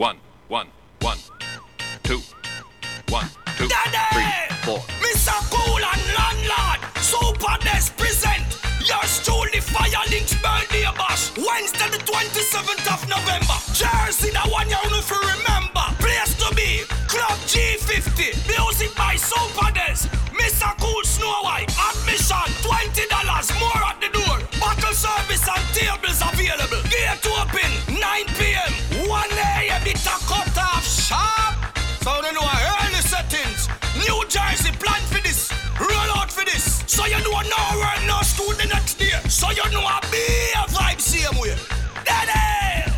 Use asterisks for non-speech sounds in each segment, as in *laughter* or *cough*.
One, one, one, two, one, two, three, four. Mr. Cool and Landlord, Super Des present yours truly Fire Links birthday bash. Wednesday the 27th of November. Jersey, the one you know for remember. Place to be, Club G50. Music by Super Des. Mr. Cool Snow White. Admission $20 more at the door. Bottle service and tables available. Gate open 9 p.m. 1 a.m. It's a cut sharp. So you know early settings. New Jersey plan for this. Roll out for this. So you know no work, no school the next day. So you know a be a vibe same way. Daddy!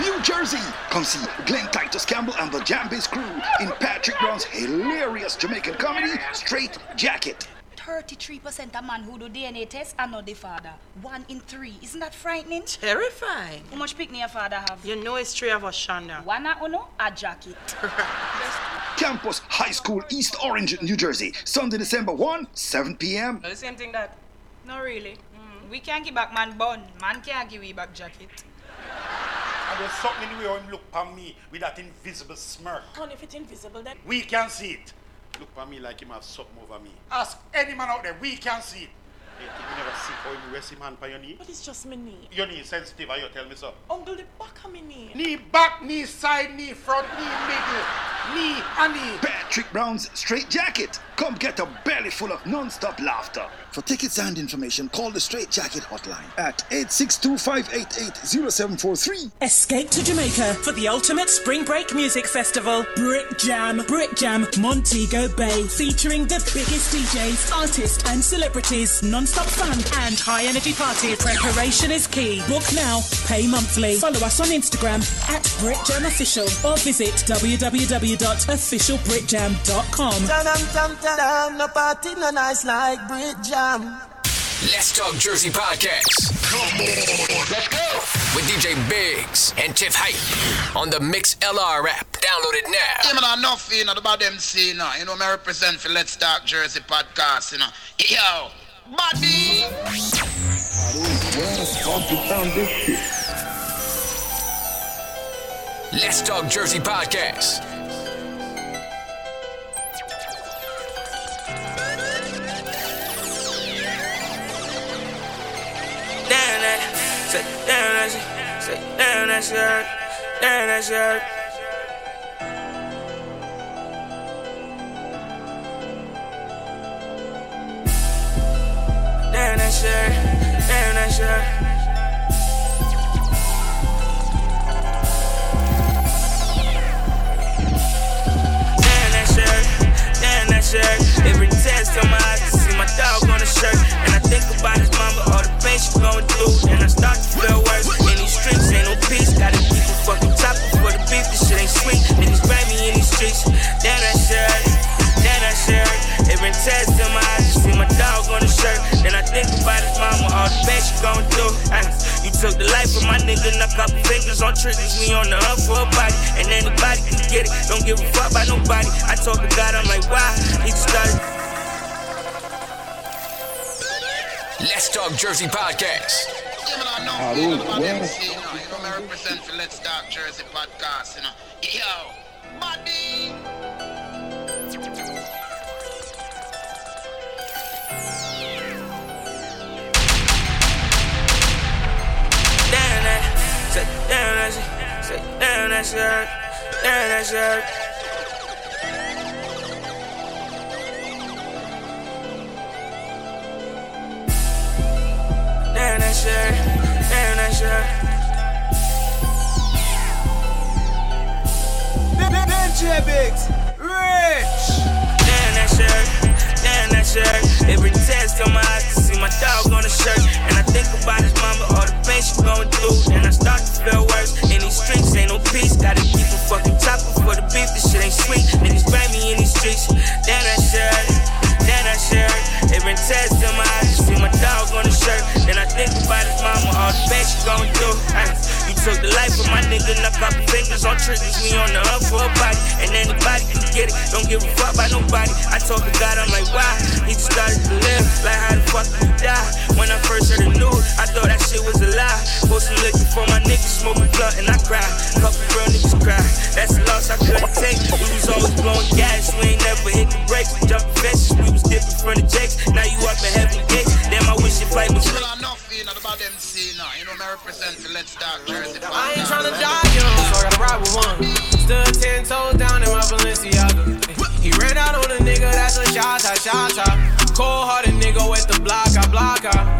New Jersey. Come see Glenn Titus Campbell and the Jambase crew in Patrick Brown's hilarious Jamaican comedy, Straight Jacket. 33% of man who do DNA tests are not the father. One in three. Isn't that frightening? Terrifying. How much picnic your father have? You know it's three of us, Shonda. One a uno, a jacket. *laughs* Campus High School, East Orange, New Jersey. Sunday, December 1, 7 p.m. The same thing that. No, really. Mm. We can't give back man bun. Man can't give we back jacket. And there's something in the way him look on me with that invisible smirk. Honey, if it's invisible, then. We can see it. Look on me like him have something over me. Ask any man out there, we can see it. You think you never see how him rest him hand on your knee? But it's just my knee. Your knee sensitive, and you tell me so. Uncle, the back of my knee. Knee back, knee side, knee front, knee middle, knee and knee. Patrick Brown's Straight Jacket. Come get a belly full of non-stop laughter. For tickets and information, call the Straight Jacket hotline at 862-588-0743. Escape to Jamaica for the ultimate spring break music festival, Brit Jam. Brit Jam Montego Bay, featuring the biggest DJs, artists, and celebrities, non-stop fun and high energy parties. Preparation is key. Book now, pay monthly. Follow us on Instagram at Brit Jam Official or visit www.officialbritjam.com. No party, no nice like Brit Let's Talk Jersey podcast. Come on, let's go. With DJ Biggs and Tiff Hype on the Mixlr app. Download it now. Yeah, man, enough, you know, about them see, you know. You know, me represent for Let's Talk Jersey podcast, you know. Yo, buddy. Let's Talk Jersey podcast. Damn that, say damn that shit, say damn that shit, damn that shit. Damn that shit, damn that shit. Damn that shirt. Every test on my eyes to see my dog on the shirt. And I think about his mama, all the pain she going through. And I start to feel worse. In these streets, ain't no peace. Gotta keep a fucking chopper for the beef. This shit ain't sweet. Niggas grab me in these streets. Damn that shirt, damn that shirt. Every test in my eyes all the pain she going through. And you took the life of my nigga, knock couple fingers on triggers. We on the hunt for a body, and anybody can get it. Don't give a fuck about nobody. I talk to God, I'm like, why? He just started. Let's Talk Jersey podcast. Oh, yeah, man, you know, about them you know. You know, me represent for Let's Talk Jersey podcast, you know. Yo, buddy. Damn that shit, say damn that shit, damn that shit. Damn that shit, damn that shit. DJ Biggs, Rich. Damn that shirt, damn that shirt. Every test on my eyes to see my dog on the shirt. And I think about his mama, all the pain she going through. And I start to feel worse. In these streets, ain't no peace. Gotta keep a fucking chopper for the beef. This shit ain't sweet. Niggas grab me in these streets. That shirt, damn that shirt. Every test on my eyes to see my dog on the shirt. And I think about his mama, all the pain she going through. Ay, You took the life of my nigga, knock couple fingers on triggers. We on the hunt for a body, and anybody get it. Don't give a fuck about nobody. I talk to God, I'm like, why? He just started to live, like how the fuck did he die? When I first heard the news, I thought that shit was a lie. Posting looking for my niggas, smoking plug up and I cry. Couple real niggas cry. That's a loss I couldn't take. We was always blowing gas, we ain't never hit the brakes. Jumping fences, we was dipping from the jakes. Now you up in heaven gates. Damn, I wish your flight was. Well, enough, you know, about them see now. You know, me represent the Let's Talk Jersey. I ain't tryna die young, so I gotta ride with one. Stood ten toes down in my Balenciaga. He ran out on a nigga, that's a shot, shot, shot, shot. Cold hearted nigga with the block, I block, I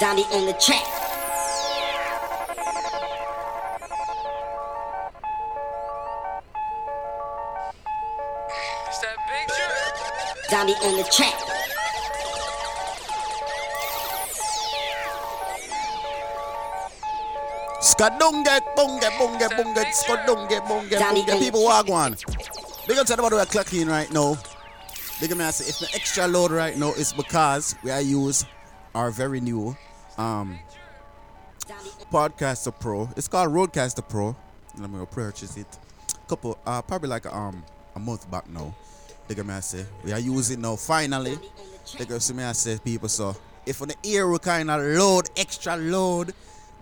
Zombie on the track. Zombie on the track. Skadunge, bunge, bunge, bunge, skadunge, bunge, Danny bunge. Gage. People walk one. Big up to everybody who are clocking right now. Big up me I say if the extra load right now is because we are use our very new um Podcaster Pro. It's called RODECaster Pro. Let me purchase it. Couple uh probably like um a month back now. Up me I say we are using now finally. Big up to me I say people so if on the ear we kinda load extra load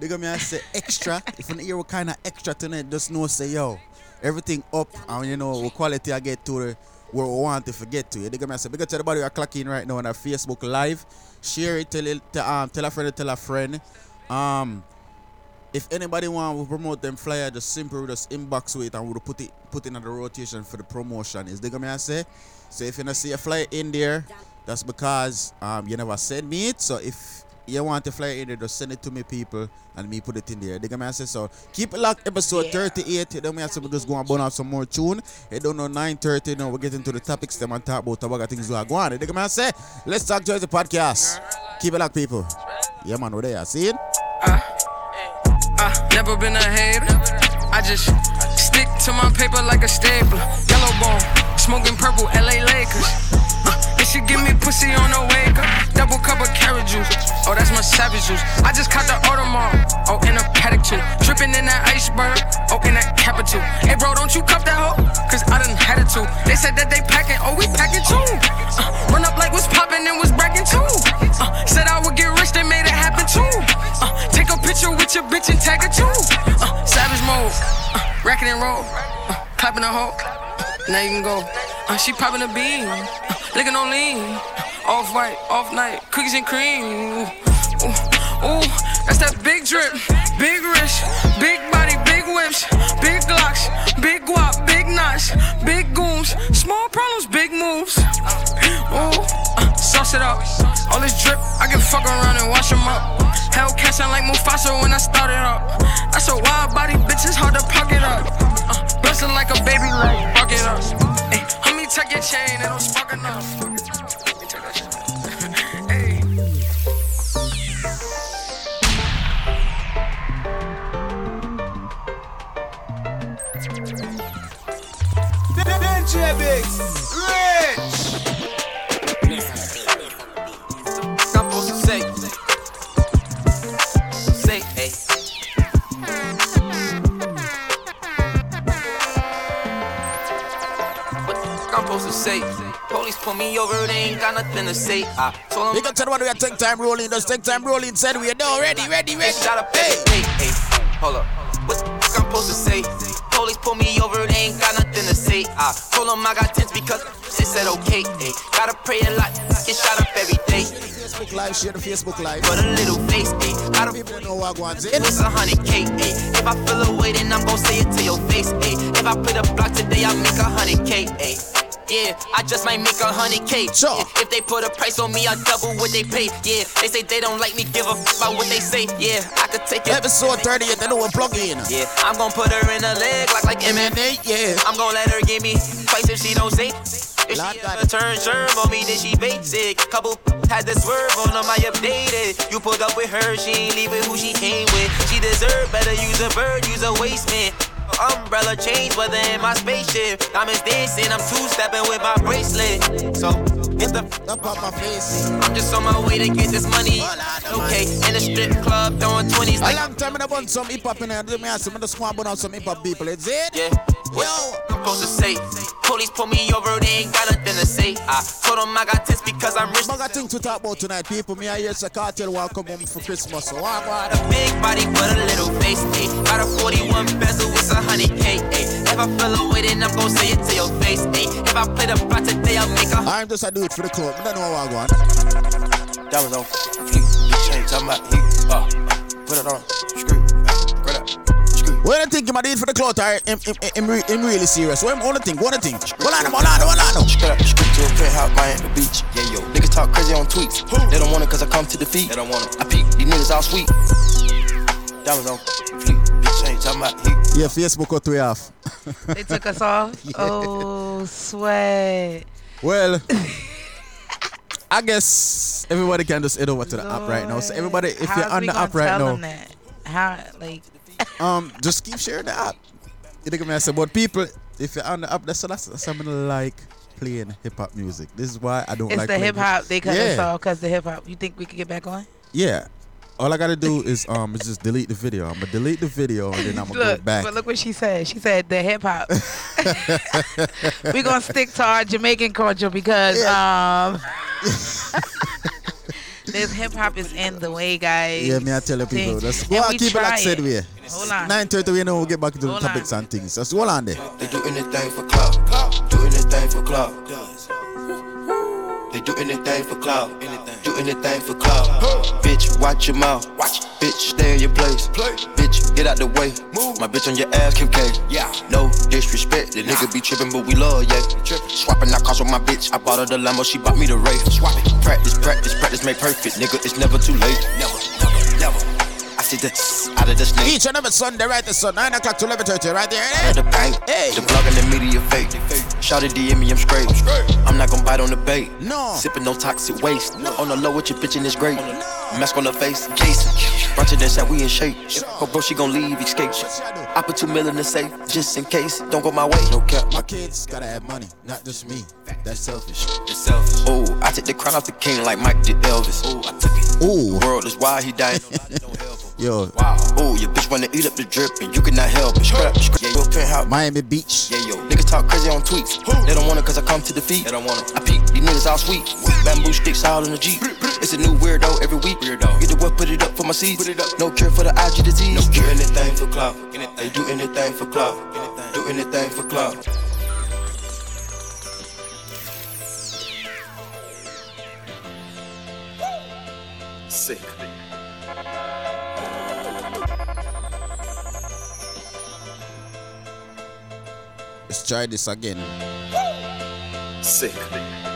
up me I say extra. *laughs* if an ear we kinda extra tonight, just know say yo, everything up and you know quality I get to the we want to forget to. You dig me I say to everybody are clocking right now on our Facebook live. Share it, tell it to, um, tell a friend, tell a friend. Um if anybody want to promote them flyer, just simply just inbox with it and we'll put it put in on the rotation for the promotion. Is dig me I say? So if you don't see a flyer in there, that's because um you never send me it. So if you want to fly in there, just send it to me, people, and me put it in there. Dig me I say so. Keep it locked, episode 38. Then we have to just go and burn out some more tune. It don't know 9:30. Now we get into the topics. Them and talk about what things we are going. Dig me I say, let's talk to the podcast. Keep it locked, people. Yeah, man, we're there. See it? Uh, never been a hater. I just stick to my paper like a stapler. Yellow bone, smoking purple, LA Lakers. Uh, they should give me pussy on the wake up. Double cup of carrot juice. Oh, that's my savage juice. I just caught the Audemars. Oh, in a paddock too. Tripping in that iceberg. Oh, in that capital. Hey, bro, don't you cup that hoe? Cause I done had it too. They said that they packing. Oh, we packing too. Uh, run up like what's popping and was bragging too. Uh, said I would get rich, they made it happen too. Uh, take a picture with your bitch and tag it too. Uh, savage mode. Uh, and roll. Uh, clapping a hoe. Now you can go. Uh, she popping a bean. Uh, licking on lean. Off white, off night, cookies and cream. Ooh, ooh, that's that big drip, big wrist, big body, big whips, big glocks, big guap, big knots, big gooms, small problems, big moves. Ooh, uh, sauce it up. All this drip, I can fuck around and wash 'em up. Hell sound like Mufasa when I started up. To. I told them. You can tell what we are take time rolling. Just take time rolling. Said we are no ready, ready, ready. Shot up hey. hey, hey, hold up. What the fuck I'm supposed to say? Police pull me over, they ain't got nothing to say. I told them I got tents because they said okay. Hey, gotta pray a lot, get shot up every day. Facebook Live, share the Facebook Live. But a little face, hey. I don't people know what I want. It It's a hundred K, hey. If I feel a way, then I'm gon' say it to your face, hey. If I put a block today, I'll make a hundred K, hey. Yeah, I just might make a hundred K. Sure. If they put a price on me, I'll double what they pay. Yeah, they say they don't like me, give a f about what they say. Yeah, I could take it. Episode 30, they know we're plugging in. Yeah, I'm gonna put her in a leg like like MMA. Yeah, I'm gonna let her give me twice if she don't say. If she ever turn sherm on me, then she basic. Couple had the swerve on them, I updated. You pulled up with her, she ain't leaving who she came with. She deserve better, use a bird, use a waste man. Umbrella change, weather in my spaceship. Diamonds dancing, I'm two stepping with my bracelet. So, get the f up on my face. I'm just on my way to get this money. Okay, in the strip club, throwing 20s A long time I want some hip hop in there. Do me ask me just want to some hip hop people. Is it? Yeah. Yo, I'm supposed to say. Police pull me over, they ain't got nothing to say. I told them I got this because I'm rich. I got things to talk about tonight, people. Me, I hear the cartel want come home for Christmas. So what about A big body but a little face. Got a 41 bezel, it's a hundred K, ayy. If I feel away, then I'm gon' say it to your face, ayy. If I play the block today, I'll make a. I'm just a dude for the club. I don't know what I want. Diamonds on fleek. Bitch ain't talking about heat. Uh, put it on. Screw. Grab up. What do you think him a do it for the clout or him, him, him, re- him really serious? What him wanna think? What do you think? Hold on, hold on. Straight up the to a penthouse, Miami Beach. Yeah, yo. Niggas talk crazy on tweets. They don't want it cause I come to defeat. They don't want it. I peep, these niggas all sweet. Diamonds on fleek. Bitch ain't talking about heat. Yeah, Facebook cut way off. They took us off. *laughs* Oh, sweat. Well, *laughs* I guess everybody can just head over to the app right now. So everybody, if you're on the app right now, that? How like *laughs* um, just keep sharing the app. You think me I say, but people, if you're on the app, that's that's, something like playing hip hop music. This is why I don't it's like the hip hop. They cut us yeah. off because the hip hop. You think we could get back on? Yeah. All I gotta do is um is just delete the video. I'm gonna delete the video and then I'm gonna Look, go back. but look what she said. She said the hip hop. *laughs* We're gonna stick to our Jamaican culture because um *laughs* this hip hop is in the way, guys. Yeah, me I tell you people. Thing. Let's go And keep it like said we. Hold on. 9:30 we know we'll get back into the Hold on. topics and things. Just hold on there. They do anything for clout. Do anything for clout. They do anything for clout. Do anything for clout. Bitch, watch your mouth. Watch. Bitch, stay in your place. Bitch, get out the way. Move. My bitch on your ass, Kim K. Yeah. No disrespect. The nigga be tripping, but we love, yeah. Swapping out cars with my bitch. I bought her the Lambo, she bought me the Wraith. Swap it. Practice, practice, practice, make perfect. Nigga, it's never too late. Never, never, never. I see the out of the snake. Each and every Sunday, right there, son, 9 o'clock to 11.30, right there. Out of eh? the bank. The blog and the media fake. Shout it DM me, I'm straight. I'm not gonna bite on the bait. No. Sipping no toxic waste. On the low with your bitch and it's great. Mask on the face, Jason. Brunch and that we in shape. Her bro, she gon' leave, escape. I put two million in the safe, just in case. Don't go my way. No cap. My kids gotta have money, not just me. That's selfish. It's selfish. Oh, I took the crown off the king like Mike did Elvis. Oh, I took it. Ooh. World is why he died. Yo, Wow. Oh, your bitch wanna eat up the drip and you cannot help it. Scrap, scrap. Yeah, yo, penthouse. Miami Beach. Yeah, yo, niggas talk crazy on tweets. They don't want it cause I come to defeat. They don't want it. I peek, these niggas all sweet. Bamboo sticks all in the Jeep. It's a new weirdo every week. Weirdo. Get the what, put it up for my seeds. Put it up. No cure for the IG disease. No cure. Do anything for clout. They do anything for clout. Do anything for clout. Sick. Let's try this again. Sick.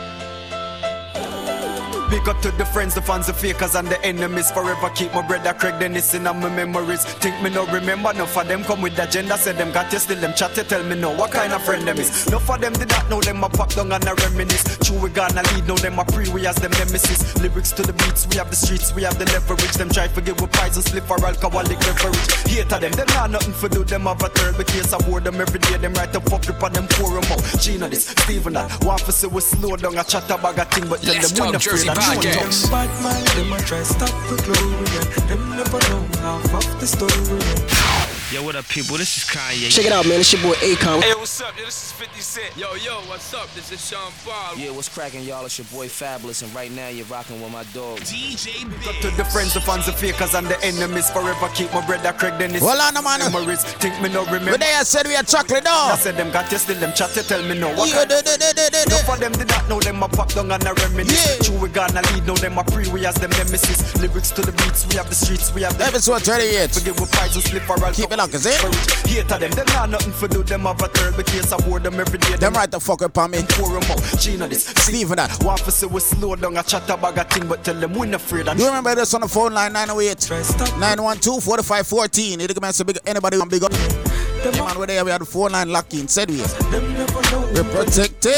Big up to the friends, the fans, the fakers, and the enemies. Forever keep my brother Craig Dennis in my memories. Think me no remember, enough of them come with the agenda. Said them got you still them chat, you tell me no what kind of friend them is. Enough of them did not know them a pop down and a reminisce. True, we gonna lead, know them a pre, we as them nemesis. Lyrics to the beats, we have the streets, we have the leverage. Them try to forget with poison, slip for alcoholic beverage. Hate of them, them not nothing for do, them have a third. But case I wore them every day, them right up up on them them out. Gina this, Steven that. Want for say we slow down, a chat about a thing, but tell Let's them we talk not Jersey afraid of no Podcast. one. Bad mind, them a try stop the glory. yeah. Them never know half of the story. Yo, what up, people? This is Kanye. Check it out, man. It's your boy Akon. Hey, what's up? Yo, this is 50 Cent. Yo, yo, what's up? This is Sean Paul. Yeah, what's cracking, y'all? It's your boy Fabolous, and right now you're rocking with my dog. DJ Up to the friends, the fans, the fakers, and the enemies. Forever keep my brother Craig Dennis. Hold on, man. Memories. Think me no remember. But they had said we had chocolate I said them got you still them chat you tell me no. What Yeah, kind- de- de- de- de- de- de. No for them did not know them a pop down and a reminisce. True we gonna lead, know them a pre we as them nemesis. Lyrics to the beats, we have the streets, we have the Episode 38. Forget what price and slip for all. Keep it on, cause it. Hater them, them not nothing for do them have a third but case I wore them every day. Them right the fuck up on me. Pour 'em out, Gina this. Stephen that. One for say we slow down a chat about a thing, but tell them we not afraid You remember this on the phone line 908 912 4514. It can say big anybody want big up. Yeah, man, we're there. We had the phone line locked in. Said we. We're protected.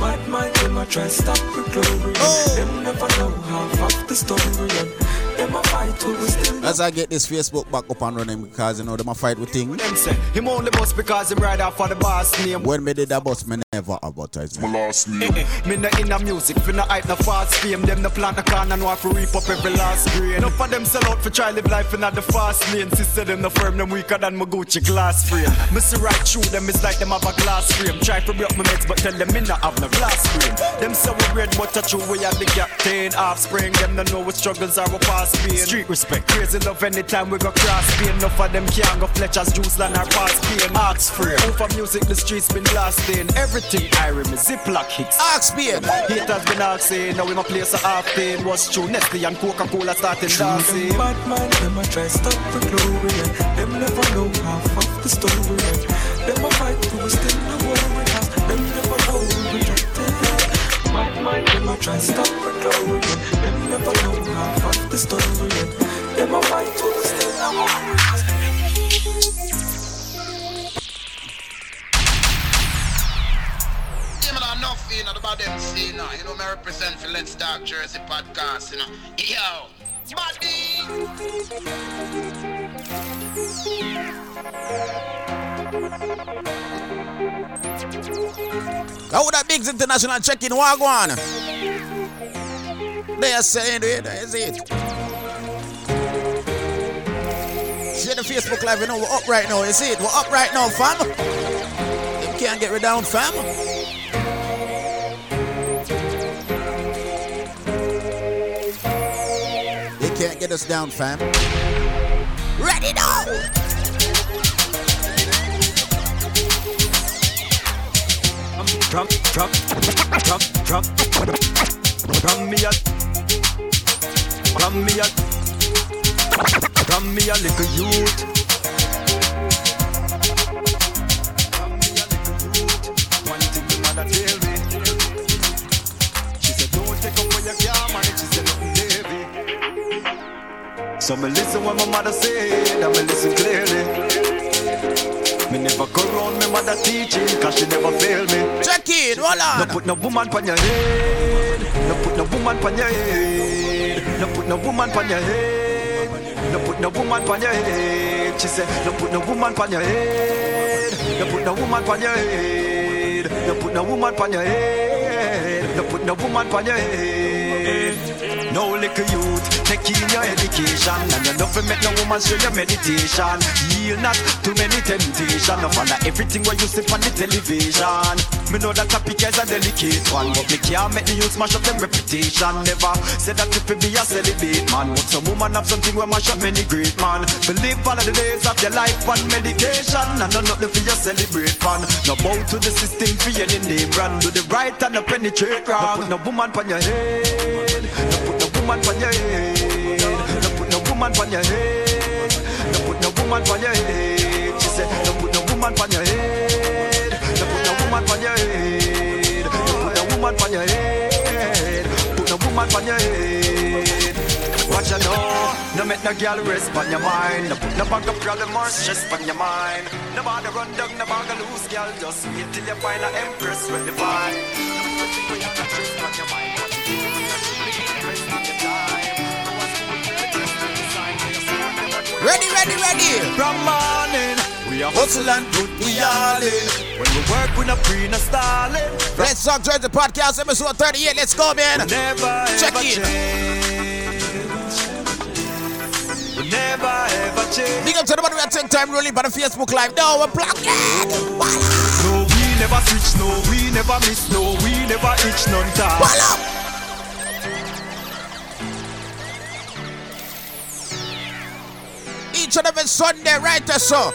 Bad mind, them a try stop the glory. Oh. Them never know half of the story. And them a fight to we still As I get this Facebook back up and running because you know them a fight with things. Them say him only boss because him ride off for the boss name. When me did that boss, me never advertise my last name. Eh, eh, me no in a music, finna hype no fast fame. Them no plant the corn and want to reap up every last grain. Enough of them sell out for try live life in the fast lane. Sister them no firm, them weaker than my Gucci glass frame. *laughs* Me see right through them, it's like them have a glass frame. Try to break my mates, but tell them me not have no glass frame. Them say we red, but a true we are the captain. Offspring, them no know what struggles are we past pain. Street respect, crazy love anytime we go cross pain. Enough of them can't go Fletcher's juice land or past pain. Ask free. Over music, the streets been blasting. Everything I remember, Ziploc hits. Ask pain. Haters been asking, now we my place a half pain. What's true? Nestle and Coca-Cola starting dancing. Them bad mind, them a try stop the glory. And them never know half of the story. And them a fight to we still no worry. Cause them never know we protected. Bad mind, them a try stop the glory. Never know half the story. A fight to we still know, about them say, you know, you know, represent for Let's Talk Jersey podcast, you know. Yo, buddy. How would that International check in Wagwan? They are saying it, is it? Share the Facebook Live, you know, we're up right now, see it? We're up right now, fam. You can't get rid down, fam. They can't get us down, fam. Ready now! From, from, from, from, from me a, from me a, from me a little youth. From me a little youth. One thing the mother tell me. She said, don't take up for your car, man. She said, nothing heavy. So me listen what my mother said, and me listen clearly. Me never go round me mother teaching, cause she never fail me. Check it, hold on. No put no woman pon your head. No put no woman pon your head. No put no woman pon your head. No put no woman pon your head. She said, no put no woman pon your head. No put no woman pon your head. No put no woman pon your head. No put no woman pon your head. Little youth, take in your education. And you don't make no woman show your meditation. Yield not too many temptation. No follow everything what you see on the television. Me know that topic is a delicate one But me can't make the youth smash up them reputation. Never said that if be a celibate man But some woman have something where mash up many great man. Believe all of the days of your life on medication. And no nothing for your celebrate man. No bow to the system for any name brand. Do the right and no penetrate wrong. No no woman on your head woman on your head No put no woman on your head No put no woman on your head She said no put no woman on your head No put no woman on your head No put no woman on your head Put no woman on your head Watch you know, no make no girl rest on your mind. No put no bag of problem or stress on your mind. No bother run down, no bother lose, girl. Just wait till you find an empress with the vibe. No make no stress on your mind. Ready, ready, ready. From morning, we are hustle and put we all in. When we work, we not free, no stalling. Let's talk Jersey podcast episode 38. Let's go, man. Never Check ever it. change. We never ever change. Big up to the we are take time rolling by the Facebook Live. No, we're blocking. No, we never switch, no, we never miss, no, we never itch none time. Each and every Sunday, right eh, there, so.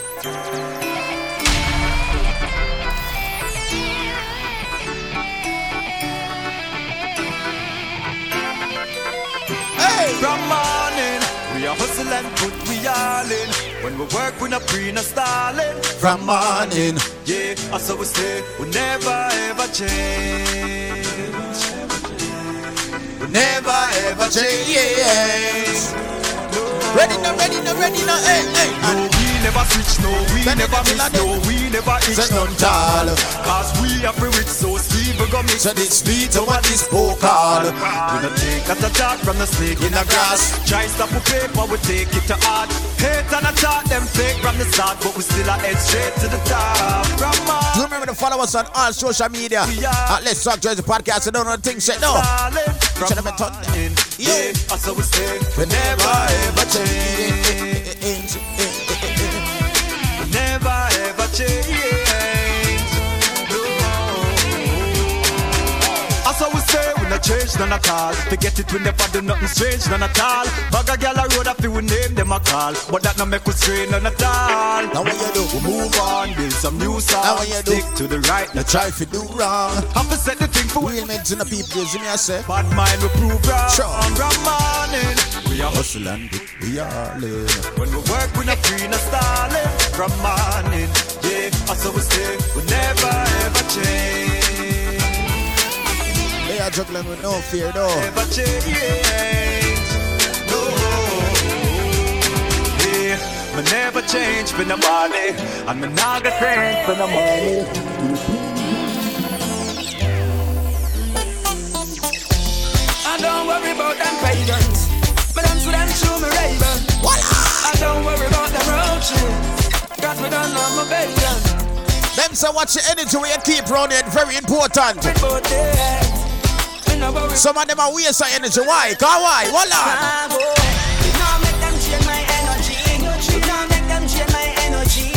Hey! From morning, we are hustle and put we all in. When we work, we not pre, no stalling. From morning, yeah, that's how we say, we never ever change. We never ever change. Ready now, ready now, ready now, hey, hey. No, we never switch, no, we never miss, no, we never itch none tall. Cause we are free rich, so Steve we go mix. So this sweet over oh, this vocal. We not take a talk from the snake in the grass. Try stop with paper, we take it to art. Hate and a talk, them fake from the start, but we still are head straight to the top. From Do you remember to follow us on all social media? At Let's Talk Jersey Podcast. I don't know the thing shit, no. From Should have been. Yeah, that's how we stay. We never ever change. We never ever change. Change none at all. Forget it, we never do nothing strange none at all. Bag a gal a road up, we name them a call, but that no make us strain none at all. Now what you do? We move on, build some new songs. Now what you do? Stick to the right, Now try if you do wrong. have to set the thing for Real men to the people, you me I say. Bad mind we prove wrong. Sure. From morning, we are Hustle and we are learn. When we work, we not free, no stalling. From morning, yeah, that's how we stay. We never ever change. Are juggling with no fear, no. Never change. No. Yeah, me never change for the money. And me not gonna change for the money. I don't worry about them pagans. Me dance with them through me raven. I don't worry about them roaches. Cause me don't know my bacon. Them say watch your energy where you keep it, very important. Some of them are waste of energy. Why? Cause why? Hold on. Boy. You know make them change my energy. You know make them change my energy.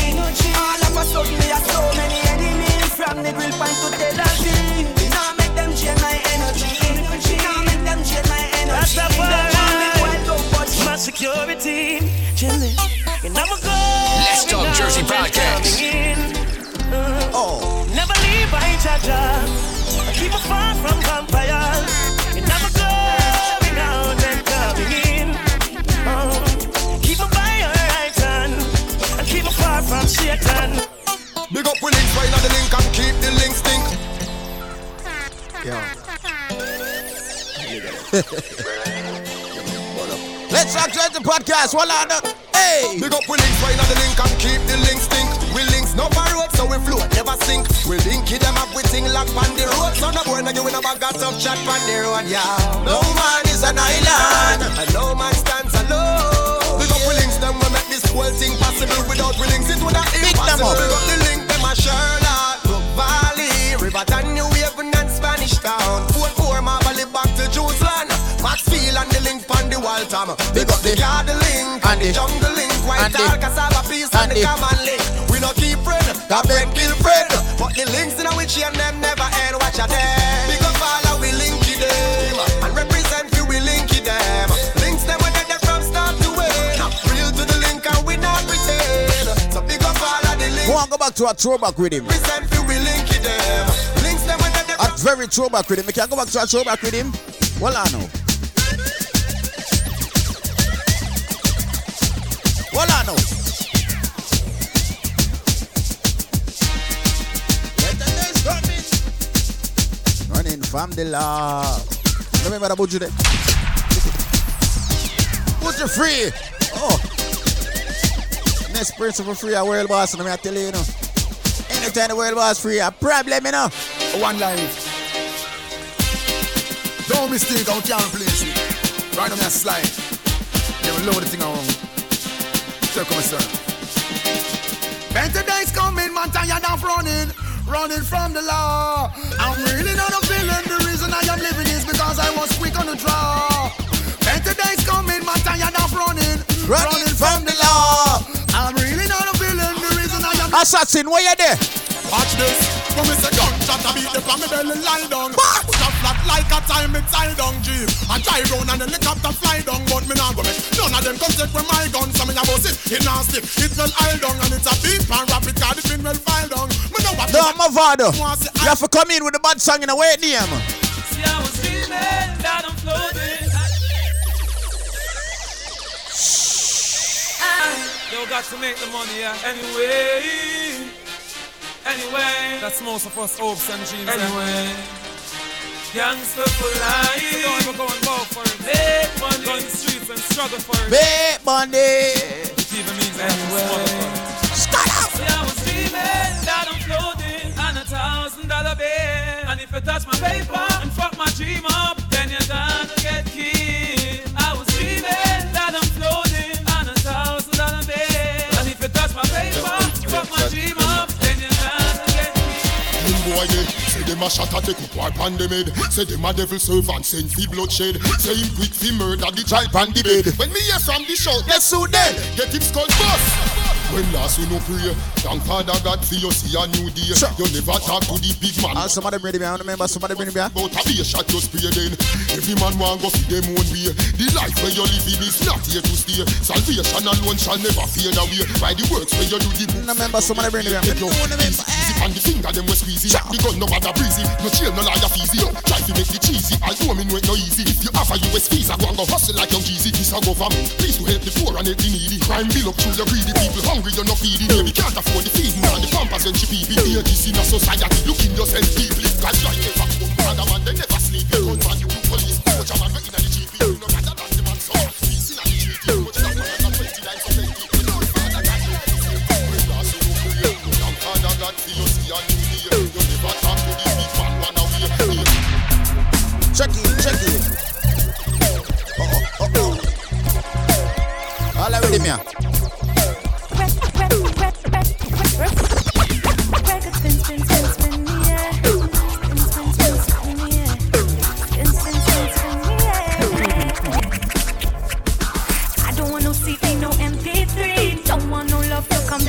All of a sudden we have so many enemies from the grill point to Tel Aviv. You make them change my energy. You make them change my energy. Don't want me wild, don't watch my security. Chilling. And I'm a go. Let's Talk Jersey podcast. Oh. Never leave by Jaja. Keep it far from up find the link and keep the link stink. *laughs* Let's talk Jersey Podcast. Hold on. Hey. Big up with links, find out the link and keep the link stink. We links no for road, so we float, never sink. We link it them up with thing lock on the road. So no boy no give a bag of tough chat on the road, yeah. No man is an island, and no man stands alone. Big up with links, them we make this whole thing possible. Without we links, it would have impossible. Big up the them a Sherlock, Brook Valley, Riverton, New Haven, and Spanish Town. Fort Four, Marley, back to Jerusalem. Maxfield and the link on the Waltham. Big up the garden link and the jungle link. White all cassava peas and, the common link. We no keep friend, that friend kill friend. But the links in which and them never end. Watch a them. Back to a throwback with him. Represent you we linky them. Links them when they A very throwback with him. We can go back to a throwback with him. Hold on now. Hold on now. Let the days coming. Running from the law. Remember the budget there? Put you free. Oh. Person for free, a world boss, and I'm tell you, you know. Anytime the world boss free, a problem, you know. One life. Don't mistake how can't replace it. Right on that slide. They will load the thing around. So come sir. Better days coming, man, tired of running. Running from the law. I'm really not a villain. The reason I am living is because I was quick on the draw. Better days coming, man, tired of running. Running Assassin, where you there? Watch this. When me say gunshot, I beat the from me belly lie down. Put a flat like a time it tie down jeep. I drive round and helicopter fly down, but me not go make none of them come take with my gun. So me a bust it, it not stick, it well high down and it's a beep and rapid card it been well file down. Me know what No, my father. You have to come in with the bad song in a way name. See, I was dreaming that I'm floating. Yo, got to make the money, yeah. Anyway, anyway, that's most of us hopes and dreams. Anyway, gangster for life. So go and go and go for it. Make money. Go in the streets and struggle for it. Big money. Which even means anyway. Start up. See, I was dreaming that I'm floating on a thousand dollar bill. And if you touch my paper and fuck my dream up, they say them a shot at take up war pan them head. Say them a devil servant send fi bloodshed. Say him quick fi murder the child pan the bed. When me hear from the shout, yes who dead? Get him skull bust. When last we no pray, thank Father God for you see a new day. You never talk to the big man. Ah, somebody bring me, I remember somebody bring me. But a be a shot you spray then. Every man want go fi them own way. The life where you live in is not here to stay. Salvation alone shall never fade away. By the works where you do the book. Remember somebody bring your easy, easy on the finger them we squeezy. The gun no bother breezy. No chill no liar feezy. Try to make the cheesy. I know me know it no easy. If you have a US visa, go and go hustle like young Jeezy. This a government. Please to help the poor and help the needy. Crime bill up through the greedy people. Hungry you can't afford the the pampers when she pee. This in a society. Look in yourself man they never sleep. You police. Man GP. You man the GP. Much love man and 29 so plenty. You know Father God you When last you no pray. Thank Father God for you see a. Check it, check it. Oh, oh, oh. All me. I don't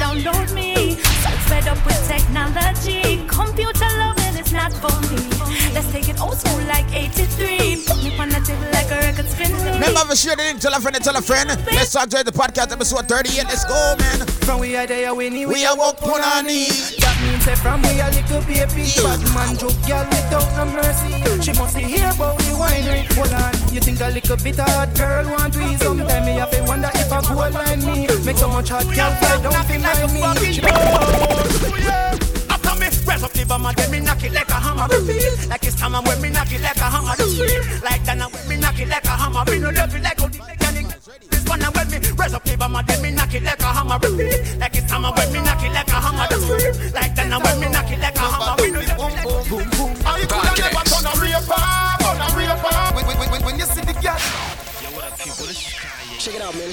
download me. So fed up with technology. Computer loving is not for me. Let's take old school like 83. Put me on the table like a record spin. Remember to share the link, tell a friend, tell a friend. Let's start enjoy the podcast episode 38. Let's go, man. From we are there, we need We are walk on our knees. That means that from we a little baby Bad man joke girl without no mercy She must be here about the winery Hold on, you think a little bit hard girl want to we Sometimes me have to wonder if a girl like me Make so much hot girl fly down feel like me oh, She After me raise up the bomber, then me knock it like a hammer. Repeat like it's time when me knock it like a hammer. Scream like that when me knock it like a hammer. Me no love it like how the mechanic. This one I when me raise up the bomber, then me knock it like a hammer. Repeat like it's time when me knock it like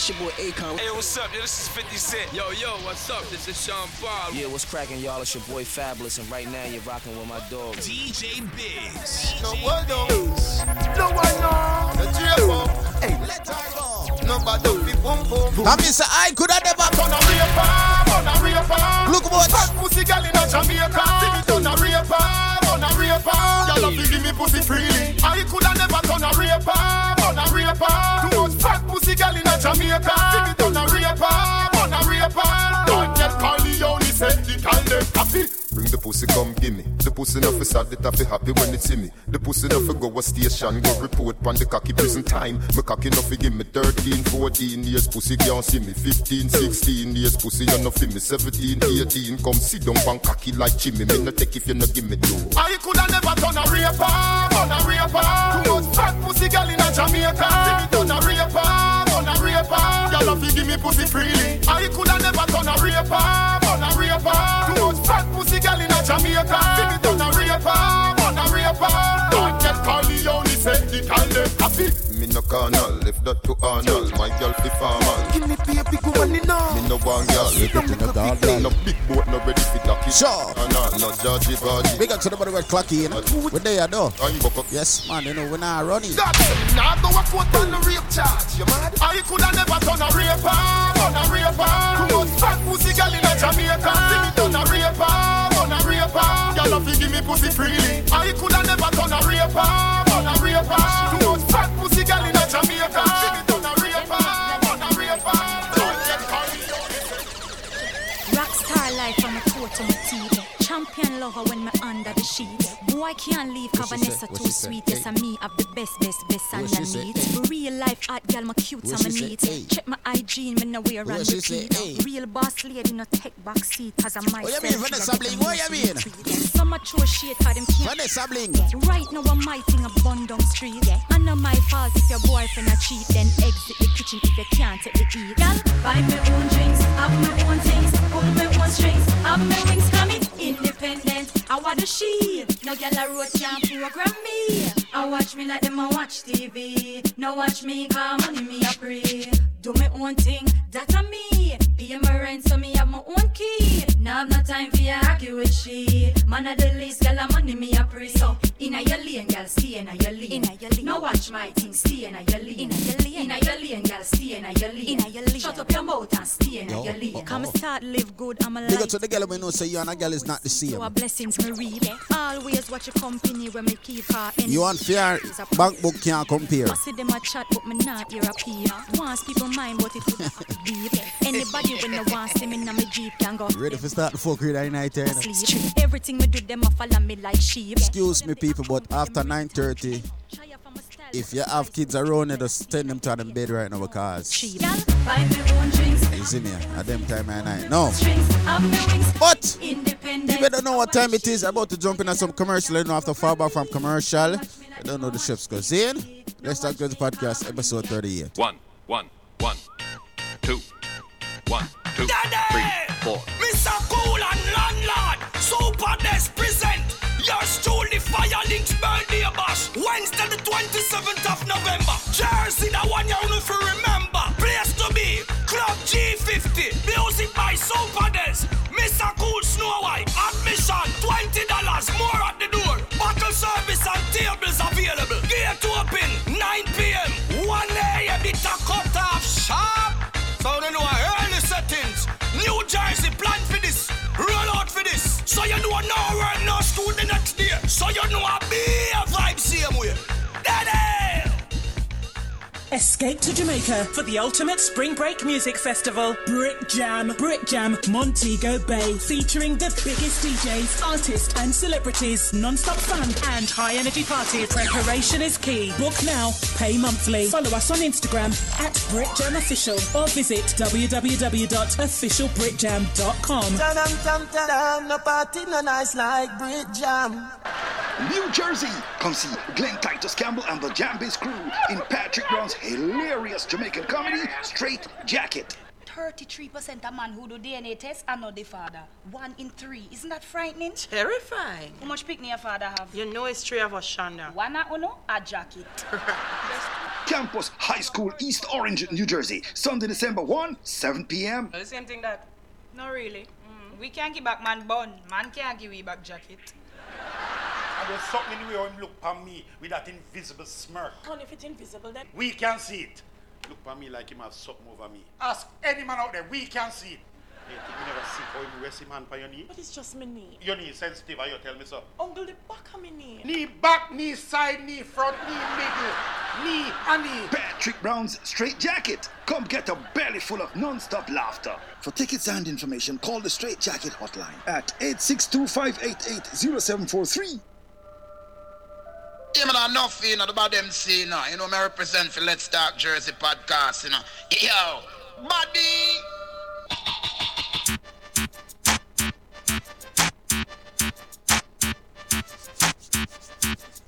It's your boy Akon. Hey, what's up? Yo, this is 50 Cent. Yo, yo, what's up? This is Sean Paul. Yeah, what's cracking, y'all? It's your boy Fabolous, and right now you're rocking with my dog. DJ Biggs. No one knows. No one knows. The J-Pop. Hey, let her go. Nobody be boom boom. I mean, say, I could have never. Turn a raper, turn a raper. Look what. Fat pussy girl in a Jamaica. See me turn a raper, turn a raper. Girl a give me pussy freely. I coulda never turn a raper, turn a raper. Too much fat pussy girl in a Jamaica. See me turn a raper, turn a raper. Don't get Corleone, say the call them happy. Bring the pussy, come gimme. The pussy no fi sad, it fi happy when it see me. The pussy no fi go a station, go report pon the cocky prison time. Me cocky no fi give me 13, 14 years, pussy can't see me. 15, 16 years, pussy you no fi me. 17, 18, come sit down pon cocky like Jimmy. Me no take if you no give me dough. I coulda never turn a raper, turn a raper. Too much fat pussy girl in a Jamaica. Girl give me pussy freely. I coulda never turn a raper, turn ah, a raper. Ah. Too much fat pussy girl in a Jamaica. See me turn a raper, turn ah, a raper. Don't get Corleone, call them happy. Me no carnal, left that to Arnold. My girl fi formal. Give me baby go on in Me no one girl. No big boat, no ready fi dock it. Sure. No, no Georgie Bargy. Big up to the body with Clocky, you know. We're there, though. Yes, man, you know, when we're not running. God, now go a quote on the rape charge. You mad? I coulda never turn a raper, turn ah, a raper. Too much ah. fat pussy girl in a Jamaica. Ah. See me turn a have to give me pussy freely. I coulda never done a raper, done a raper. Rockstar life from a toe to my teeth. Champion lover when me under the sheet. Boy can't leave cause Vanessa too sweet. Yes, and me have the best, best, best What she say? underneath. Real life hot girl, my cute What and my she say? neat. Check my IG and me no wear and repeat. Real boss lady no take back seat cause I'm What you mean, Vanessa Bling? What you mean? Some a throw shit for them can't. Vanessa Bling. Right now I'm my thing a down street. Yeah. And not my fault if your boyfriend a cheat. Then exit the kitchen if you can't take the heat. Girl, buy me own drinks, have my own things, pull my own strings, have my wings coming independent. I want the she. No girl a road can't program me. I watch me like them a watch TV. No watch me cause money me a pray. Do my own thing, that a me. Pay my rent so me have my own key. Now I've no time for your argue with she. Man of the least, girl a money me a pray. So inna your lane, girl stay inna your lane. Inna your lane. No watch my thing, stay inna your lane. Inna your lane. Inna your lane, girl stay inna your lane. Inna your lane. Shut up your mouth and stay inna Yo, your lane. uh-oh. Come oh. start live good, I'm a Big up to the girl we know say you and a girl is not the same. So a blessings me reap. Always watch your company when me keep her in. You and fair bank book can't compare. I see them a chat, but me not hear a peep. Once people mind, but it would deep. *laughs* Anybody when they want see me in my jeep can go. Ready for start the fuck read night eh? here. you know? Sleep. Everything me do, them a follow me like sheep. Excuse me, people, but after 9:30, if you have kids around you, just send them to them bed right now because Girl, buy me own drinks, you see me at them time of night. No, drinks, have me wings. But independent. you better know what time it is. I'm About to jump into some commercial. You know, after far back from commercial, I don't know the chefs go. in. Let's talk to the podcast, episode 38. One, one, one, two, one, two, three, four. Mr. Cool and Landlord, Super Des present yours truly Fire Links birthday bash. Wednesday the 27th of November. Jersey, the one you only to remember. Place to be, Club G50. Music by Super Des. Mr. Cool Snow White. Admission you know no no school the next day. So you know a be a vibe same way. Escape to Jamaica for the ultimate spring break music festival, Brit Jam, Brit Jam Montego Bay, featuring the biggest DJs, artists, and celebrities, non-stop fun and high energy parties. Preparation is key. Book now, pay monthly. Follow us on Instagram at Brit Jam Official or visit www.officialbritjam.com. Ta-dam, tam, ta-dam, no party, no nice like Brit Jam. New Jersey. Come see Glenn Titus Campbell and the Jambase crew in Patrick Brown's hilarious Jamaican comedy, Straight Jacket. 33% of man who do DNA test are not the father. One in three. Isn't that frightening? Terrifying. How much picnic your father have? You know it's three of us, Shonda. One at uno, a jacket. *laughs* Campus High School, East Orange, New Jersey. Sunday, December 1, 7 p.m. The same thing that. No, really. Mm. We can't give back man bun. Man can't give we back jacket. And there's something in the way him look on me with that invisible smirk. And if it's invisible, then. We can see it. Look on me like him have something over me. Ask any man out there, we can see it. You think we never see how him rest him hand on your knee? But it's just my knee. Your knee sensitive, and you tell me so. Uncle, the back of my knee. Knee back, knee side, knee front, knee middle, knee and knee. Patrick Brown's Straight Jacket. Come get a belly full of non-stop laughter. For tickets and information, call the Straight Jacket hotline at 862-588-0743. Yeah, man, enough, you know, about them you know, you know, me represent for Let's Talk Jersey podcast, you know. Yo, buddy.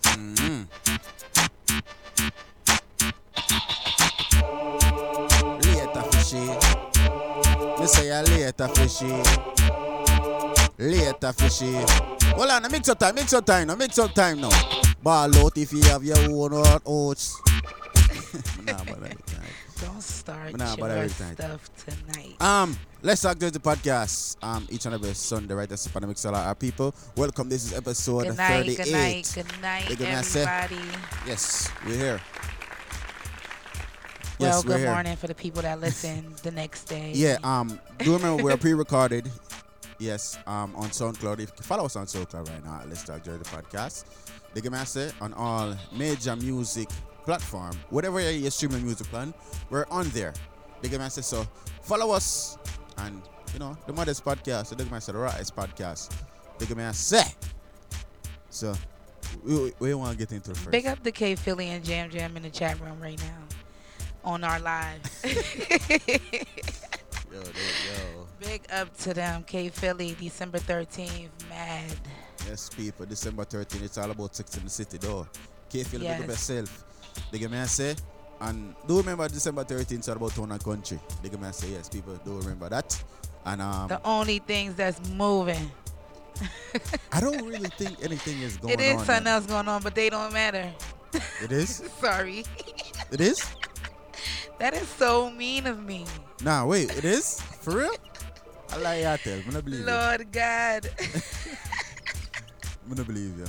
Mm-hmm. Say a later fishy. Later fishy. Hold on, mix up time, mix up time now, mix up time now. Ball out if you have your own hot oats. *laughs* nah, but every time. Don't start Nah, but your every time. stuff tonight. Um, let's talk to the podcast. Um, each and every Sunday, right? That's the Mixlr people. Welcome. This is episode Good night, 38. good night, good night, gonna say- everybody. Yes, we're here. Well, yes, good here. morning for the people that *laughs* listen the next day. Yeah, um, do remember we're pre-recorded. yes, um, on SoundCloud. If you follow us on SoundCloud right now, Let's Talk the Podcast. The game I say on all major music platform, whatever you're streaming music plan, we're on there. The game I say so. Follow us and you know the Modest Podcast, the game I say the Rise Podcast. The game I say. So we, we want to get into it first. Big up the K Philly and Jam Jam in the chat room right now on our live. *laughs* *laughs* Yo, yo. Big up to them, K Philly, December 13th, mad. Yes, people. December 13th, it's all about sex in the city, though. Feel Yes. the best self. The game I say. And do remember December 13th, it's all about town and country. The game I say, yes, people do remember that. And um, The only things that's moving. *laughs* I don't really think anything is going on. It is on. something else going on, but they don't matter. It is? *laughs* Sorry. It is? That is so mean of me. Nah, wait, it is? For real? I lie, I tell. I don't believe it. Lord God. *laughs* I don't believe you.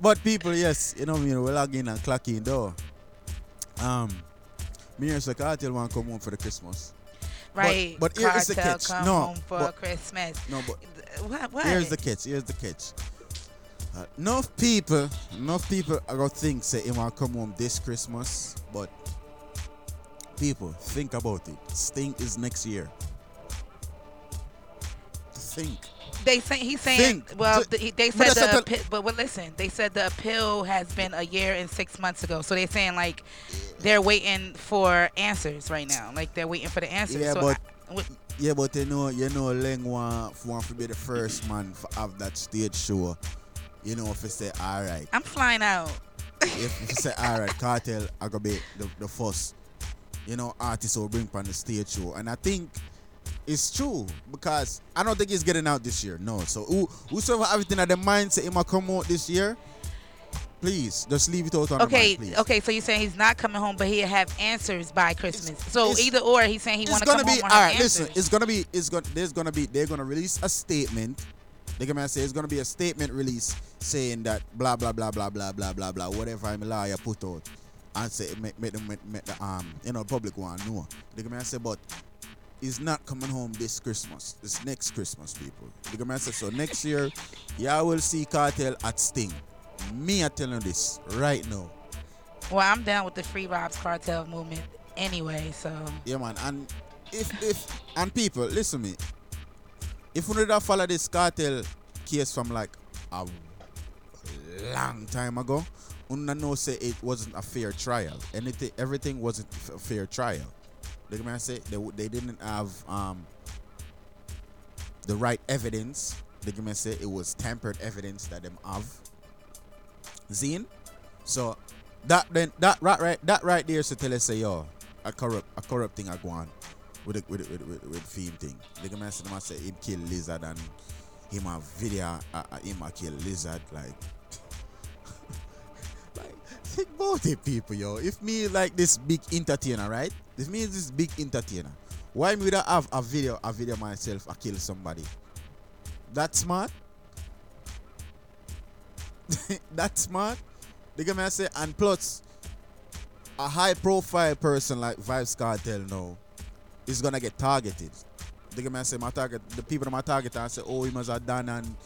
But people, yes, you know me, we log in and clock in though. Um, me and Kartel want to come home for the Christmas. Right. But, but here is the catch. come no, home for but- Christmas. No, but What? What? here's the catch. Here's the catch. Uh, enough people, enough people are gonna think say he want to come home this Christmas, but people think about it. Sting is next year. Think. They say he's saying. Think. Well, he- they said the appeal, but well, listen. They said the appeal has been a year and six months ago. So they're saying like they're waiting for answers right now. Like they're waiting for the answers. Yeah, so but I- what- yeah, but you know, you know, Leng want want to be the first man for have that stage show. You know, if you say all right, I'm flying out. if, if you say all right, *laughs* Kartel, I gonna be the, the first. You know, artist will bring on the stage show, and I think it's true because I don't think he's getting out this year. No, so who whosoever everything at the mind say he might come out this year, please just leave it out on the Okay, please. okay. So you're saying he's not coming home, but he'll have answers by Christmas. so it's- either or, he's saying he it's want to gonna come be home all right. Listen, answers. it's gonna be it's gonna there's gonna be they're gonna release a statement. They're gonna say it's gonna be a statement release saying that blah blah blah blah blah blah blah blah whatever I'm a lawyer put out and say make, make them make, make the um you know public one know. They're gonna say but he's not coming home this Christmas. This next Christmas, people. They're gonna so next year, y'all will see Kartel at Sting. Me I telling you this right now. Well, I'm down with the Free Robs Kartel movement anyway. So Yeah, man. And if if and people listen me, if we don't follow this Kartel case from like a long time ago, we don't know say it wasn't a fair trial. Anything, everything wasn't a fair trial. Like I say, they they didn't have um the right evidence. Like I say, it was tampered evidence that them have. Zine. So that then that right right that right there so tell us say yo a corrupt a corrupt thing I go on with the, with with with, with the theme thing. The man said, man say him kill lizard and him have video uh, uh, him a kill lizard like *laughs* about it people yo. If me like this big entertainer right, this means this big entertainer. Why me I have a video a video myself I kill somebody? That smart? *laughs* that smart? The guy I say, and plus, a high profile person like Vybz Kartel now is gonna get targeted. The guy I say, my target, the people that my target I say, oh, he must have done and,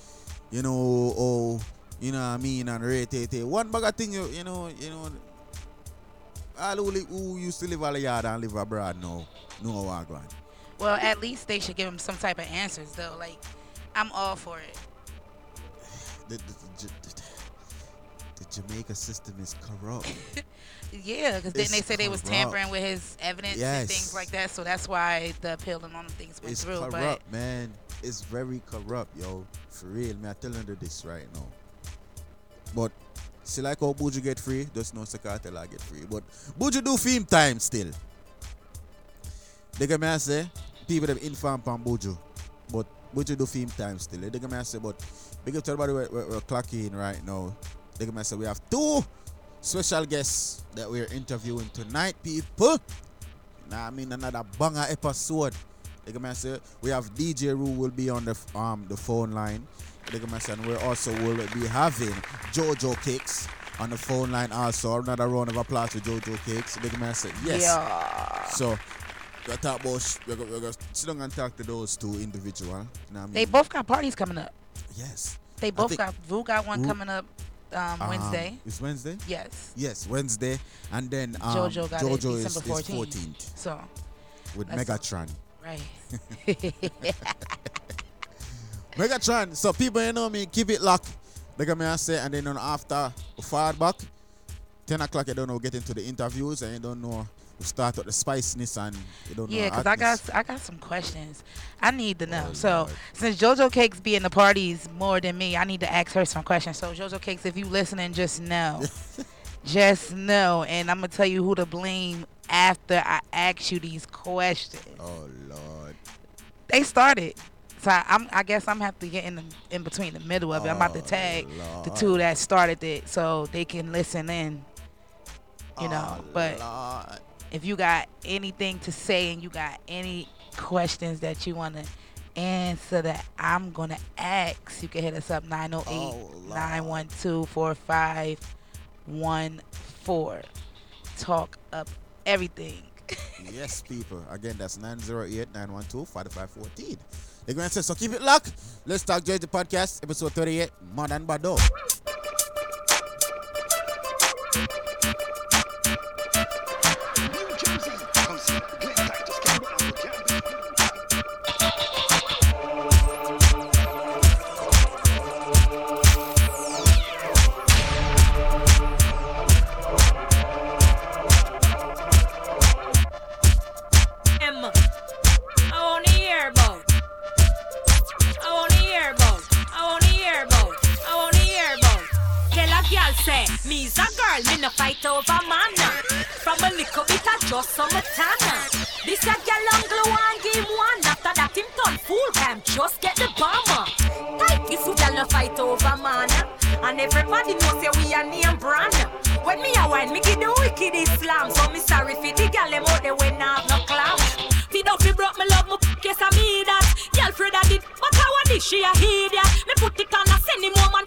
you know, oh, you know what I mean, and rate it. One bag of thing, you, you know, you know, all who, li- who used to live all the yard and live abroad now, know what going. well, at least they should give him some type of answers though. Like I'm all for it. The, the, the, the, the Jamaica system is corrupt. *laughs* Yeah, because then they said they was tampering with his evidence and things like that. So that's why the appeal and all them things went it's through. corrupt, man. It's very corrupt, yo. For real, man. I'm telling you this right now. But see, like how Buju get free, just no Kartel I get free. But Buju do film time still. They can me say people them inform on Buju, but Buju do film time still. They can me say, but because everybody we're, we're, we're clocking right now. They can me say we have two special guests that we're interviewing tonight, people. Nah, I mean another banger episode. Like I say, we have DJ Rue will be on the um the phone line. Like I say, and we also will be having Jojo Cakes on the phone line also. Another round of applause to Jojo Cakes. Like I say, yes. Yeah. So We're gonna talk about, we're, gonna, we're gonna sit down and talk to those two individual. You know I mean? They both got parties coming up. Yes. They both got. Vu got one Vu- coming up um, Wednesday. Um, it's Wednesday. Yes. Yes, Wednesday, and then um, JoJo JoJo is, December is 14th. 14th So. with Megatron. Right. *laughs* *laughs* *laughs* Megatron. So people, you know me, keep it locked. Like I say, and then on after forward back, 10 o'clock, you don't know, get into the interviews, and you don't know, we start with the spiciness, and you don't know. Yeah, because I got I got some questions. I need to Oh, know. so since JoJo Cakes be in the parties more than me, I need to ask her some questions. So JoJo Cakes, if you listening, just know, *laughs* just know, and I'm gonna tell you who to blame after I ask you these questions. Oh Lord. They started. So I, I'm, I guess I'm have to get in the, in between the middle of it. I'm about to Oh, tag the two that started it so they can listen in. You know, Oh, but Lord. if you got anything to say and you got any questions that you want to answer that I'm going to ask, you can hit us up 908 912 4514. Talk up everything. *laughs* yes, people. Again, that's 908 912 4514. They're going to say, so keep it locked. Let's talk Jersey Podcast, episode 38, Modern Bado. Everybody knows say we a name brand. When me a wine, me give the wicked Islam. So me sorry for the girl them out there when I have no clam. Feed up, fi broke me love me yes I me that. Girl Fred I did, but I did she a that? Me put it on, I send him home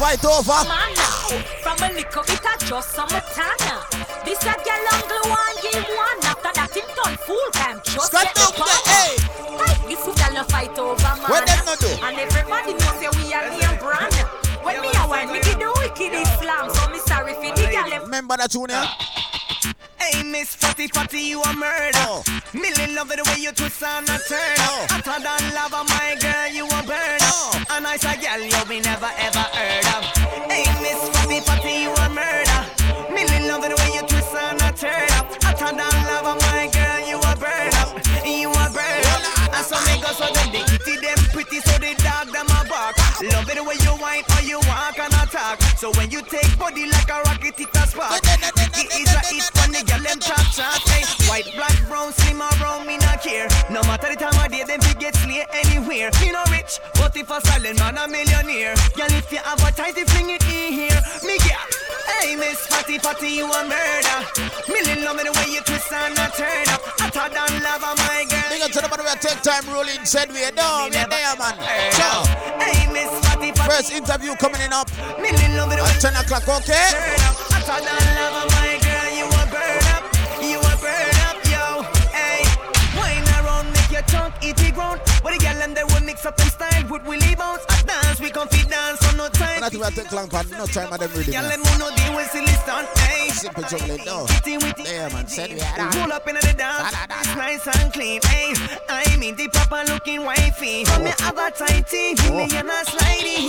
fight over. Man now, from a little bit of just some tana. This a girl on glue and give one. After that him turn fool time. Just Scott get the power. hey. This girl no fight over man. What them no do? And everybody knows that we are name brand. When me a wine, me the wicked Islam. So me sorry for the girl. Remember that tune, yeah? Ah. Miss Fatty Fatty, you a murder. Oh. Millie love it the way you twist and a turn. Oh. Hotter than lava, my girl, you a burn. Oh. A nice a girl you we never ever heard of. Hey, Miss Fatty Fatty, you a murder. Millie love it the way you twist and a turn. Hotter than lava, my girl, you a burn up. You a burn up. And so me go so them they kitty them pretty, so the dog them a bark. Love it the way you whine or you walk and attack. So when you take body like a rocket, it a spark. Matter the time of day, them fi get slay anywhere. Me no rich, but if a silent man a millionaire. Girl, if you advertise, you fling it in here. Me girl, hey Miss Fatty Fatty, you a murder. Million love me the way you twist and a turn up. Hotter than lava, my girl. Big up to the man who take time rolling said we no, we there, man. Ciao. Hey Miss Fatty Fatty. First interview coming in up Million love me the way at 10 o'clock, okay? Turn up, hotter than lava, my girl. But the girl and they will mix up them style with Willie bounce. A dance, we can fit dance on no time. Not even take long, but no time of them really. Girl, them know deal with silly stunt. Hey, Simple juggling, no. Kitty with the There, man, we Roll up in the dance, it's nice and clean. Hey, I mean the proper looking wifey. From me have a tighty, me and a slidey.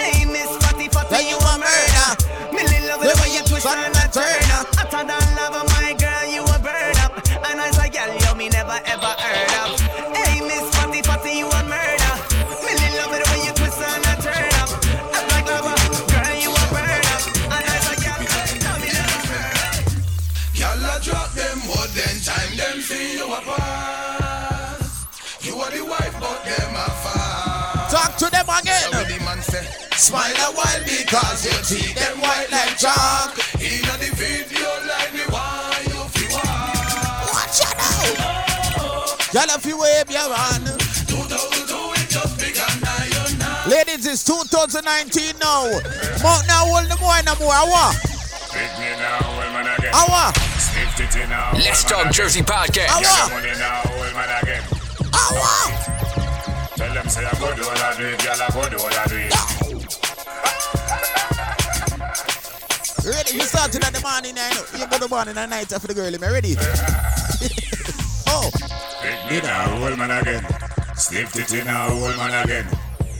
Hey, Miss Fatty Fatty, you a murder. Millie love the way you twist and turn up. Hotter than lava, my girl, you a burn up. And as a girl, you me never ever heard of. Smile a while because you see them white like chalk. In the video like me why you feel Watch out now. Girl, if you wave your hand. Ladies, it's 2019 now. Mount now, hold the boy no more. Awa. Awa. Let's Talk Jersey podcast. Tell them say I go do all I do it, girl, I go do all I do it. Ready? You started in the morning, I know. You go the morning and night after the girl. Am I ready? *laughs* oh. Pick me now, old man again. Sniff it in now, old man again.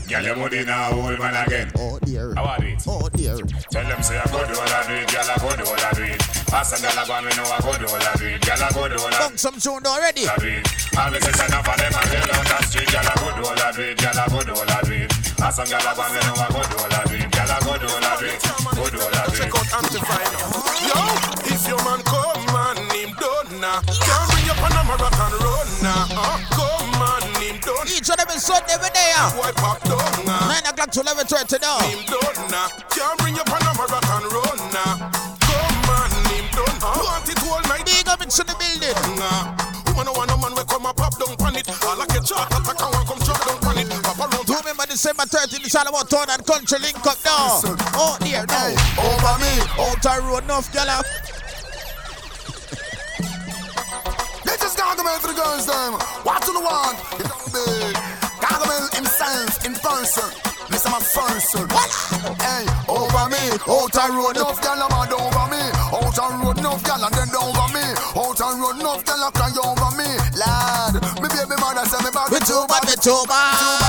Girl, your body now, old man again. Oh dear. How are it? Oh dear. Tell them say I go do all I do it, girl, I go do all I do it. Pass a girl, I go me know I go do all I do it, girl, I go do all I Bunk some tune already. do it. All the enough of them and them down the street, girl, I go do all I do it, girl, I go do all I do it. Pass a girl, I go me know I go do all I do it, girl, I go do all I do it, go do all I do it. Yo, if your man come and him done now, can't bring your Panama rock and run now. Uh, come and him done. Each them is Sunday every day. Boy pop down now. 9 o'clock to 11 30 now. Him done now. Can't bring your Panama rock and run now. Come and him done. Want it all night. Big up into the building. Nah. Woman, no one, no man, we come and pop down pan it. I like a chart attack and one come December 13th, it's all about town and country link up now. Oh dear, no. Over me. Outer road, enough, gala. They just gargamel for the girls, them. What do you want? It don't big. Gargamel himself in person. Listen, my first. Hey, over me. Outer road, enough gal a mad over me. Outer road, enough gal and then over me. Outer road, enough gal a cry over me. Lad, me baby mother say me bad. Me too bad, me too bad. Me too bad,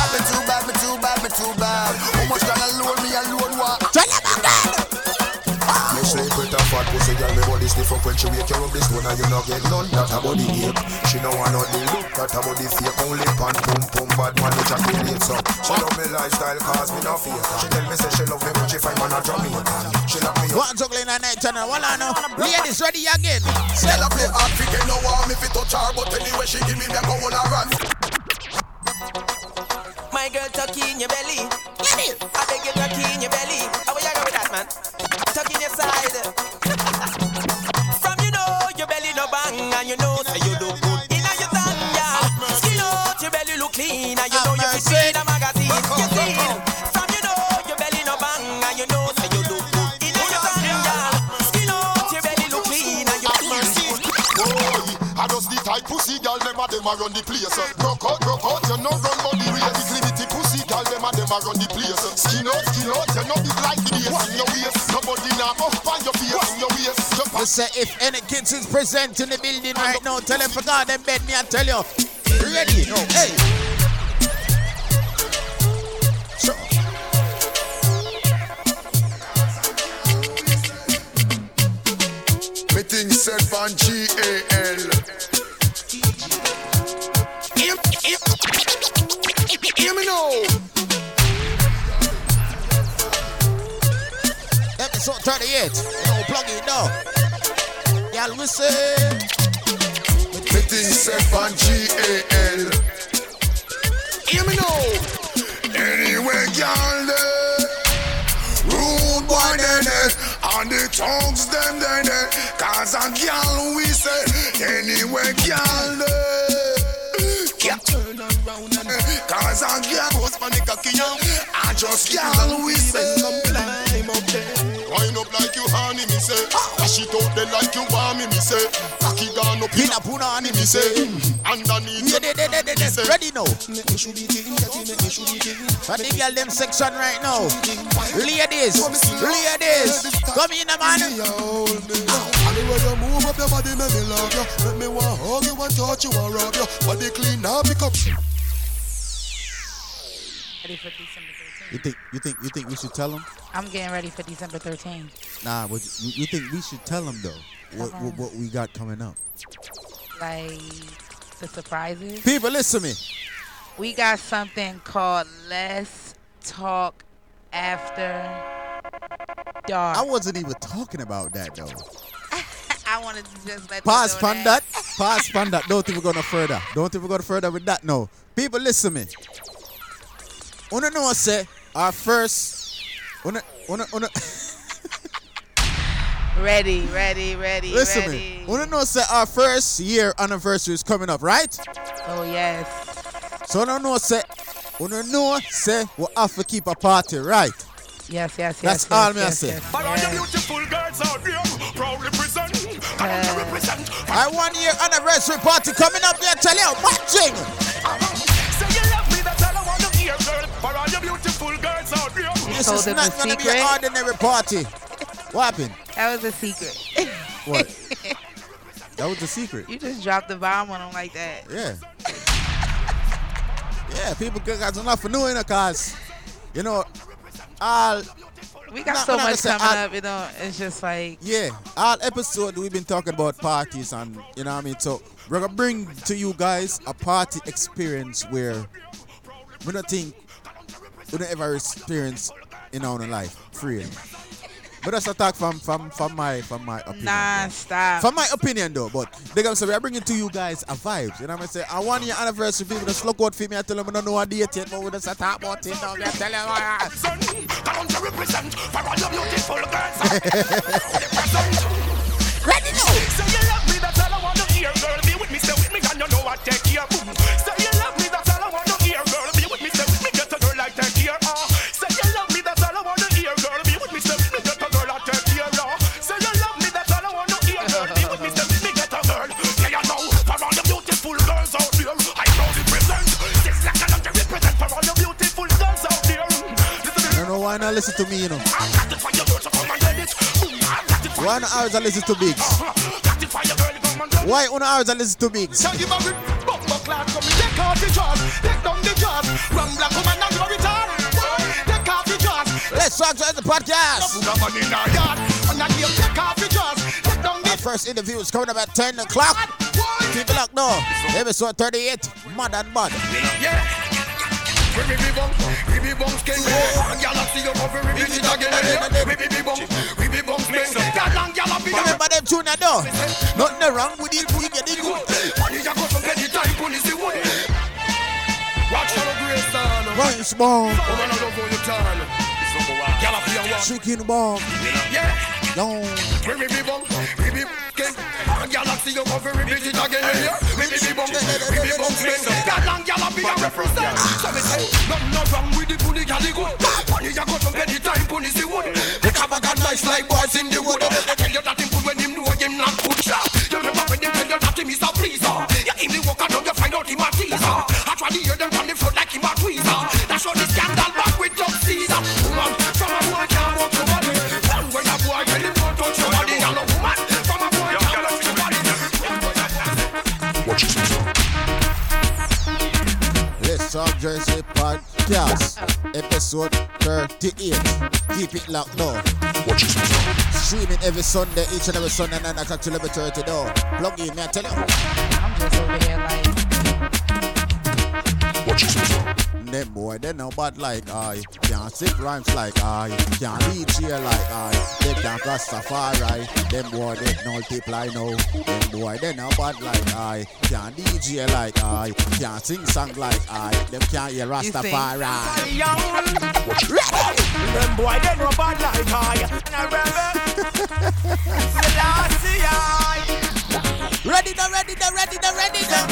stiff up when she wake you up this one and you not get none. That a body ache. She no want not the look, that a body fake. Only pan pum pum bad man which a create so. She love me lifestyle cause me no fear. She tell me say she love me when she find man a Jamaican. She lock me up. One juggling at night channel. One I know. Ladies ready again. Tell her play hard, fi get no warm if it touch her, but anyway she give me me a go on a run. My girl, tuck in your belly. I beg you, tuck in your belly. How you go with that, man? Say if any kids is present in the building right now, tell them for God them bed me I tell you. Ready? No. Hey. Cocky gone up in a punani, me say Underneath Yeah, they, they, they, they, they. Ready now. Make me shoot it in, make me shoot it in For the girl them section right now. Ladies, ladies, come in, man. And the way you move up your body, make me love you Make me want hug you and touch you and rub you Body clean now, pick up Ready for December 13th. You think you think you think we should tell them? I'm getting ready for December 13th. Nah, but you, you think we should tell them though? What, what, what we got coming up? Like the surprises. People, listen to me. We got something called Let's Talk After Dark. I wasn't even talking about that though. *laughs* I wanted to just let Pass from that. *laughs* Pass from that. Don't think we're gonna further. Don't think we're gonna further with that. No. People, listen to me. Wanna know say our first. Wanna wanna wanna. *laughs* Ready, ready, ready, listen to ready. me. Wanna know say our first year anniversary is coming up, right? Oh yes. So no know say, we no know say we have to keep a party, right? Yes, yes, yes. That's yes, all me I yes, say. yes, For all yes. beautiful girls out there, proudly present. Proudly represent. I one year anniversary party coming up there, tell you, matching. Say you love me, that's all I want to hear, girl. For all the beautiful girls out there. This is not gonna be an ordinary party. What happened? That was a secret. What? *laughs* that was the secret. You just dropped the bomb on them like that. Yeah. Yeah, people got enough for knowing it, cause you know, all We got Not- so much coming all- up, you know. It's just like Yeah, all episode we've been talking about parties and you know what I mean. So we're gonna bring to you guys a party experience where we don't think we don't ever experience in our own life free. But that's a talk from from from my from my opinion. nah, stop. From my opinion though, but they gonna say we are bringing to you guys a vibes. You know what I'm saying? I want your anniversary people just look out for me. I tell them I don't know a date yet, but we just talk about it now. I tell them. ah. Come to represent for all the beautiful girls. Represent. Ready now. Say you love me, that's all I want to hear, girl. Be with me, stay with me, and you know I take why not listen to me, you know. I got it for your girl, so come and get it. Boom, I got it for Why not always listen to Biggs? Got it for your girl, come and get it. Why una always listen to Biggs? Tell you about it, bumper clad, come take off the jaws, take down the jaws, rum black woman and your return. Take off the jaws, Let's talk to the podcast. put a man in our yard, and I give take off the jaws, take down the Our first interview is coming up at 10 o'clock. Keep it locked now. Episode 38, Mud and Bud. Yeah. Ribby bee bum, ribby bum skin, a see you over ribby it again. Ribby bum, ribby bum skin, gyal and gyal a be a Remember them tune that though? Nothing wrong with it, we get it good. Money ya go from any time, police the way. Watch out, Grace son. Right, small. Woman, I love how you turn. Gyal a be a walk. Chicken bomb. Yeah. Long. Ribby bum, ribby skin, a see you over ribby it again. Ribby bee bum, ribby bum skin, gyal and gyal a be a represent. So me say, nothing no wrong with the bully gyal the good. Money ya go from any time, police the wood. They have a gun nice like boys in the wood. Tell you that him good when him know him not good. You remember when him tell you that him is a pleaser. You him the walker down, you find out him a teaser. I try to hear them on the front like him a tweezer. That show the scandal talk Jersey podcast. Episode 38. Keep it locked now. Watch it, Streaming every Sunday, each and every Sunday, 9 o'clock to 11.30 though. Plug in, man, tell you. I'm just over here like Watch it, Them boy, they know bad like I can't sing rhymes like I can't lead here like I they can't Rastafari. Them boy, they multiply now. Them boy, they know bad like I can't DJ like I can't sing song like I. Them can't hear Rastafari. Them boy, they no bad like I. Ready ready ready now, ready now.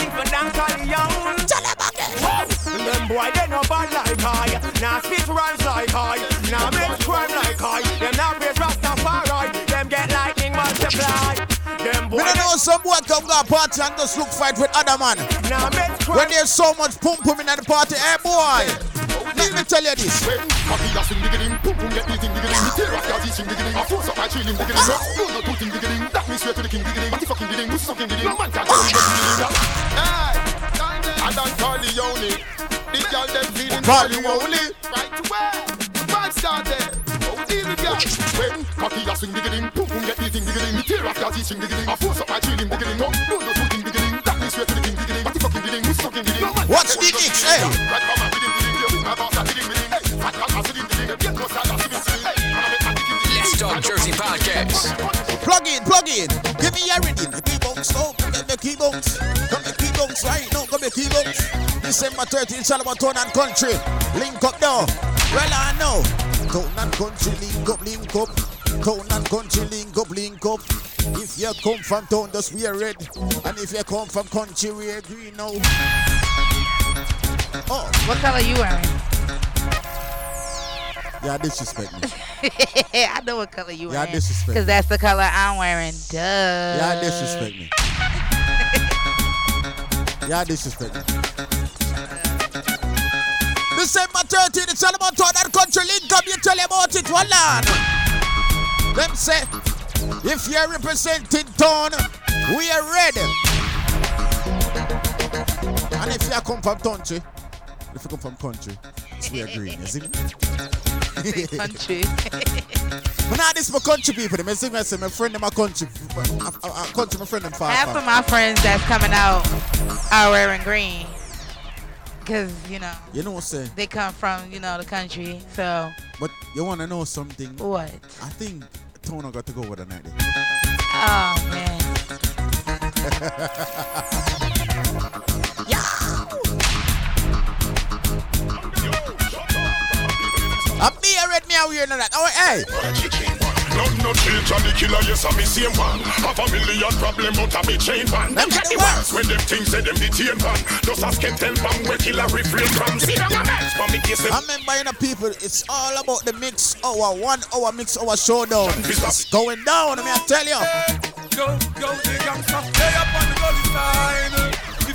Tell them again. Them boy, they no bad like I. Now spit rhymes like I. Now make crime like I. Them now face Rastafari. Them get lightning multiply. Them boy, We don't know some boy come go a party and just look fight with other man. now make crime. When there's so much pum pum in the party, hey boy. Let me tell you this. Cocky a sing digging, boom boom get beating digging. Tear off your teaching digging. I force up my chilling digging. No, no, no, putting digging. That means straight to the king digging. What the fucking digging? Who's fucking digging? No man can tell me digging. Hey, I done Corleone. The girl them feeling Corleone. Right away, bad started. Deal with ya. When cocky a swing digging, boom boom get beating digging. Me tear off your teaching digging. I force up my chilling digging. No, no, no, putting digging. That straight to the king digging. What the fucking digging? Who's fucking digging? No man can Watch tell the kicks, hey. Right from my digging digging. My boss a digging digging. Hey, fat cat a digging digging. Get close to the digging digging. Hey, and I make a digging digging. Let's Talk Jersey Podcast. Plug in, plug in. Give me your rhythm. The key bounce, no. Come the key bounce. Come the key bounce right now. Come the key bounce. December 13th, Charlotte Town and Country. Link up now. Well, I know. Town and Country, link up, link up. Town and Country, link up, link up. If you come from town, just wear red. And if you come from country, wear green now. Oh, what color are you wearing? Yeah, disrespect me. *laughs* I know what color you Yeah, wearing. disrespect. Because that's the color I'm wearing. Duh. Yeah, disrespect me. Yeah, disrespect. December 13th, it's all about town and country link up. You tell you about it, one land. Them say, if you're representing town, we are ready. And if you come from country, if you come from country, we are green, you see? Country. *laughs* But now this my country people. Say me say my friend in my country, a, a, a country my friend them far. Half of my friends that's coming out are wearing green. Because, you know, You know what I'm saying? they come from, you know, the country. So, But you wanna know something? What? I think Tono got to go with the night. oh, man. *laughs* I be a red me out here that. Oh hey. No, no children, the killer, yes, I'm the same one. Have a million problem, but I be chain one. Them get the worst when them things say them detain one. Just ask them tell bang where killer refrain from. See them a mess from me case I remember you know people, it's all about the mix hour, one hour mix hour showdown. It's going down, I mean I tell you. Yo, yo, the gangsta, stay up on the gully side.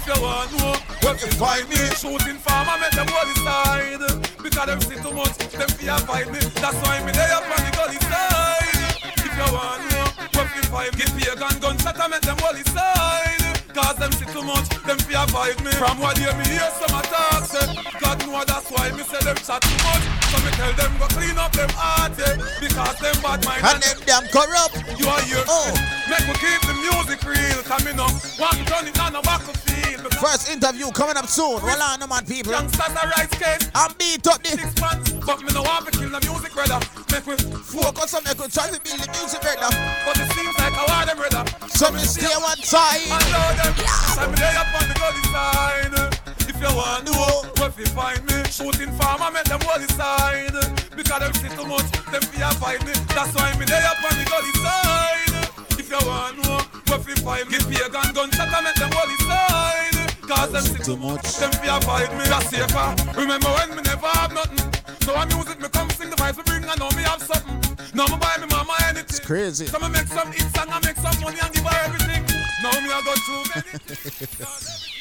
You want know where to find me, shooting farmer make them gully side. Because them see too much, them fear fight me. That's why me lay up on the gully side. If you want know where to find me, give gun, gunshot, I make them gully side. Cause them see too much, them fear fight me. From what year me hear some attacks. God know that's why me say them chat too much. So me tell them go clean up them heart, eh. Because them bad mind And them damn corrupt. You are here. Oh. Make we keep the music real. Come in up. To turn it on the battlefield. First interview coming up soon. Well on man people. Youngsters are right case. I'm beat up the six months. But me no want to kill the music brother. Make we focus on make we try to build the music brother. But it seems like I want them brother. So me stay one side. I know them. So me lay up on the gully side. If you want to know where you find me, shooting farmer make them gully side. Because them see too much, them fear fight me. That's why me lay up on the gully side. If you want to know where you find me, give me a gun, gunshot, I make them gully side. Cause them see too much, them fear fight me. That's safer. Remember when me never have nothing. So I music me come sing the vibes me bring, I know me have something. Now me buy me mama anything. It's crazy. So me make some hits and I make some money and give her everything. Now me I go through many.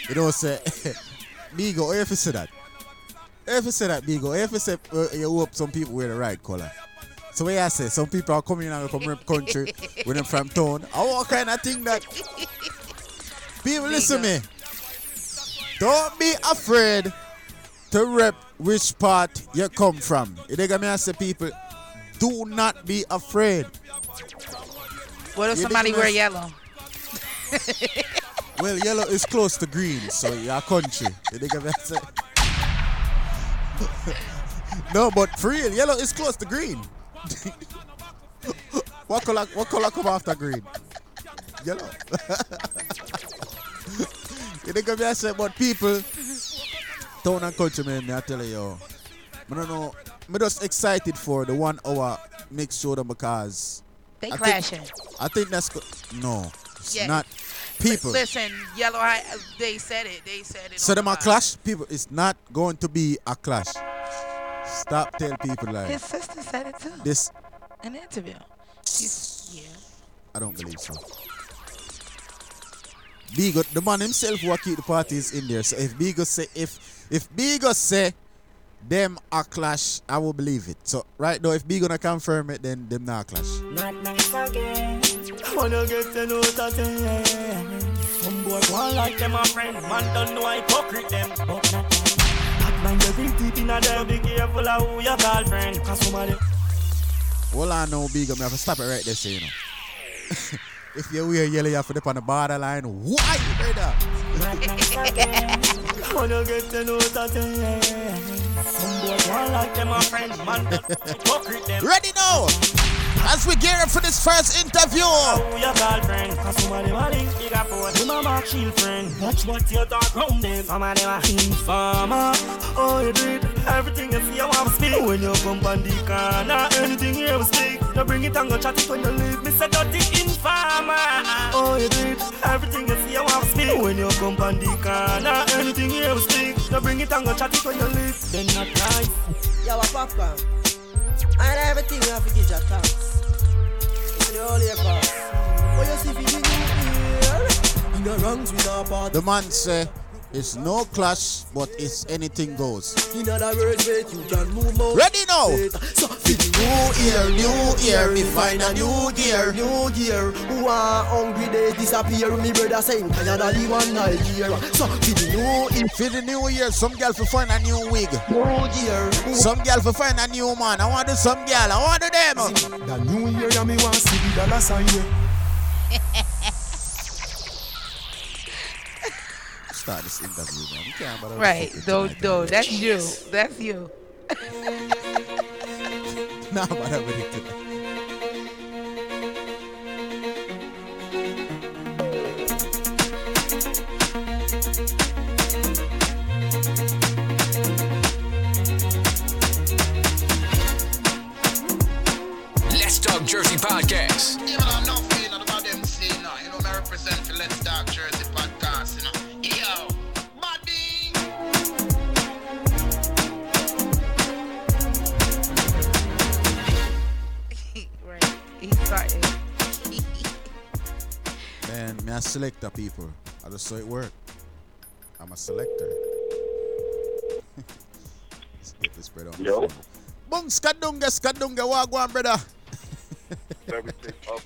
*laughs* you know say Bigo, if you say that. If you say that, Bigo, if you say uh, you hope some people wear the right color. So what I say, some people are coming out from country when them from town. I what kind of thing that people listen me. Don't be afraid to rep which part you come from. You dig me? I say people, do not be afraid. What if You somebody wear yellow? *laughs* Well, yellow is close to green, so you're country. You dig me? I say. *laughs* no, but for real, yellow is close to green. *laughs* what color? What color come after green? Yellow. *laughs* you dig me? I say, but people, town and country, man, I tell you, yo, I don't know. I'm just excited for the one hour mix show them because They I think- I think that's no, it's Yeah. not people. Listen, yellow. Hi- uh, They said it. They said it. So on them the a clash, people. It's not going to be a clash. Stop tell people like His sister said it too. this. An interview. She's, yeah. I don't believe so. Bigo, the man himself will keep the parties in there. So if Bigo say if if Bigo say them a clash, I will believe it. So right now, if B gonna confirm it, then them not clash. Not nice again. Wanna get to know that thing. Some boy want like them a friend. Man don't know I hypocrite them. But not Bad mind you think deep in a them. Be careful of who you call friend. Cause somebody All I know, me have to stop it right there, so you know. *laughs* if you wear yellow, you have to dip on the borderline. Why, brother? not nice get to know that. Eh, some boy want like them a friend. Man don't know I hypocrite them. Ready now? As we gear up for this first interview. Who you call friend? Cause some of them a link big up for them a mark shield friend. Watch what you talk round them. Some of them a informer. Oh, you do it. Everything you see, you want to speak. When you come on the corner, anything you ever speak. You bring it and go chat it when you leave. Me say dirty farmer. Oh, you did everything you see, you want speak. When you come on the corner, anything you speak, you bring it and go chat it when you leave. Then not nice. Yo. And everything you have to give your thanks. It's the only. What you see, if you in the wrongs with our part. The man say it's no clash, but it's anything goes. In other words, wait, you can move more. Ready now? So, new year, new year, me find a new gear, new gear. Who are hungry days disappear? Me brother saying, tired of the one year. So, for the new year, For the new year, some girl for find a new wig. new year. Some girl for find a new man. I want to some girl. I want to them. The new year, yeah, me want to see the dollar sign. *laughs* Start this interview, man. You can't bother Right. fucking No, tonight, no, that's you. That's you. Nah, bother with it tonight. Let's Talk Jersey Podcast. Selector people. I just saw it work. I'm a selector. *laughs* Let's get this spread on. Yo. Boom, skadunga, skadunga, wagwan, brother. *laughs* Everything up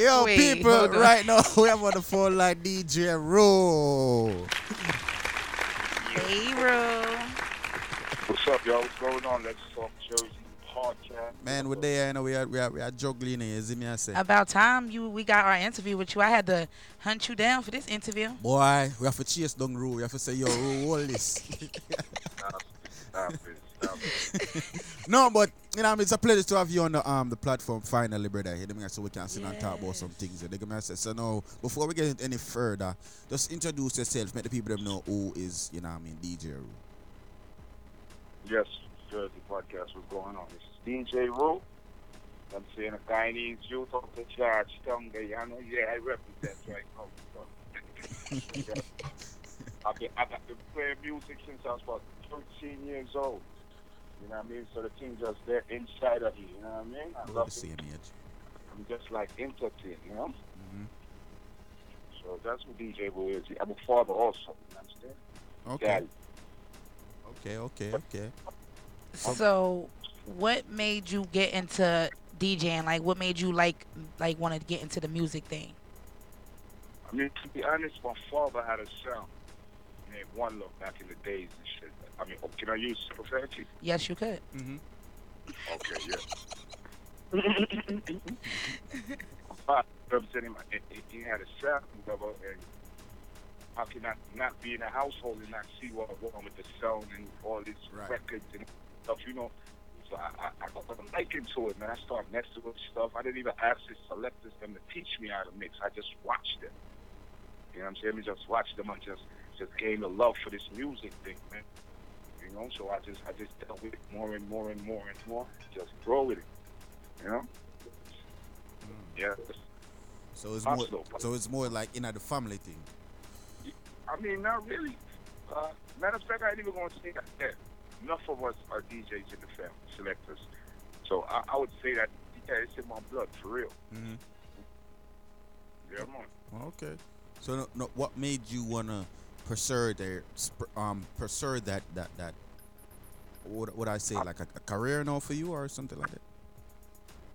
Yo, Wait, people, right now *laughs* we have on the phone line DJ Ro. Hey, bro. What's up, y'all? What's going on? Let's talk Jersey podcast. Man, we're there, you know, we are, we are, we are juggling here, you see me I say. About time you we got our interview with you. I had to hunt you down for this interview. Boy, we have to chase down Ro. We have to say, yo, Ro, hold this. Stop, stop it. Stop it. no, but you know, I mean, it's a pleasure to have you on the um the platform finally, brother. You know, what so we can sit and talk about some things. You know, say. So now, before we get into any further, just introduce yourself, make the people them know who is, you know, I mean, DJ Ro. Yes, Jersey podcast. What's going on? This is DJ Roo. I'm saying a Guyanese youth of the charge, Tonga. You know, yeah, I represent right now. Yeah. *laughs* I've been, I've been playing music since I was about 13 years old. You know what I mean? So the thing just there inside of you. You know what I mean? I We're love the it. same age. I'm just like entertain, you know? Mhm. So that's what DJ Roo is. I'm a father also. You understand? Okay. Daddy. Okay, okay, okay. So, what made you get into DJing? Like, what made you like like want to get into the music thing? I mean, to be honest, my father had a sound named One Love back in the days and shit. I mean, oh, can I use profanity? Yes, you could. Mm-hmm. Okay, yeah. But *laughs* representing my, he- he he had a sound, brother, and how can I not be in a household and not see what went on with the sound and all these records and stuff, you know? I, I, I got a liking to it, man. I started messing with stuff. I didn't even ask the selectors them to teach me how to mix. I just watched them. You know what I'm saying? I just watched them and just just gain a love for this music thing, man. You know, so I just I just dealt with it more and more and more and more. Just grow with it. You know? Yeah. So it's more, so it's more like in you know, the family thing. I mean, not really. Uh, matter of fact, I ain't even going to say that. Enough of us are DJs in the family, selectors. So I, I would say that, yeah, it's in my blood, for real. Mm-hmm. Yeah, man. Okay. So no, no, what made you wanna pursue their sp- um pursue that that that what would I say like a, a career now for you or something like that?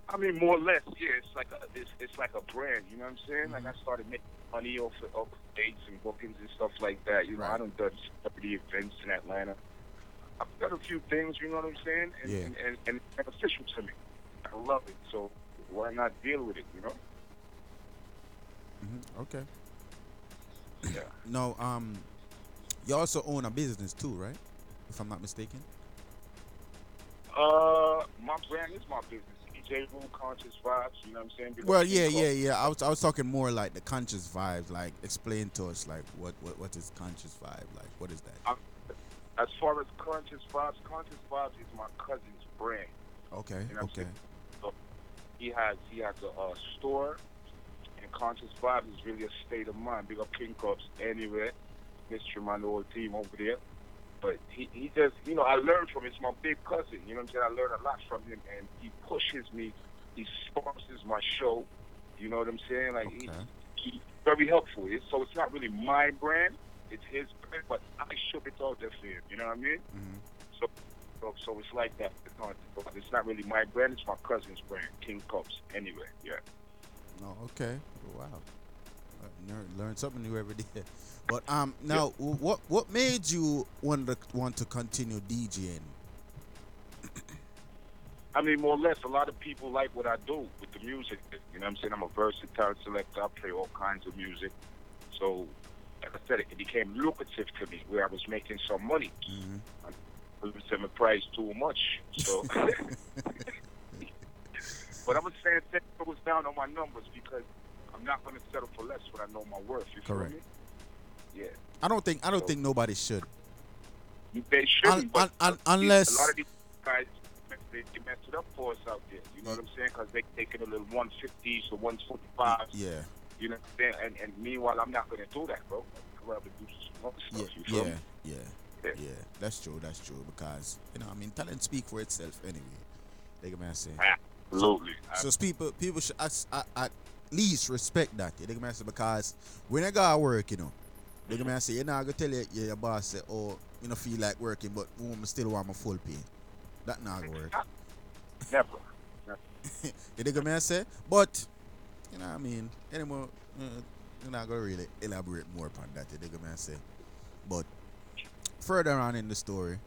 I mean, more or less, yeah. It's like a, it's, it's like a brand. You know what I'm saying? Like I started making money off of, dates and bookings and stuff like that. You know, I done done celebrity events in Atlanta. I've done a few things. You know what I'm saying? And, Yeah. and, and, and it's beneficial to me. I love it. So why not deal with it? You know? hmm Okay. Yeah. *clears throat* No, um, you also own a business too, right? If I'm not mistaken. Uh, my brand is my business. DJ Roo Conscious Vibes. You know what I'm saying? Because Well, yeah, yeah, yeah. I was I was talking more like the conscious vibes. Like, explain to us like what what what is conscious vibe? Like, what is that? I'm- As far as Conscious Vibes, Conscious Vibes is my cousin's brand. Okay, You know okay. So he has he has a uh, store and conscious vibes is really a state of mind. Big up King Cups anyway. Mr. Man, the whole team over there. But he, he just, you know, I learned from him. It's my big cousin. You know what I'm saying? I learned a lot from him, and he pushes me. He sponsors my show. You know what I'm saying? Like, he's, he's very helpful. It's, so it's not really my brand. It's his brand, but I shook it out there for him. You know what I mean? So, so, so it's like that. It's not, it's not really my brand. It's my cousin's brand, King Cups. Anyway, yeah. No, okay. Wow. Uh, Learn, learn something new every *laughs* day. But um, now w what what made you want to want to continue DJing? *clears throat* I mean, more or less, a lot of people like what I do with the music. You know what I'm saying? I'm a versatile selector. I play all kinds of music. So, like I said, it became lucrative to me where I was making some money. Mm-hmm. I was selling my price too much. So, *laughs* but I'm saying that goes down on my numbers because I'm not going to settle for less when I know my worth. You Correct. feel me? Yeah. I don't think I don't think nobody should. They shouldn't, Un- but un- un- a lot of these guys they, they mess it up for us out there. You know what I'm mm. saying? Because they taking a little 150s or 125s. yeah, You know what I'm saying? And, and meanwhile, I'm not going to do that, bro. I'd rather do some other yeah, stuff. You feel yeah, yeah, yeah. That's true. That's true because you know I mean talent speak for itself anyway. They can say. Absolutely. So, so people people should at, at, at least respect that. They can say because when I got work, you know, they can say you know I go tell you yeah, your boss say oh you know feel like working but woman still want my full pay. That not gonna work. Never. *laughs* you dig what I say? But you know what I mean anymore. Uh, you're not gonna really elaborate more upon that. You dig what I say? But further on in the story,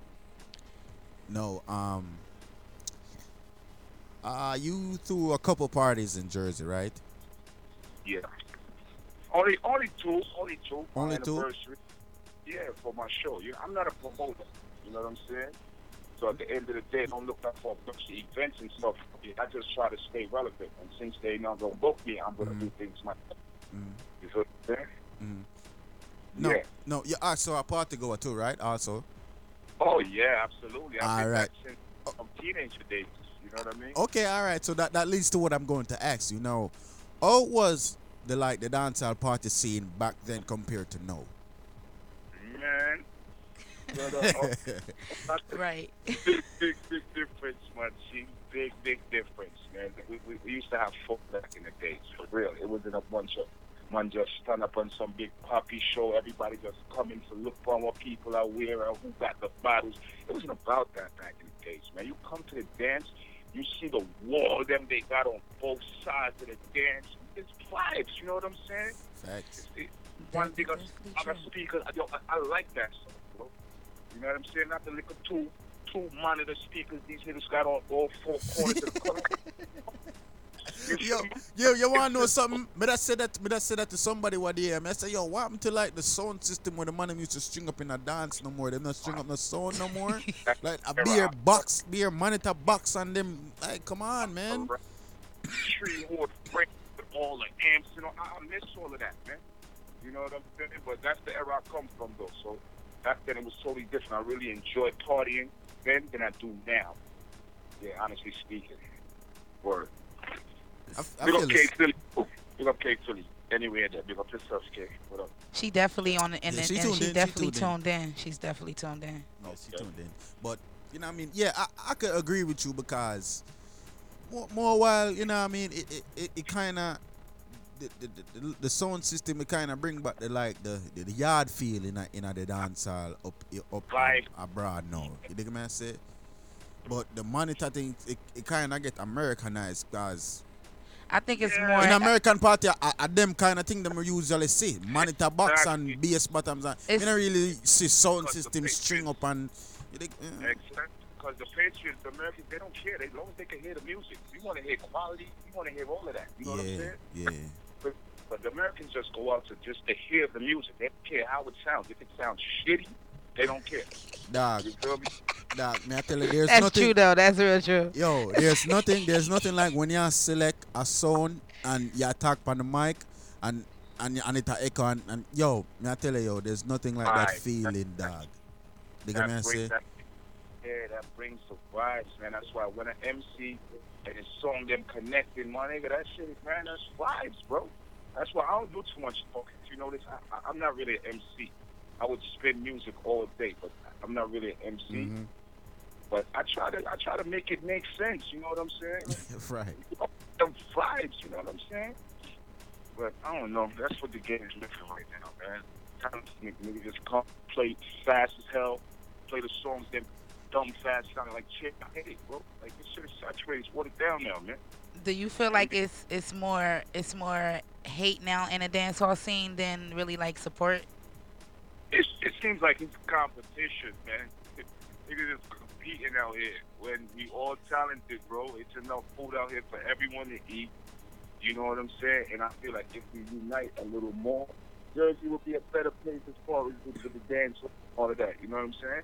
no, um, uh, you threw a couple parties in Jersey, right? Yeah. Only, only two, only two. Only two? Yeah, for my show. You know, I'm not a promoter. You know what I'm saying? So at the end of the day, don't look out for of events and stuff. I just try to stay relevant. And since they're not gonna book me, I'm gonna do things myself. You feel what I'm? Mm. No, Yeah. no, yeah. Uh, so a party goer too, right? Also, Oh yeah, absolutely. I've All been right. since from teenager days. You know what I mean? okay, all right. So that that leads to what I'm going to ask you now. How was the like the dancehall party scene back then compared to now? Man. Brother, oh, right. Big, big, big difference, man. See, big, big difference, man. We, we, we used to have fun back in the days, for real. It wasn't a bunch of man just stand up on some big poppy show. Everybody just coming to look for what people are wearing, who got the bottles. It wasn't about that back in the days, man. You come to the dance, you see the wall them they got on both sides of the dance. It's vibes, you know what I'm saying? Facts. It, one big other speakers. I, yo, I, I like that stuff, bro. You know what I'm saying? Not the little two two monitor speakers these niggas got on all four corners of the *laughs* club. yo, yo, you wanna know something? Me I said that, me I said that to somebody one day. I say, yo, what happened to like the sound system where the man used to string up in a dance no more? They not string up no sound no more. *laughs* like a beer box, beer monitor box, and them. Like, come on, man. Tree wood break with all the amps, you know. I, I miss all of that, man. You know what I'm saying? But that's the era I come from, though. So back then it was totally different. I really enjoyed partying then than I do now. Yeah, honestly speaking. Word. I Big up K this. Philly. Big up K Philly. Anywhere there. Big up yourself, K. What up? She definitely on it, and, Yeah, and, she and tuned she in, she definitely tuned tuned in. She's definitely tuned in. Yeah, she tuned in. But you know what I mean? Yeah, I, I could agree with you because more, more while, you know what I mean, it it, it, it kinda the, the, the, the sound system it kinda bring back the like the, the, the yard feel in a, in a the dance hall up up Right. abroad now. You dig me I say? But the monitor thing it, it kinda get Americanized because I think it's more. in American party, I, I them kind of thing them we usually see monitor box and bass bottoms and you don't really see sound system string up and you dig, uh, Exactly. Because the Patriots, the Americans, they don't care. They, as long as they can hear the music. We want to hear quality. We want to hear all of that. You know what I'm yeah, saying? yeah. But, but the Americans just go out to just to hear the music. They don't care how it sounds. If it sounds shitty, they don't care. Dog, You feel me? dog, may I tell you, there's That's nothing. true though. That's real true. Yo, there's nothing. There's nothing like when you select a sound and you attack on the mic and and and it a echo and, and yo, may I tell you, yo, there's nothing like that Right. feeling, dog. Dig me I say? that, yeah, that brings the vibes, man. That's why when an MC and his song them connecting, my nigga, that shit, man, that's vibes, bro. That's why I don't do too much talking. You notice I, I, I'm not really an MC. I would spin music all day, but I'm not really an MC. Mm-hmm. But I try to I try to make it make sense. You know what I'm saying? *laughs* right. the vibes. You know what I'm saying? But I don't know. That's what the game is looking right now, man. Time to make niggas just come play fast as hell, play the songs then dumb fast, sounding like shit. I hate it, bro. Like this shit is saturated, it's watered down now, man. Do you feel like it's it's more it's more hate now in the dancehall scene than really like support? It, it seems like it's competition, man. Niggas is competing out here when we all talented, bro. It's enough food out here for everyone to eat. You know what I'm saying? And I feel like if we unite a little more, Jersey will be a better place as far as with the dance, all of that. You know what I'm saying?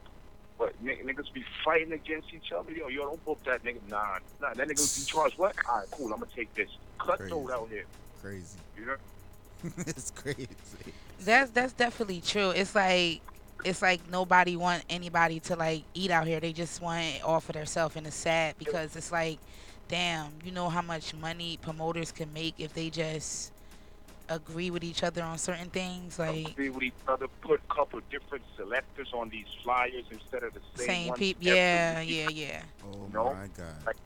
But n- niggas be fighting against each other. Yo, yo, don't book that nigga. Nah, nah, that nigga be charged. What? All right, cool. I'm gonna take this. Cutthroat out here. Crazy. You know? *laughs* it's crazy. That's that's definitely true. It's like it's like nobody want anybody to like eat out here. They just want it all for themselves, and it's sad because it's like, damn, you know how much money promoters can make if they just agree with each other on certain things. Like Agree with each other. Put a couple different selectors on these flyers instead of the same, same people. every Yeah, yeah, yeah. Oh You know? my God. Like,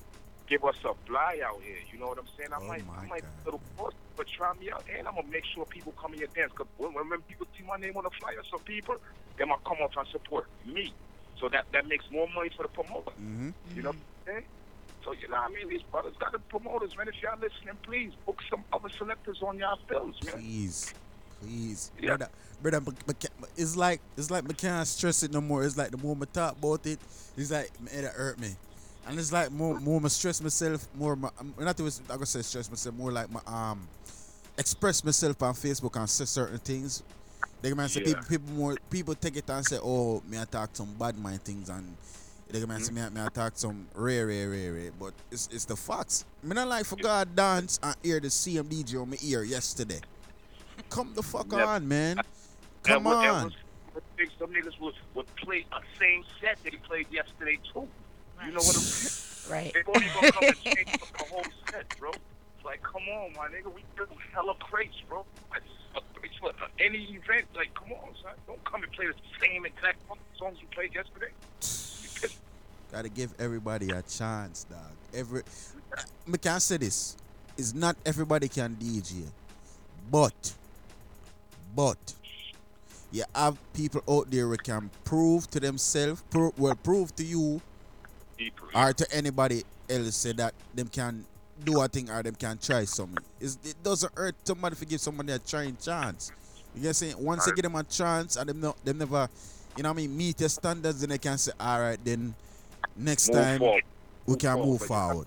give us a fly out here. You know what I'm saying? I Oh might, my I might a little force, but try me out, and I'm gonna make sure people come in your dance. Cause when, when people see my name on the flyer, some people they might come up and support me. So that that makes more money for the promoter. Mm-hmm. You know what I'm saying? So you know what I mean? These brothers got the promoters, man. If y'all listening, please book some other selectors on y'all films, man. Please, please, Yeah. brother, brother. It's like it's like I can't stress it no more. It's like the more I talk about it, it's like it hurt me, and it's like more more I stress myself more. My, I'm not even I'm gonna say stress myself more like my um express myself on Facebook and say certain things. They man say Yeah. people people more people take it and say oh me I talk some bad mind things and they man hmm? say me, I- me I talk some rare rare rare rare but it's it's the facts. Me not like for God dance and hear the same DJ on my ear yesterday. Come the fuck Yep. on, man. Come And on. what's- what Some niggas would, would play a same set they played yesterday too. You know what I'm saying? *laughs* Right. They won't even come and change up the whole set, bro. It's like, come on, my nigga, we do hella crates, bro. Like, a crate for any event, like, come on, son. Don't come and play the same exact songs you played yesterday. Gotta give everybody a chance, dog. Every me can say this. It's not everybody can DJ. But but you have people out there who can prove to themselves, pro- well prove to you or to anybody else say that them can do a thing or them can try something. It's, it doesn't hurt somebody to give somebody a trying chance. You get saying? Once you give them a chance and them, no, them never, you know what I mean, meet your standards, then they can say, all right, then next Move time forward. we can forward, move forward.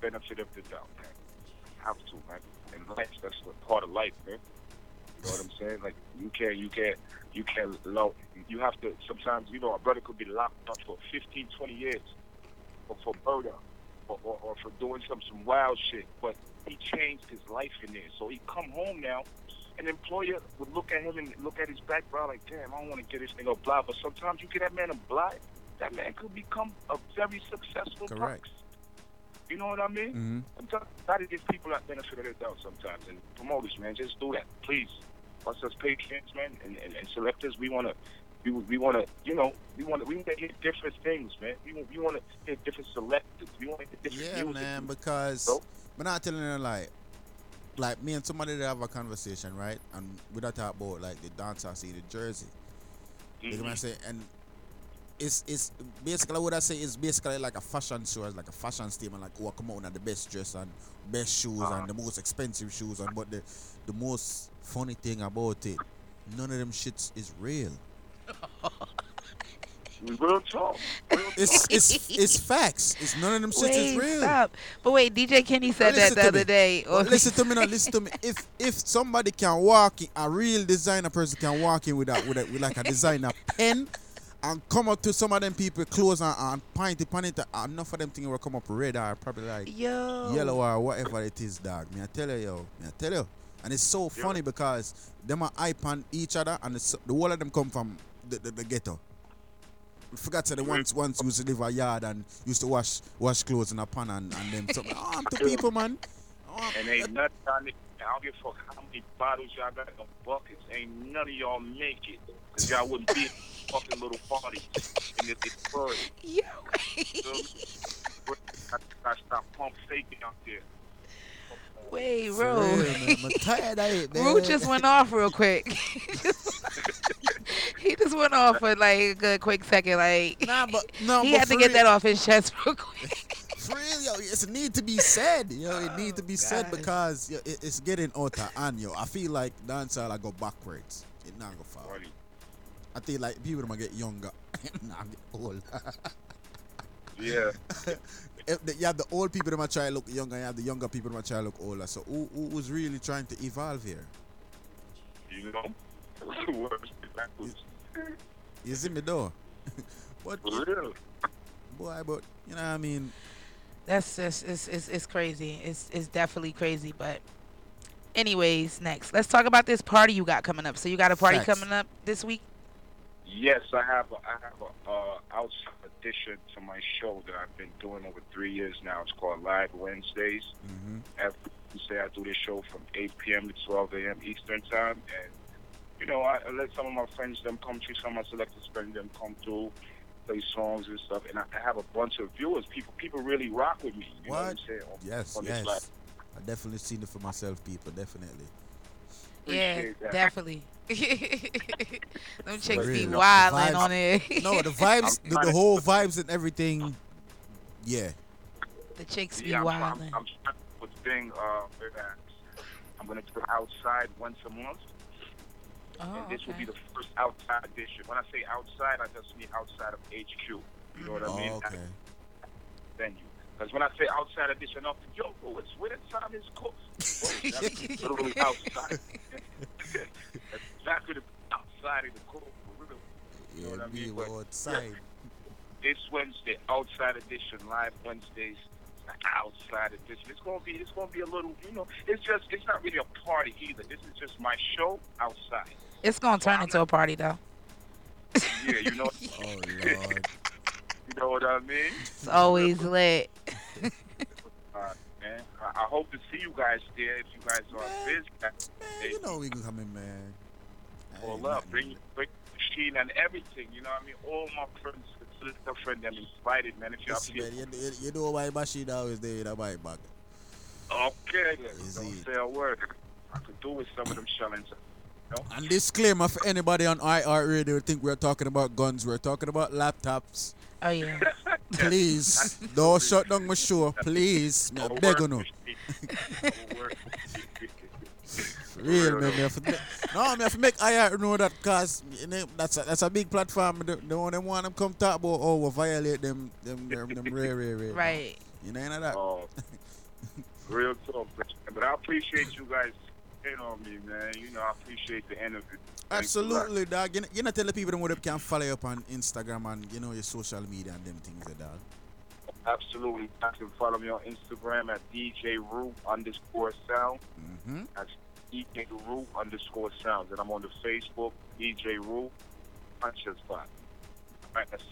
Benefit of the doubt, man. Have to, man. In life, that's part of life, man. You know what I'm saying? Like you can't, you can't, you can't. Low, you have to. Sometimes, you know, a brother could be locked up for 15, 20 years for, for murder or, or, or for doing some some wild shit. But he changed his life in there. So he come home now. An employer would look at him and look at his background like, damn, I don't want to get this nigga a. But sometimes you get that man a blind, that man could become a very successful Correct. person. You know what I mean? Mhm. Sometimes got to give people that benefit of the doubt sometimes. And promoters, man, just do that, please. Us as patrons, man, and, and, and selectors, we want to, we, we want to, you know, we want to, we want to hear different things, man. We, want- we want to hear different selectors. We want to hear different Yeah, music. man, because I'm not telling you like like me and somebody that have a conversation, right? And we don't talk about like the dancer see the jersey. You know what I'm saying? And it's it's basically what I say is basically like a fashion show, it's like a fashion statement, like oh come on at the best dress and best shoes and the most expensive shoes and but the the most funny thing about it, none of them shits is real. Real talk. It's it's it's facts. It's none of them shits is Wait, real. stop. But wait, DJ Kenny said that the other me. day. But oh. listen to me now. Listen to me. If if somebody can walk in, a real designer person can walk in with that with, a, with like a designer pen and come up to some of them people clothes and, and point it, point it. and Enough of them things will come up red or probably like Yo. yellow or whatever it is, dog. Me I tell you, yo. Me I tell you. And it's so funny because them are hype on each other and the, the whole of them come from the, the, the ghetto. We forgot that the once once used to live a yard and used to wash wash clothes in a pan and, and them something. Oh, I'm to people, man. And ain't nothing on it. Man. I don't give a fuck how many bottles y'all got in the buckets. Ain't none of y'all make it. Because y'all wouldn't be at *laughs* fucking little parties in the Detroit. Yo. I, I stop pump faking out there. Wait, For Ro. I'm tired of it, *laughs* man. Ru just went off real quick. *laughs* he just went off for like a good quick second. Like, nah, but no, he but had to get real- that off his chest real quick. For real, yo, it's a need to be said. Yo, it oh, need to be said God. because yo, it, it's getting out of hand, yo. I feel like dancehall I go backwards. It not go forward. I feel like people gonna get younger, *laughs* not get old. Yeah. *laughs* If the- you have the old people that might try to look younger, and you have the younger people that might try to look older. So who, who was really trying to evolve here? You know? *laughs* Words backwards. You see me though? but For real. boy, but you know what I mean. That's just it's, it's it's crazy. It's it's definitely crazy. But anyways, next let's talk about this party you got coming up. So you got a party Facts. coming up this week. Yes, I have a, I have a uh, outside addition to my show that I've been doing over three years now. It's called Live Wednesdays. Mm-hmm. Every Wednesday I do this show from 8 p.m. to 12 a.m. Eastern time, and you know I, I let some of my friends them come through, some of my selected friends them come through, play songs and stuff, and I, I have a bunch of viewers. People people really rock with me. You know what I'm saying? On, Yes, on yes. I definitely seen it for myself, people. Definitely. Yeah, that. definitely. *laughs* Them chicks be. The wilding on it. no, the *laughs* vibes, the, the whole vibes and everything. Yeah. the chicks be Yeah, I'm, I'm. I'm trying to put thing uh, where that I'm gonna go outside once a month. Oh, and this will be the first outside edition. When I say outside, I just mean outside of HQ. You know what I mm-hmm. mean? Oh, okay. Venue. Because when I say outside edition, I'm yo, bro, it's winter time. It's cold. Bro, that's *laughs* literally outside. That's *laughs* exactly the outside of the cold. For real. You know Yeah, what I mean? But, outside. this Wednesday, outside edition, live Wednesdays, outside edition. It's gonna be, it's gonna be a little, you know, it's just, it's not really a party either. This is just my show outside. It's gonna turn into a party though. Yeah, you know. *laughs* oh Lord. You know what I mean? It's always lit. *laughs* Uh, man, I, I hope to see you guys there if you guys are busy. Man, you know we can come in, man. Pull up, bring bring the machine and everything. You know what I mean? All my friends, the friend them invited, man. If y'all Listen, feel man, you, you, you know why machine always there in a bike bag. okay, don't say a word. I could do with some of them shellings. You? And disclaimer for anybody on IR Radio who think we're talking about guns, we're talking about laptops. Oh yeah. *laughs* Please, don't shut down my show, please. Me beg you no. Real man, me have to, no, me have to make IR know that cause you know, that's a, that's a big platform. The, the one them want them come talk about oh we violate them them them, them rare rare rare. Right. You know none of that. Oh, *laughs* real talk, but I appreciate you guys hitting on me, man. You know, I appreciate the interview. Absolutely, dog. You know, you know tell the people them what they can follow you up on Instagram and you know your social media and them things, eh, dog. Absolutely. You can follow me on Instagram at DJ Roo underscore sound. Mm-hmm. That's DJ Roo underscore sound. And I'm on the Facebook, DJ Roo Conscious Vibe.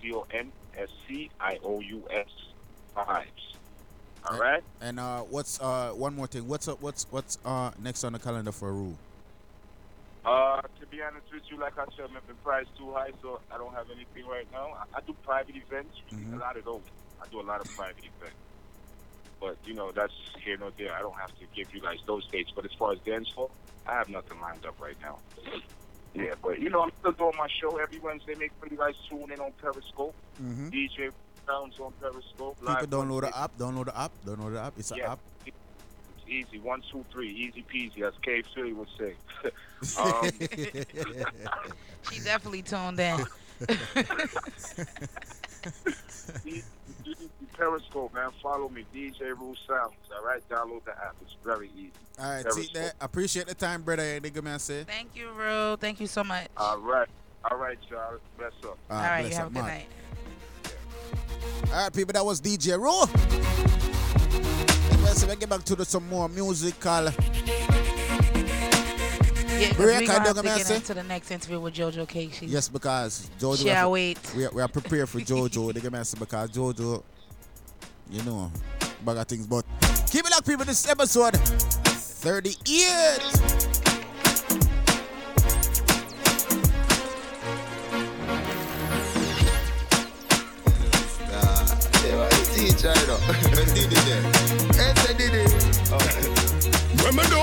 C O N S C I O U S vibes. All right? And uh, what's uh one more thing? What's up? What's what's uh next on the calendar for Rue? Uh, to be honest with you, like I said, my price too high, so I don't have anything right now. I, I do private events, Mm-hmm. a lot of those. I do a lot of private events. But, you know, that's here nor there. I don't have to give you guys those dates. But as far as dance hall, I have nothing lined up right now. Yeah, but, you know, I'm still doing my show every Wednesday. Make sure you guys tune in on Periscope. Mhm. DJ Sounds on Periscope. People live download Wednesday. the app. Download the app. Download the app. It's an Yeah. app. It's easy. One, two, three. Easy peasy, as K Philly would say. *laughs* um, She definitely tuned in. *laughs* Periscope, man. Follow me, DJ Roo Sounds. All right, download the app. It's very easy. All right, Periscope. see that. Appreciate the time, brother. Nigga, man, say. Thank you, Ru. Thank you so much. All right, all right, y'all. Bless up. All All right, right, bless you have up, a good man. night. All right, people, that was DJ Raw. Let's get back to the, some more musical. Yeah, Break we and gonna have to get into the next interview with JoJo. She, Yes, because Jojo. Shall wait. We are, we are prepared for Jojo. Man, say, because Jojo, you know, bag of things. But keep it up, people. This episode 38. Teacher, you know. Did it there. Hey, did it. Remember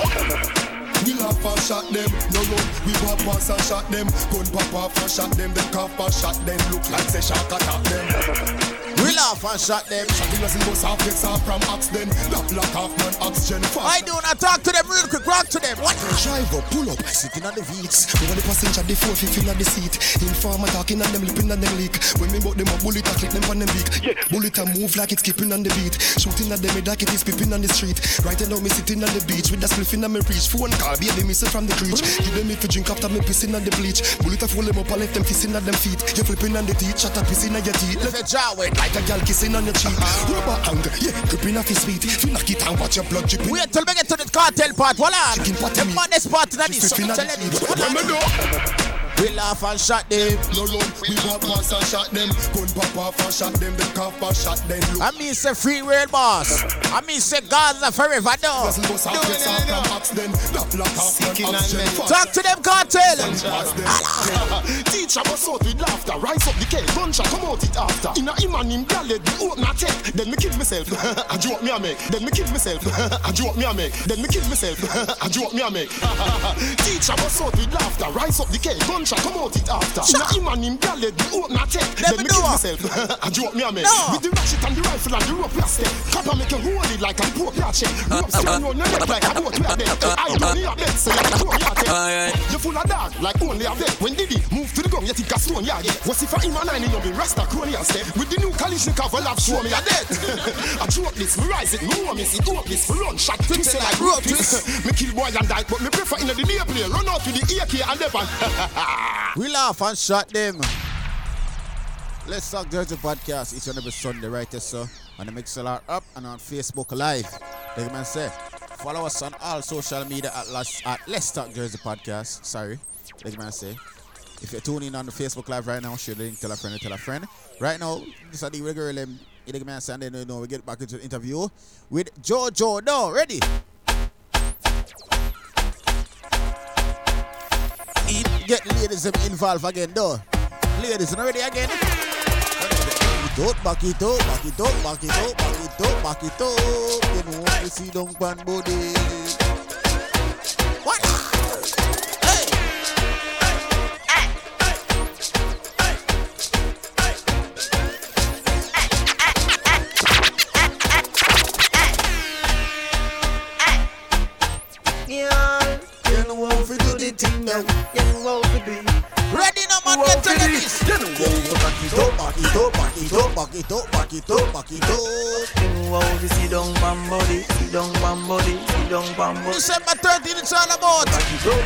We laugh and shot them, no run. We pop pass and shot them. Gun pop off and shot them. Them cough and shot them. Look like say shark attack them. We laugh and shot them. Shotting us in bus half gets off from ox then. Lock lock off man oxygen fast. I do not talk to them real quick. Rock to them. What? Driver pull up, sitting on the Veets. Over the passenger, the four fifteen on the seat. Informer talking on them lipping on them leak. When me bought them a bullet, I click them on them beak. Bullet a move like it's skipping on the beat. Shooting at them, it like it is pipping on the street. Right now me sitting on the beach with a spliff in me reach. Phone call, baby missing from the creech. Give them if you drink after me pissing on the bleach. Bullet a fool them up, I left them kissing at them feet. You flipping on the teeth, shut up pissing on your teeth. Let it jaw it. Like a gal kissing on your cheek. Rubber hand, yeah, gripping off his sweet. Feel like it and watch your blood dripping. Wait till we get to the Kartel part. Hold on. The maddest part of this. Tell on them the it. feet. Hold on. We laugh and shot them. No run, we pop pass and shot them. Gun pop off and shot them. Them cough and shot them. Look. I mean say free world boss. I mean say Gaza forever though. Doesn't go south, gets off from ox then. Lock lock off man oxygen fast. Talk to them Kartel. *laughs* Teacher was out with laughter, rise up the cake, bunch come out it after. In a him and him gal let me open a take, then me kill myself. *laughs* I joke me a make, then me kill myself. *laughs* I joke me a make, then me kill myself. I joke me a make. Teacher was out with laughter, rise up the cake, bunch come out it after. A him and him gal let me open a take, then me kill myself. *laughs* I joke me a make. With the ratchet and the rifle and the rope plastic, copper make you hold it like a poor ratchet. Rope stick on your neck like a boat we dead. I don't need a bed, so you throw me a. You full of dog like only a vet. When did he move to the ground, you think a stone yard. What's if I him and I need be Rasta crony and step with the new Kalashnikov, I've show me a dead. *laughs* I drop this, me rise it, me warm it, it up this, me run shot, twist it like rope twist. *laughs* me kill boy and die, but me prefer in the day play, run out with the AK and the We laugh and shot them. Let's talk Jersey Podcast each and every Sunday, right there, so on the Mixlr up and on Facebook Live. Like man say, follow us on all social media at Let's, at Let's Talk Jersey Podcast. Sorry, like man say. If you're tuning in on the Facebook Live right now, share the link, tell a friend, tell a friend. Right now, this is the regular um, you man say, and then you know, we get back into the interview with Jojo. No, ready? Get ladies um, involved again, though. Ladies, you ready again? Back it back it up, back it up, back it up, back it up, back it up. You know, you see down pan body. What we do the thing now. You what we do. Ready now, man, get to the list. You know what we Back it up, back it up, back it up, back it up, back it up, back it up. You know how we sit down bam body, sit down bam body, sit down bam body. December 13th, it's all about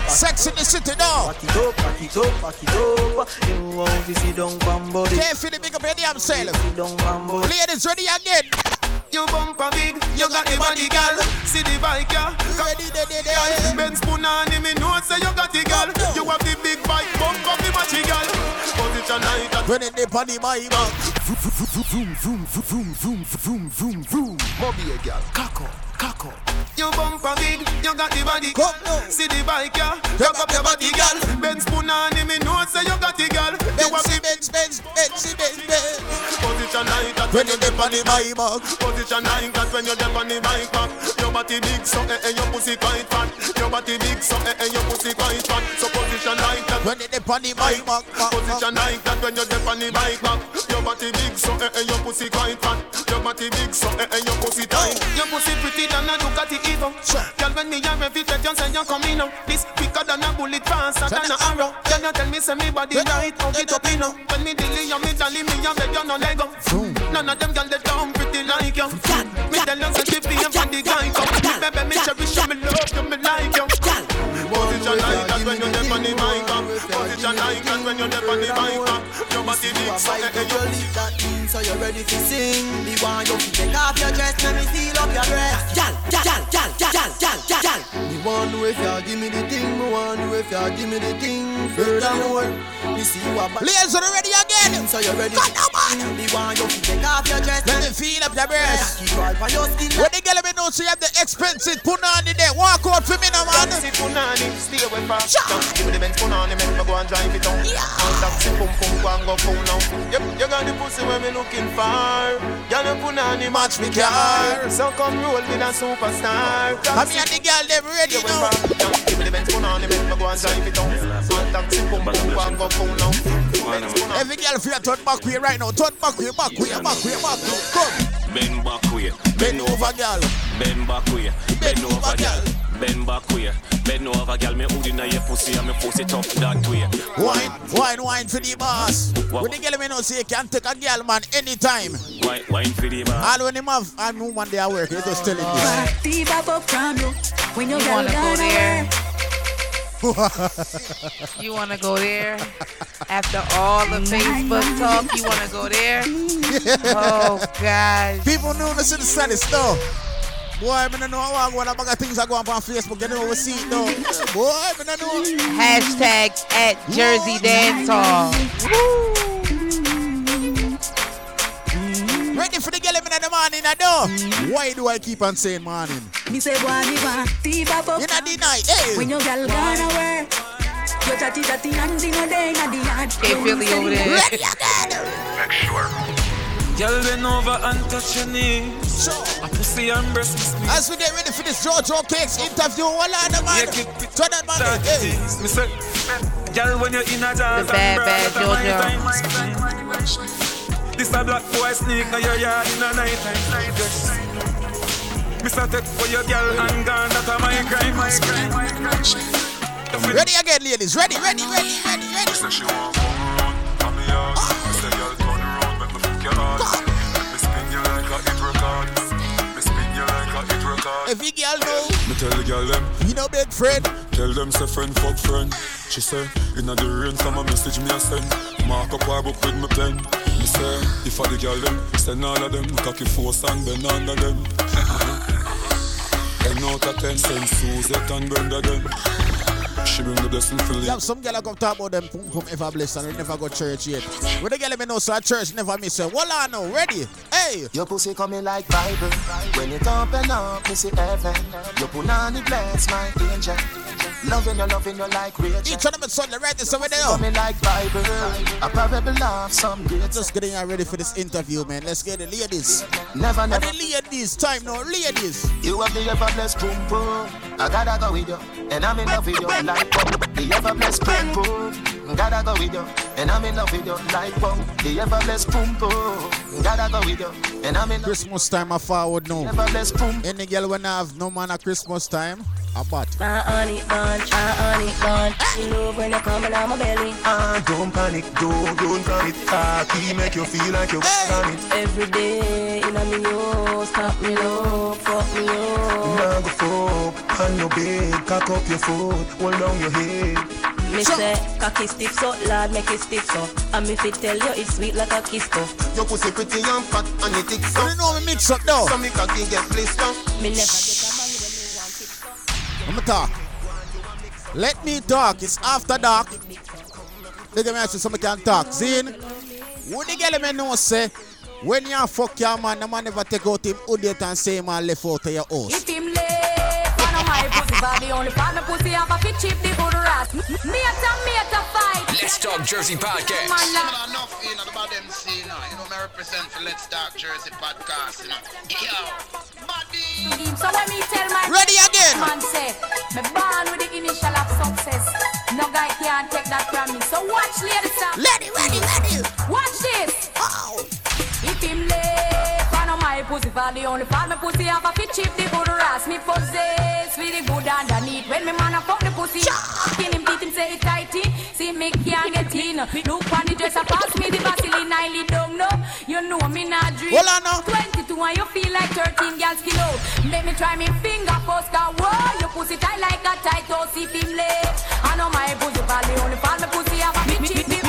sex in the city now. Back it up, back it up, back it up. You know how we sit down bam body. Can't feel the big up your damn self. Sit down bam body. Ladies, ready again. You bumper big, you got the body girl. See the bike, yeah. Ready, ready, ready. Ben spoon on him, me know say you got the girl. You have the big bike, bump up the matchy girl. Position night at When it dip on the my back. Vroom, vroom, vroom, vroom, vroom, vroom, vroom. Moby a gal, cock up, cock up. You bumper big, you got the body. Come now. See the bike, yeah. Cock up your body, girl. Ben spoon on him, me know say you got the girl. You the Benz, Benz, Benz, Benz, Benz. position night at When it dip on the my back. Position nine cat when you're deep on the bike back. Your body big so eh eh your pussy quite fat. Your body big so eh eh your pussy quite fat. So position nine cat When it dip on the my back. back, Position nine cat when you're deep on the bike back. Your body big so eh eh your pussy quite fat. Your body big so eh eh your pussy tight. Your pussy pretty than a Ducati Evo. Girl when me a rev it, you say you coming up. This quicker than a bullet, faster than a arrow. Then you tell me say me body right, how it up in When me dilly you me dolly me a beg you no leg up. None of them girl they down pretty like you. Me tell you say she feel for the guy come. Baby me cherish you, me love you, me like you. Position like that when you're deep on the mic up. Position like that when you're deep on the mic up. your body You big, so fight eh, to eh, your lip, that means so you're ready to sing. Me want you to take off your dress, let me feel up your breast. Gal, gal, gal, gal, gal, gal, gal, gal. Me want know if you give me the thing, me want know if you give me the thing. Furthermore, me see you a bad. Ladies, are you? So you're ready. Come on. Me want you to take off your dress. Let me feel up your breast. Keep all on your skin. When the girl me know she have the expensive punani there, walk out for me now, man. Taxi punani, stay away from Just give me the Benz punani, make me go and drive it down Yeah. And taxi pum pum, go and go phone now You, you got the pussy where me looking for Girl, the punani match me car So come roll with a superstar Come here, the girl, them ready now. Just give me the Benz punani, make me go and drive it down And taxi pum pum, go and go phone now Benz punani Every girl feel turn back way right now. Turn back way, back way, back way, back way. Come. Bend back way. Bend over, girl. Bend back way. Bend over, girl. Bend back way. Bend over, girl. Me hood inna your pussy and me pussy tough that way. Wine, wine, wine for the boss. When the girl me know say can take a girl man anytime. Wine, wine for the man. All when him have a woman they are work, you just tell him this. Thief up up from you when you, You girl wanna go gone there? away. You wanna go there? After all the Facebook talk, you wanna go there? Oh God. People knew this in the saddest though. Boy, I don't know how of the things I going on on Facebook. You know we see it though. Boy, I don't know. Hashtag at Jersey Dance Hall. Ready for the girl in the morning, I know. Why do I keep on saying morning? Me say boy me want thief up up In the night, hey. when you girl gone away. You chatty chatty and the no day inna the yard. Hey, Philly over there. Ready again. Girl, bend over and touch your knees. A pussy and breast me. As we get ready for this Jojo Cakes interview, one of the man. Turn that man. That Hey. is, me say, girl, when you're in a jazz The bad, bad brother, my Jojo. This a black boy sneak now your yard in a night time. Mr. Take for your girl and gone, that a my crime, my crime, my crime. Ready again, ladies. Ready, ready, ready, ready, ready. Say she want come around, and me yard. Me girl, turn around, make me fuck your heart. Record. Every girl know. Me tell the girl them, you know big friend. Tell them say friend fuck friend. She say, inna the rain from a message me a send. Mark up her book with me pen. Me say, if I the girl them, send all of them. Cocky force and bend under them. *laughs* Ten out of ten, send Suzette and Brenda them. She bring the blessing for Yeah, live. some girl I come talk about them pum pum ever blessed and they never go church yet. When the girl me know so at church never miss her. Well I know, ready. Hey. Your pussy coming like Bible. When it open up, me see heaven. Your punani bless my angel. Loving you, loving you like Rachel. Each of them is Sunday, right? This over there. Coming like Bible. A parable of some great. Just getting ready for this interview, man. Let's get the ladies. Never, And never. the ladies, time now, ladies. You have the ever blessed boom boom. I gotta go with you, and I'm in love with you like wow. The ever blessed boom boom. Gotta go with you, and I'm in love with you like wow. The ever blessed boom boom. Gotta go with you, and I'm in love. Christmas time, I forward now. Boom. Any girl when I have no man at Christmas time, I bought. My ah, honey bun, my honey bun. Ah. You love when you coming on my belly. Ah, don't panic, don't, don't panic. Cocky make you feel like you got it. Every day in a me house, stop me low, fuck me up. Now go fuck on your bed, cock up your foot, hold down your head. Me say, cocky stiff so, lad make it stiff so. And me fit tell you it's sweet like a kiss so. Your pussy pretty and fat and it thick so. You know me mix up though. So me cocky get blister. Me never get a man I'ma talk. Let me talk. It's after dark. Look at me ask you somebody can talk. Zin, would the girl me know say when you fuck your man, the man never take out him idiot and say man left out of your house. If him late, one of my pussy body only part my pussy have a fit chip the good rat. Me a ta, me a ta fight. Let's Talk Jersey podcast. Man, You la- know, enough, you know, about them see, you know, you know, me represent for Let's Talk Jersey podcast, you know. Yo, buddy. So when me tell my Ready again. man say, me born with the initial of success. No guy can take that from me. So watch ladies stop. Ready, ready, ready. Watch this. Oh. If him one of my pussy for the only part my pussy have a fit chip the good ras. Me possess with the good underneath. When me man a fuck the pussy, skin him teeth him say it tighty. See me can't get. Look on the dresser, pass me the Vaseline, I lead down no. You know me not dream. Hold on now. 22 and you feel like 13 girls kilo. Let me try me finger post a wall. You pussy tight like a tight horse if him lay. I know my pussy valley only for me pussy have a bitch in the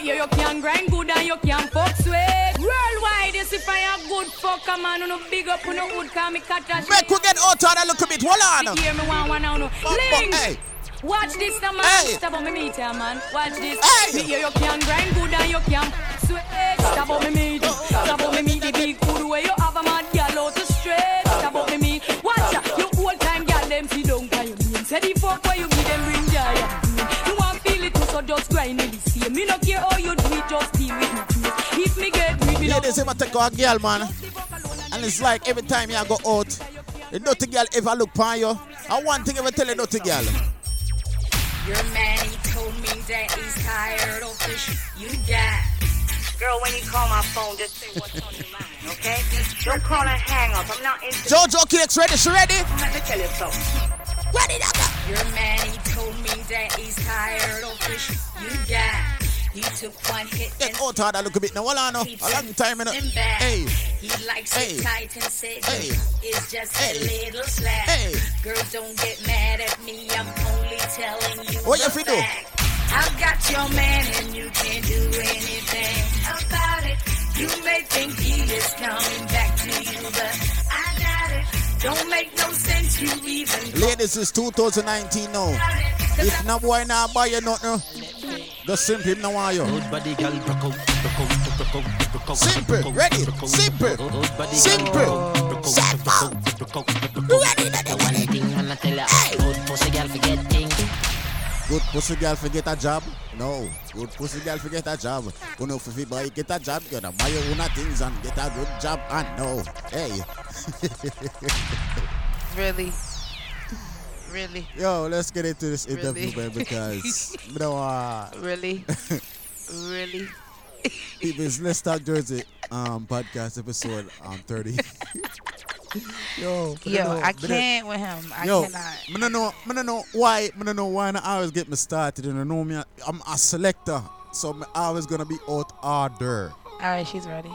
You can grind good and you can fuck sweet. Worldwide, you see fire good fucker man. Who no big up, who no wood, call me cut Make we get out on a little bit. Hold on. Hear me one, one, one, one. Link. Hey. Watch this now, man. Hey. Stop on me meet ya, man. Watch this. Hey. Me hear you can grind good and you can sweat. Stop on me meet. Stop on me meet the big good way you have a mad girl out to straight. Stop on me meet. Watch ya. You old time girl them see down by your mean. Say the fuck where you give them bring joy. You want feel it too, so just grind me the same. Me no care how you do it, just deal with me. please. If me get me, me Ladies, if I take a girl, man, and it's like every time you go out, the dirty girl ever look upon you. And one thing ever tell a dirty girl. Your man, he told me that he's tired of shit you got. Girl, when you call my phone, just say what's on your mind, okay? Don't call and hang up. I'm not into Jojo Cakes ready? She ready? Let me tell you something. Ready, Your man, he told me that he's tired of you got. He took one hit Get out on a little bit now. Hold on now. A long time in back. Hey. He likes Hey. it tight and said Hey. it's just Hey. a little slack. Hey. Girls don't get mad at me. I'm only telling you What you do? I've got your man and you can't do anything about it. You may think he is coming back to you, but I got it. Don't make no sense you even Ladies, it's 2019 now. If no boy now buy you nothing, just simple him now want you. Simple, ready, simple, simple, simple. Good pussy girl forget a job? No. Good pussy girl forget a job. You know, if you boy get a job, you gotta buy your own things and get a good job. And no, hey. *laughs* Really? Really? Yo, let's get into this interview, Really? man, because *laughs* you know, uh, Really? *laughs* really? People's Let's Talk Jersey um, podcast episode um, 30. *laughs* Yo, Yo, know- I can't with him. I Yo, cannot. me no know, no know why, me no know why I always get me started. I know me, I'm a selector, so me always gonna be out order, All right, she's ready.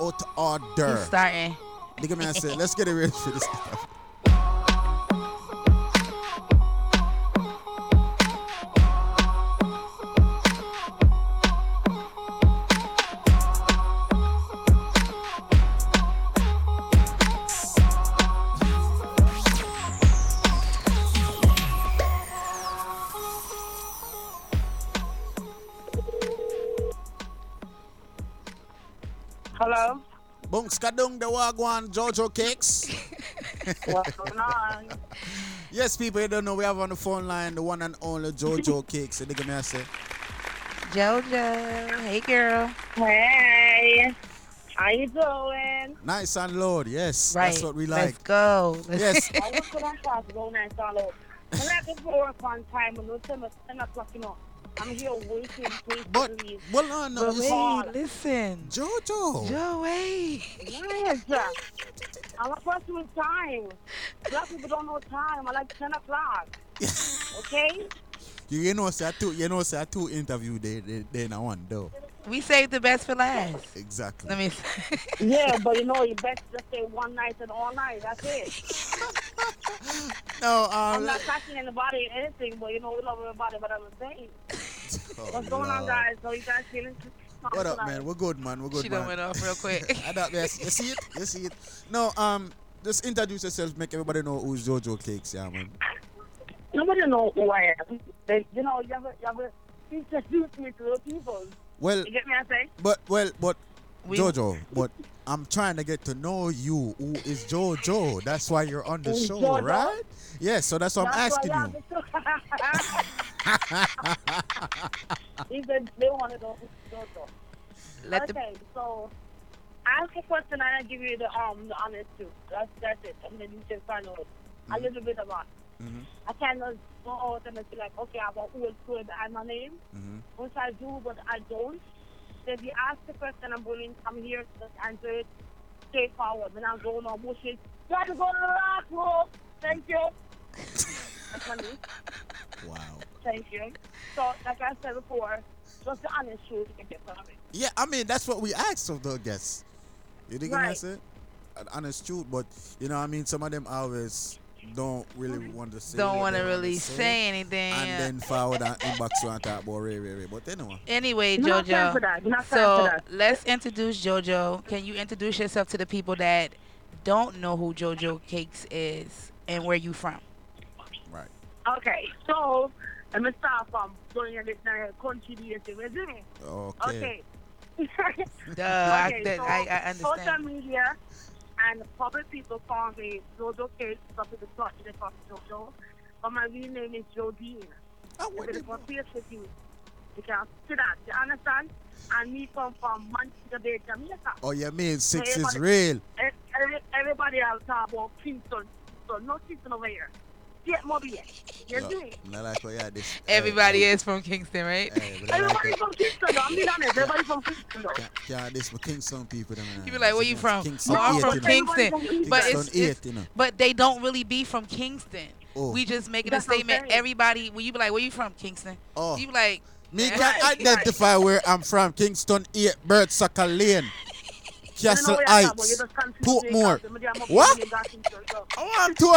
out order. He's starting. Nigga, man, I said, let's get it ready for this. Hello? Bunks kadung the wagwan Jojo Cakes. *laughs* What's going on? Yes, people, you don't know, we have on the phone line the one and only Jojo Cakes. The nigga, man, I say, Jojo. Hey, girl. Hey. How you doing? nice and loud. Yes, Right. that's what we like. Let's go. Let's Yes. I was going to talk go nice all out. I'm not going to work on time and no 10 10 o'clock, you know. I'm here waiting, waiting But, to leave. well, no, no, But it's- wait, listen. Jojo. Joe, wait. Yes. I'm a person with time. Black people don't know time. I like 10 o'clock. *laughs* Okay? You, you know, say I two, you know, say I two interview they, they, they in a one though. We saved the best for last. Exactly. Let me. Yeah, *laughs* but you know, you best just say one night and all night. That's it. *laughs* No, um, I'm not touching anybody or anything, but you know, we love everybody, but I'm saying. *laughs* What's going on, guys? So you guys feeling What up, man? We're good, man. We're good, She man. done went off real quick. I don't, yes, you see it? You see it? No, um, just introduce yourself, make everybody know who's Jojo Cakes, yeah, man. Nobody know who I am. They, you know, you have to, you have to introduce me to the people. Well, You get me? I say. but, well, but, We- Jojo, but I'm trying to get to know you. Who is Jojo? That's why you're on the Who's show, Jojo? right? Yes, so that's what I'm asking why you. *laughs* He said they want to know who's Jojo. Let the- okay, so ask a question and I'll give you the um the honest truth. That's that's it. And then you can find out a little bit about. Mm-hmm. I cannot go out and be like, okay, I have an old school behind my name, Mm-hmm. which I do, but I don't. So if you ask the question, I'm willing, I'm here to answer it straightforward. When I'm going on bullshit, you have to go to the last row. Thank you. That's my name. Wow. Thank you. So, like I said before, just the honest truth you can get from it. Yeah, I mean, that's what we asked of the guests. You I Right. said? An honest truth, but, you know, I mean, some of them always don't really want to say. Don't want to really say anything. And then forward and inbox you and talk about Ray Ray Ray. But anyway. Anyway, We're not for Jojo. that. Not So for that. let's introduce Jojo. Can you introduce yourself to the people that don't know who Jojo Cakes is and where you from? Right. Okay, so let me start from going doing this uh, country days, isn't it? Okay. Okay. *laughs* Duh, I- okay, that- so I- I understand. Social media and public people call me Jojo Cake, some people thought they call me Jojo. But my real name is Jodine. Oh, what is for face with you? You can see that, you understand? And me come from Manchester Bay, Jamaica. Oh, you mean six is real? Every, everybody else talk about Kingston. So no Kingston over here. Get. You Yeah, see? I like how had this. Everybody eh, is from Kingston, right? Hey, but I like Everybody from Kingston, though. I'm being honest. Everybody from Kingston, though. Yeah, this my Kingston people. Them, You be like, where you from? Kingston oh, I'm from you know. Kingston. But it's, it's- you know. but they don't really be from Kingston. Oh. We just making That's a statement. saying. Everybody, when you be like, where you from, Kingston? Oh. You be like, Me yeah. *laughs* can identify where I'm from. Kingston 8, Birdsucker Lane, Castle You know where you're from, but you Heights, just confuse me, Portmore. because I'm a What? Portmore guy, Kingston, so. Oh, I'm tour.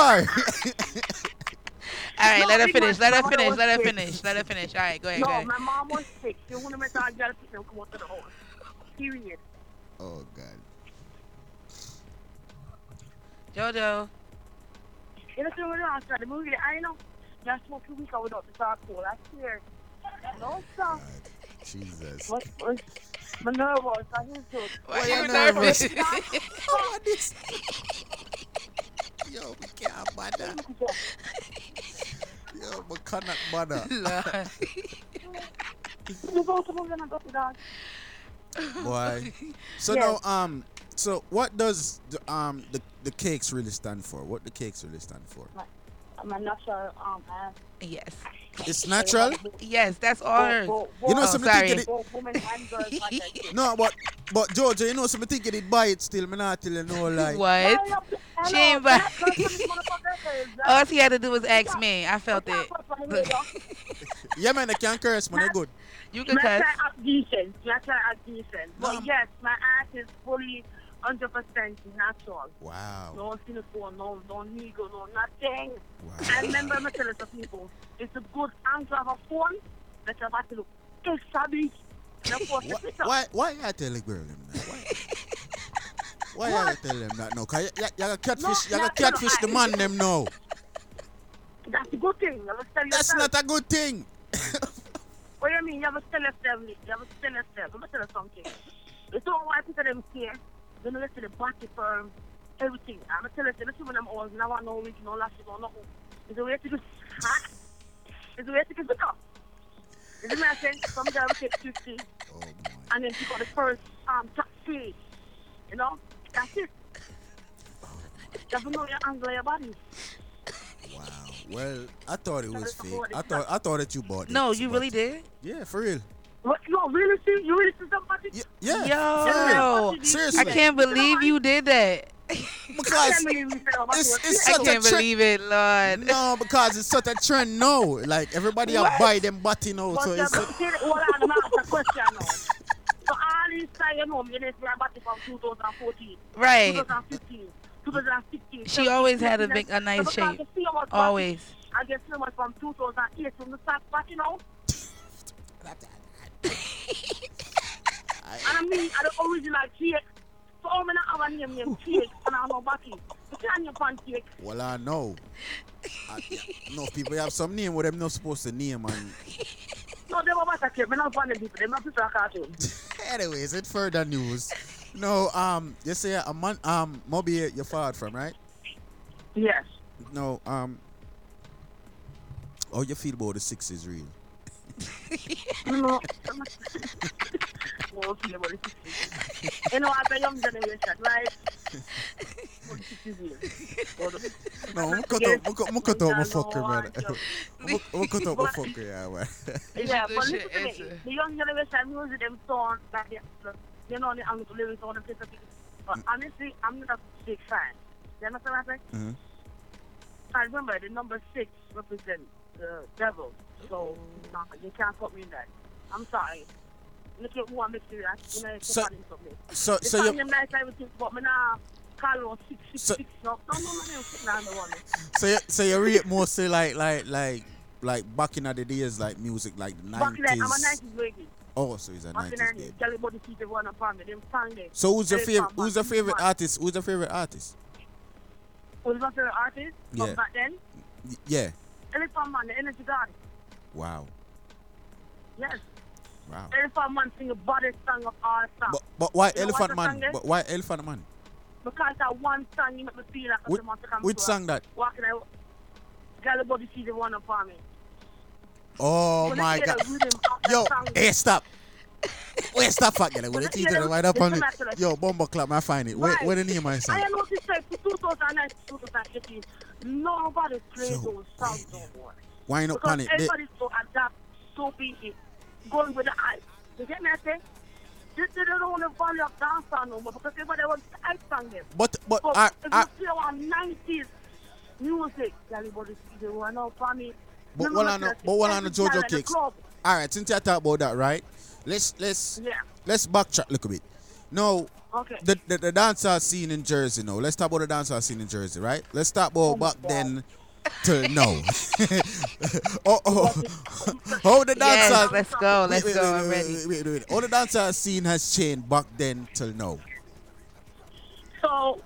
All right, No, let her finish. Let her finish. Let her sick. finish. Let her finish. All right, go ahead. No, go ahead. my mom was sick. She wouldn't make our girl pick them come out to the house. Period. oh God. Jojo. You know, so when I started the movie, I know. Just smoke two weeks without the charcoal. I swear. No, sir. Jesus. What, what, my nervous. I need to. Why you nervous? oh, this. *laughs* *laughs* Yo, we can't bother. Yo, we cannot bother. Lord. *laughs* You go to movie and I go to that. Boy. So Yes. now, um, so what does the, um the the cakes really stand for? What the cakes really stand for? I'm a natural um ass. Yes. It's natural. Yes, that's all hers. You know, oh, something sorry. thinking it- Both women and girls like that *laughs* shit. No, but but Georgia, you know, something thinking it buy it still. Me not tell you no *laughs* lie. What? She ain't buy- *laughs* All he had to do was ask me. I felt it. Yeah, man, I can't curse, man. They good. You can My cuss. try act decent. My try act decent. But yes, my ass is fully 100% natural. Wow. No silicone, no, no needle, no nothing. And remember, I'm telling the people, it's a good angle of a phone that you have to look extra big. And of course, the picture. Why why you tell a girl them that? Why? Why you tell them that no? Cause you, you, you catfish, you No, got no, catfish the man them now. That's a good thing. You tell That's yourself. not a good thing. What do you mean? You have to tell yourself. You have to tell yourself. Let me tell you something. It's all why people them care. They know listen to the body firm, everything. I'm going to tell you, listen when I'm old, now I know we no lashes, no nothing. It's a way to do hot. It's a way to get it up. You know what I'm saying? Some guy will take 50 and then pick up the first um, taxi. You know? That's it. You have to know your angle of your body. Well, I thought it was fake. I thought I thought that you bought it. No, you really did? Yeah, for real. What? No, really? See? You really see somebody? Yeah. Yo, Seriously. *laughs* I can't believe you did that. Because it's, it's I can't a trend. believe it, Lord. No, because it's such a trend now. Like everybody have What? buy them body now. But So it's have to say, hold on, I'm a question now. So all these time, you know, me, they say about it from 2014. Right. 2015, 2016. She always had a big- a nice So shape. you see how much Always. I get so much from 2008 from the start back, you know. *laughs* and I mean, I don't original cake. So I'm not have a name named cake and I have no body. You pancake. well, I know. I, no, people have some name what them not supposed to name and. No, they were better cake. I'm not funny people. They're not people cartoon. Anyways, it further news. No, um, you say a man, um, Moby, you're fired from right? Yes. No, um, how you feel about the six is real? No, I'm not. No, okay, but it's- You know, as a young generation, right? But it's easy. But- No, I'm cut Yes. out, I'm cut- I'm cut out my No, fucker, man. I don't. I'm I'm cut out my fucker, yeah, man. Yeah, do but listen to me. The young generation music, them songs, like, they- you know, the Angle lyrics, all them things. But honestly, I'm not a big fan. You understand what I'm saying? Mhm. I remember the number six represents the devil. So, nah, you can't put me in that. I'm sorry. Look at who I'm mixing. You know, it's So- funny for me. so- so song you- them nice everything, but me nah, call on six, six, So- the one. So you, so you rate mostly like like like like back in the days like music like the that, I'm a nineties. 90s lady. Oh, so he's a nineties the kid. 90s, Kelly the one upon me, them. So who's your favorite? Who's your favorite artist? Who's your favorite artist? Who's my favorite artist? Yeah. From back then? Y- Elephant Man, the Energy God. Wow. Yes. Wow. Elephant Man sing the baddest song of all time. But but why You Elephant Man? But why Elephant Man? Because that one song you make me feel like Which- I'm supposed to come which to song that? Walking out. Kelly Body Feet, the one upon me. Oh When my God. get a rhythm of that Yo, hey, stop. Wait, stop fucking it. When the teacher hear them them- right up on it. back to that. Yo, Bomber Clap, I find it. Where, where the name I say? I noticed that for 2009 2018, nobody plays those songs eh, no eh, more. Why not Because panic? They- everybody's so adapt, so busy, going with the eyes. You get me? I say? This is the only value of dance no more because everybody wants to hype song them. But but But I if I you play our 90s music, everybody see the one out for but what know I know what but what every know Jojo Cakes. All right, since I talk about that, right? Let's let's Yeah. let's backtrack a little bit. No, Okay. the the, the dancehall scene in Jersey. No, let's talk about the dancehall scene in Jersey, right? Let's talk about back then to now. *laughs* *laughs* oh, oh, *laughs* how the Yes, let's go, let's wait, go, Wait, I'm wait, ready. wait, wait, wait. How the dancehall scene has changed back then till now. So,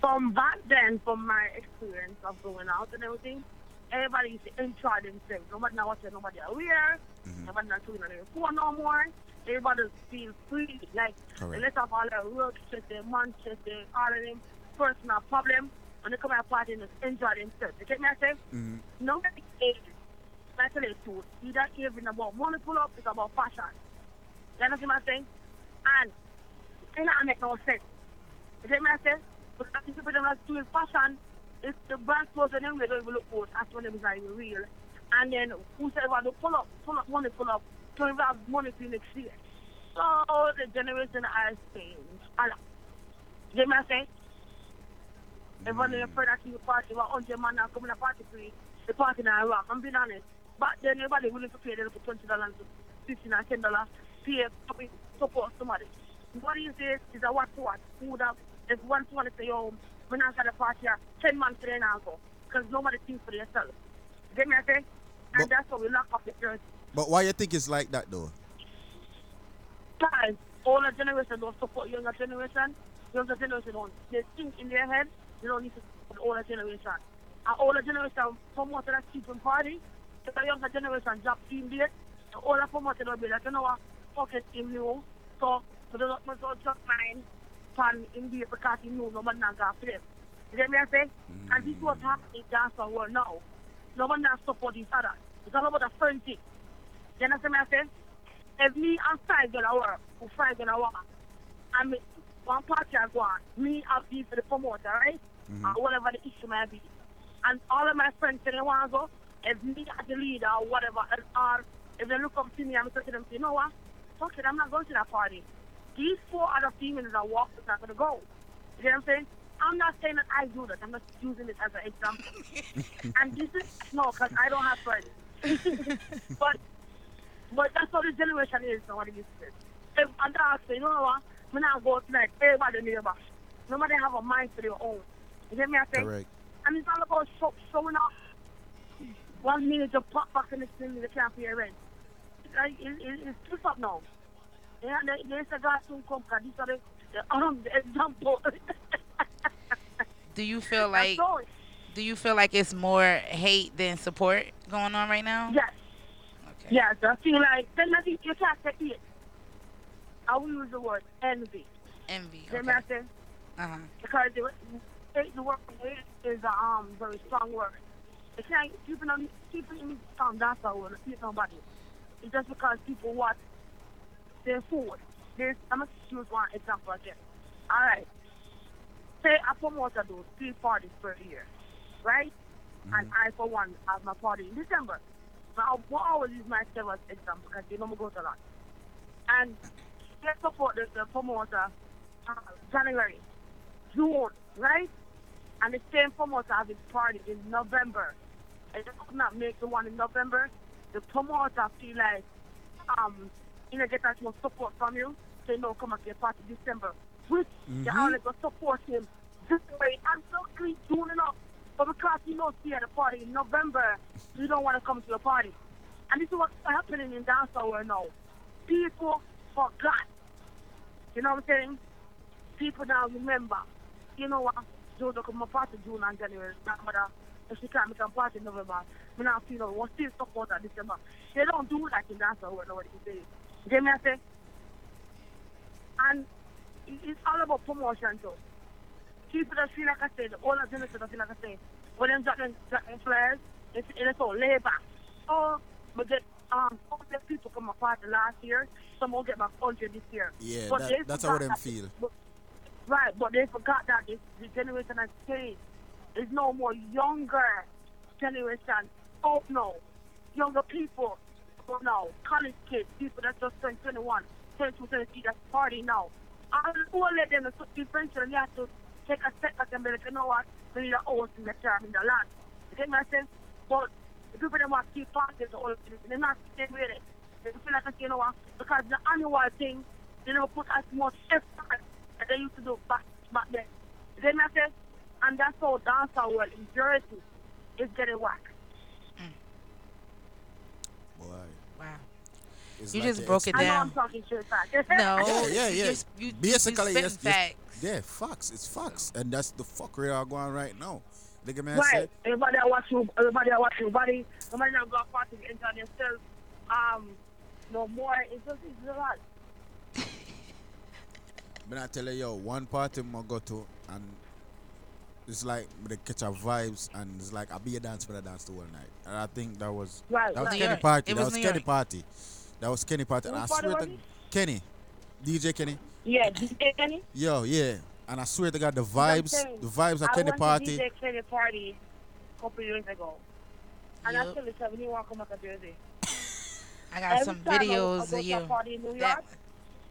from back then, from my experience of going out and everything, everybody used to enjoy themselves. Nobody now watching nobody aware. Mm-hmm. Nobody not doing on their phone no more. Everybody feel free. Like, Correct. let's have all their work, their Manchester, all of them personal problem. When they come out party and just enjoy themselves. You get me? I say? Mm-hmm. Age. I tell you. Either even about money pull up, it's about fashion. You understand what I'm saying? And it not make no sense. You get me? I say? Because if people them like doing fashion, it's the brand clothes and them they don't even look good. That's when not even real. And then whosoever they pull up, pull up money, pull up, don't even have money to next year. So the generation has changed. a lot. You get me? I say? Everyone in afraid that you party, about 100 man now coming to party for. The party now rock. I'm being honest. Back then, everybody willing to pay them for $20, $15 and $10, pay to support somebody. What is this? Is a what to what? Who would have, if one to say, yo, we're not going to party, uh, 10 months today now go. Because nobody thinks for themselves. You get me, I say? And that's how we lock up the church. But why you think it's like that though? Guys, older generation don't support younger generation. Younger generation don't. They think in their head, they don't need to support the older generation. An older generation promote that keeping party. A younger generation drop team date, the older promoter will be like, you know what, fuck it, him new. So, so they don't so just mine pan in the because he knew nobody not gonna play. You get me I say? And this was happening in the dance world now. Nobody not support each other. It's all about a friendship. You understand me I say? if me and five gonna work, or five gonna work, and me, one party I go on, me I'll be for the promoter, right? Mm-hmm. Or whatever the issue may be. And all of my friends say they want to go, if me as the leader or whatever, and, or if they look up to me, I'm going to them, you know what? Fuck it, I'm not going to that party. These four other females that walk is not going to go. You get what I'm saying? I'm not saying that I do that. I'm just using it as an example. *laughs* and this is, no, because I don't have friends. *laughs* *laughs* but but that's how the generation is now, what it is. If and I say, you know what, when I go tonight, everybody neighbor. Nobody have a mind for their own. You get me? I say? Correct. And it's all about show, showing off. One minute you pop back in the thing, you can't pay rent. Like, it, it, it's twist up now. Yeah, there- there's a guy soon come, because these are the, the, um, the *laughs* example. Do you feel like do you feel like it's more hate than support going on right now? Yes. Yes, I feel like, then I think you can't say it. I will use the word envy. Envy. You know what I'm saying? Uh-huh. because the, the, word is a um, very strong word. It's like people don't people town that's a word, nobody. It's just because people want their food. There's I'm gonna use one example again. Alright. Say I promote do three parties per year, right? And I for one have my party in December. Now I always use myself as example because they know me go to that. And they support the, the promoter uh, January. June, right? And the same promoter have his party in November. And they could not make the one in November. The promoter feel like um you know get that much support from you. Say no come at your party December. Which they Mhm. only go support him I'm so clean tuning up. But because you know, see at a party in November, you don't want to come to the party. And this is what's happening in dancehall world now. People forgot. You know what I'm saying? People now remember. You know what? June come my party June and January. My mother, if she can't make a party in November, We now feel what's still support at December. They don't do that in dancehall world nowadays. You get me? I say? And it's all about promotion too. People that feel like I said, all the generation that feel like I said, when them drop them, drop them flares, it's, it's all labor. Oh, but get um, all the people come a party last year, some will get back 100 this year. Yeah, But that- that's how them that- feel. but- Right, but they forgot that this, the generation has changed. There's no more younger generation. Oh no, younger people. Oh no, college kids, people that just turned 21, 22, 23, that's party now. I will let them eventually you have to take a step back and be like, you know what, we need a house in the term in the land. You get my sense? But the people that want to keep parties, all they're not staying with it. They feel like, you know what, because the annual thing, they don't put as much effort as they used to do back, back then. You get my sense? And that's how dancehall world in Jersey is getting whacked. Mm. Boy. Wow. It's You like just the broke it I know down. I'm talking shit. *laughs* No. Yeah, yeah, you yeah. just- you- you Basically, spitting yes, yes. Yeah, facts. It's facts, and that's the fuckery are going on right now. Look at me, Right. said. Everybody that watch you, everybody that watch you, body, nobody that go out party and enjoy themselves. Um, no more. It's just it's a lot. *laughs* But I tell you, yo, one party I go to, and it's like they catch our vibes, and it's like I'll be a dance for the dance the whole night. And I think that was Right, that was right. Kenny party. It that was was New Kenny York. party. That was Kenny party. And I swear to? Kenny, DJ Kenny. Yeah, DJ Kenny. Yo, yeah. And I swear to God, the That's what I'm vibes, saying. the vibes at I Kenny went party. To DJ Kenny party a couple years ago, and I Yep. still said when you want to come back to Jersey. *laughs* I got Every some time I- I videos go of you. Party in New That- York,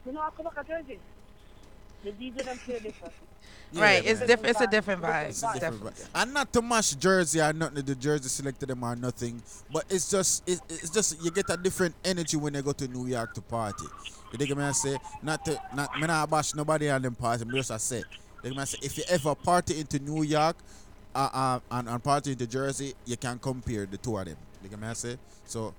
you know I come back to Jersey. The DJ them play different. Right, it's man. diff- it's a different vibe. It's a different vibe. And not to mash Jersey or nothing, the Jersey selected them or nothing. But it's just it, it's just you get a different energy when you go to New York to party. You dig me? I say not to not me not bash nobody on them party. Me just I say, dig me? I say if you ever party into New York, uh, uh and, and party into Jersey, you can compare the two of them. Dig me? I say so.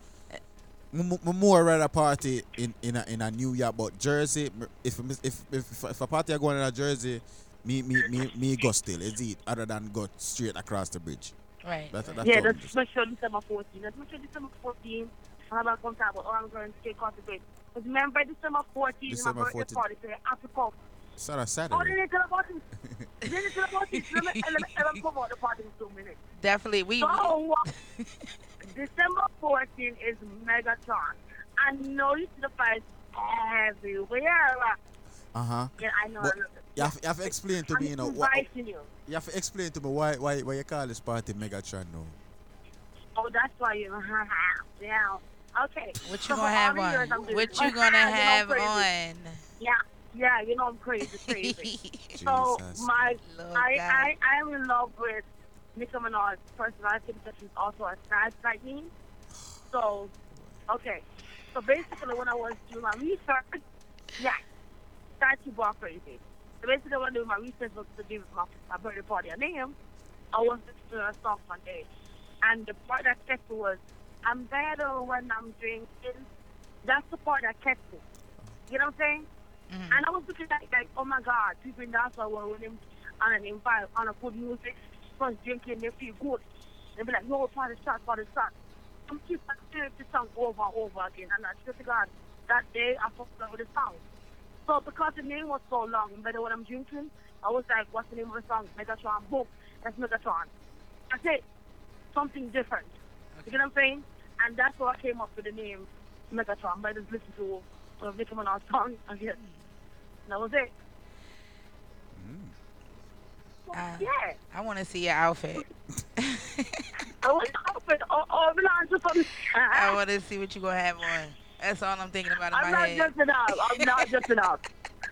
M- m- more rather party in in a, in a New York, but Jersey. m- If if if, if a party are going in a Jersey, me me me me go still is it other than go straight across the bridge. Right. That, that's yeah, that's make sure December 14. Let's make sure December 14. I'm about to come talk about all I'm going to take concentrate. Because remember December 14 is my December birthday 14. party, so you have to come. It's on a Saturday. *laughs* the. Definitely. We So, uh, *laughs* December 14 is Megatron. I know you see the fights everywhere. Uh huh. Yeah, I know. But you have, you have to explain to I'm me, you know, what, inviting you. you have to explain to me why why why you call this party Megatron now. Oh, that's why you. *laughs* yeah. Okay. What you for gonna have the years on? I'm doing- What you *laughs* You gonna I'm have crazy. on? Yeah, yeah, you know I'm crazy, crazy. *laughs* so Jesus. my, Lord I, God. I, I am in love with Nicki Minaj's personality because she's also a like me. So, okay. So basically, when I was doing my research, yeah, that you bought crazy. So basically, when I was doing my research was to give my, my birthday party a name, I was listening to a song one day, and the part that kept me was, "I'm better when I'm drinking." That's the part that kept me. You know what I'm saying? Mm-hmm. And I was looking at it like, oh my God, people in dancehall were on an invite, on a good music, plus drinking, they feel good. They be like, yo, party start, party start. I'm keep hearing the song over and over again. And I swear to God, that day I fucked up with the song. So because the name was so long, better when I'm drinking, I was like, what's the name of the song? Megatron. Boom. That's Megatron. That's it. Something different. You get what I'm saying? And that's how I came up with the name Megatron. But I just listened to uh, Nicki Minaj's song again. That was it. Uh, yeah. I want to see your outfit. *laughs* I was outfit all, all belongs to some. I want to see what you're gonna have on. That's all I'm thinking about in I'm my not head. dressing up. I'm not *laughs* dressing up.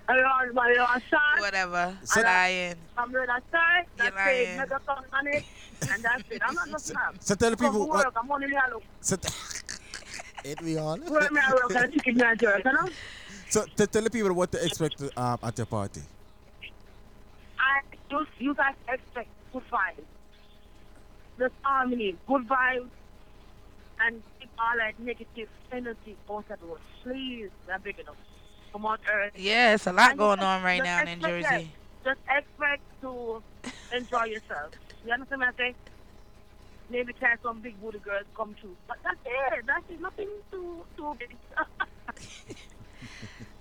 I'm on my on shot. Whatever. So- lying. I'm wearing a shirt. You're That's lying. it. Megatron on it. And that's it. I'm not *laughs* dressing up. So tell the people to what- I'm only here. Look. So Ain't we all? Where me I work and chicken me a jerk, you know? So t- tell the people what to expect um, at your party. I just you guys expect good vibes. This harmony, good vibes, and keep all that negative energy of the world. Please, I'm big enough. Come on, Earth. Yeah, it's a lot And going just- on right now in. Jersey. Just expect to enjoy yourself. You understand what I'm saying? Maybe try some big booty girls come through. But that's it. That's it. Nothing too too big. *laughs*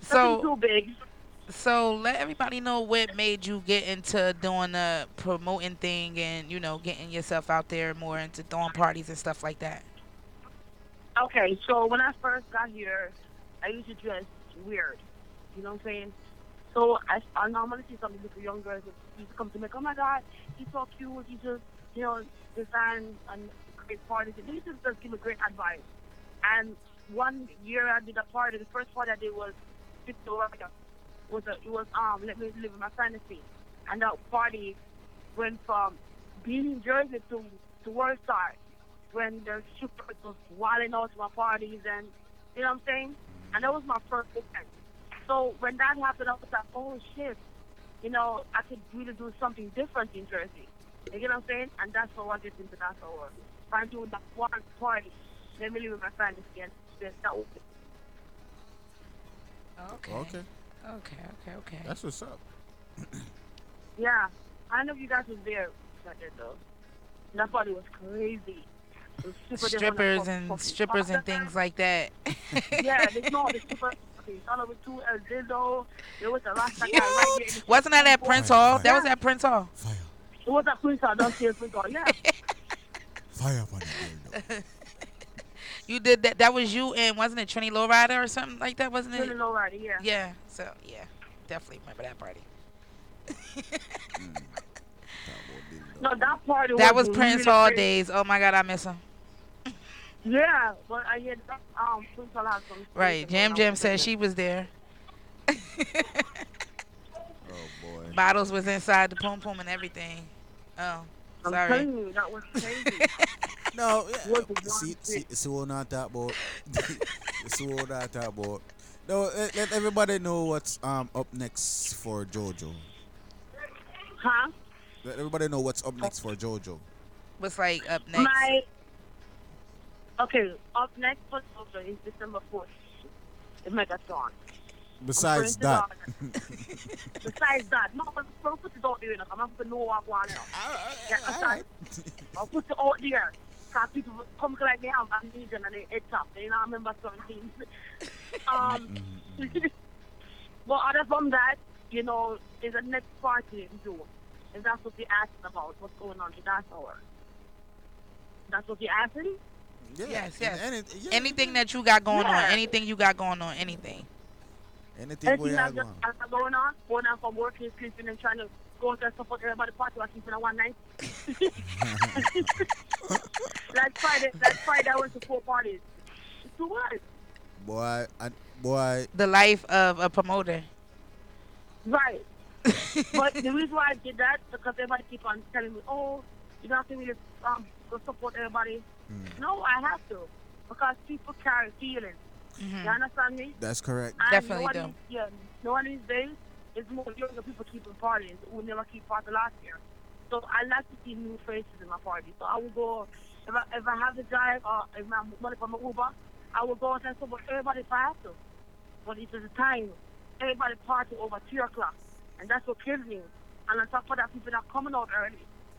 So Nothing too big. So let everybody know what made you get into doing the promoting thing and you know getting yourself out there more into throwing parties and stuff like that. Okay, so when I first got here, I used to dress weird. You know what I'm saying? So I, I normally see some little young girls used to come to me, like, oh my God, he's so cute. He just, you know, design and great parties. And they used to just give me great advice. And one year I did a party. The first party I did was Victoria. Was a, it was um let me live in my fantasy, and that party went from being in Jersey to to World Star when the super was wilding out to my parties and you know what I'm saying? And that was my first event. So when that happened, I was like, oh shit, you know, I could really do something different in Jersey. You get what I'm saying? And that's how I get into that world. If I'm doing that one party, let me live with my fantasy and then that was it. Okay. Okay. Okay. Okay. Okay. That's what's up. *clears throat* Yeah. I don't know if you guys was there that day though. That party was crazy. It was super Strippers and from- strippers and things like that. *laughs* yeah, they know the super. Okay, started with two El Dildo. There was a Rasta guy right here. in the Wasn't that at Prince Hall? That was at Prince Hall. Fire. It was at Prince Hall. Don't say Prince Hall. Yeah. *laughs* Fire upon it. *laughs* You did that. That was you and wasn't it Trini Lowrider or something like that? Wasn't it? Trini Lowrider, yeah. Yeah. So yeah, definitely remember that party. *laughs* No, that party. That was was Prince really Hall crazy. days. Oh my God, I miss him. Yeah, but I hear that um Prince Hall has some. Right. Jam Jam said she was there. Oh boy. *laughs* Bottles was inside the pom pom and everything. Oh, I'm sorry. telling you, that was crazy. *laughs* No, *laughs* What the See, see, see what not talk about. *laughs* see what not talk about. No, let, let everybody know what's um up next for JoJo. Huh? Let everybody know what's up next for JoJo. What's like up next? My okay, up next for October is December fourth. The Megatron. Besides that, going to the- Besides that, no, but don't put it out there. enough. I'm not gonna know what I want. Yeah, aside. I'll put it out there. Cause people come like me, I'm amazing and they head up. You know, I remember some things. *laughs* um, mm, mm, mm, *laughs* but other from that, you know, there's a next party in June. And that's what you're asking about, what's going on in that hour. That's what you're asking? yes, yes. any- yeah, anything that you got going Yeah. on, anything you got going on, anything. Anything we Anything have that going. just that's going on, going on from working, sleeping, and trying to go to support everybody party or sleeping on one night. *laughs* like Friday, like Friday, I went to four parties. To what? Boy, I, boy, The life of a promoter. Right. *laughs* but the reason why I did that because everybody keep on telling me, "Oh, you don't have to really um go support everybody." No, I have to because people carry feelings. Mhm. You understand me? that's correct. And Definitely no do. one is- Yeah, no one these days is more younger people keeping parties who never keep party last year. So I like to see new faces in my party. So I will go if I, if I have the drive or if I have money for my Uber, I will go and support everybody if I have to. But it is a time everybody party over three o'clock, and that's what kills me. And on top of that, people are coming out early.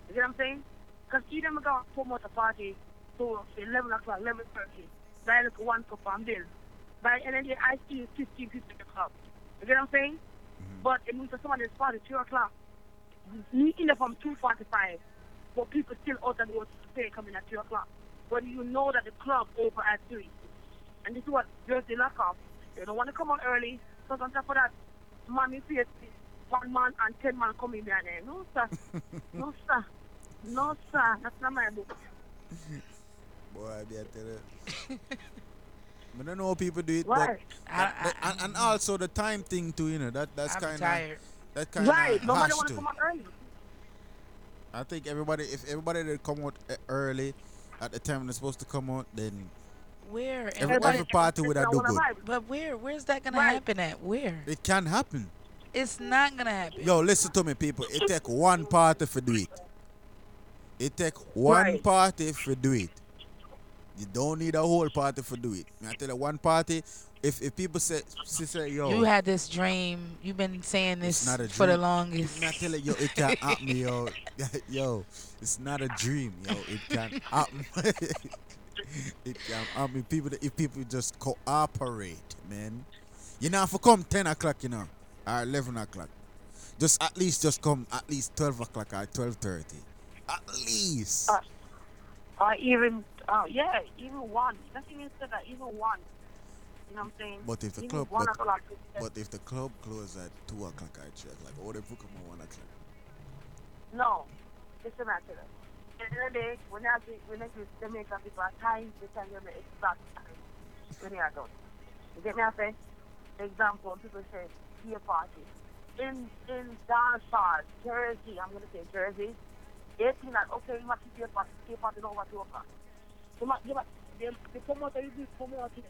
You get what I'm saying? Because even if I go promote a party to 11 o'clock, 11.30, buy like one cup and bill. By the end of the day, I see 15 people in the club. You get what I'm saying? Mm-hmm. But it means that somebody's party 2 o'clock, meeting them from 2.45, but people still out of the way to stay coming at 2 o'clock. But you know that the club over at 3. And this is what Jersey lock off. They don't want to come out early, because on top of that, mommy face one man and 10 man coming behind there. No, sir. *laughs* no, sir. No, sir. That's not my book. Boy, I be a tell you. *laughs* I don't know how people do it, Why? but that- and, and also the time thing too. You know that that's I'm kind of that kind of Right. Nobody has want to to. come out early. I think everybody, if everybody that come out early at the time they're supposed to come out, then Where? every, every party would have do good. But where? Where's that gonna Right. happen at? Where? It can happen. It's not gonna happen. Yo, listen to me, people. It take one party for do it. It take one Right. party for do it. You don't need a whole party for do it. I tell you, one party. If if people say, say, yo, You had this dream. You've been saying this for the longest. I tell you, yo, it can happen, yo. *laughs* yo, it's not a dream, yo. It can happen. *laughs* it can happen. People, if people just cooperate, man. You know, if you come ten o'clock, you know, or eleven o'clock, just at least just come at least twelve o'clock or twelve thirty, at least. Uh, or even, uh, yeah, even one. Nothing even said that, even one. You know what I'm saying? But if the even club, one but, o'clock. but if the club close at two o'clock, I check. Like, oh, they book them one o'clock. No, listen back to this. At the end of the day, when I see, when I see Jamaican people at times, they tell you the exact time when they are done. You get me saying? Example, people say, beer party. In, in Dansard, Jersey, I'm going to say Jersey, they think that, okay, you must beer party, beer party over 2 o'clock. You must, you must, they, the promoter, you do promoting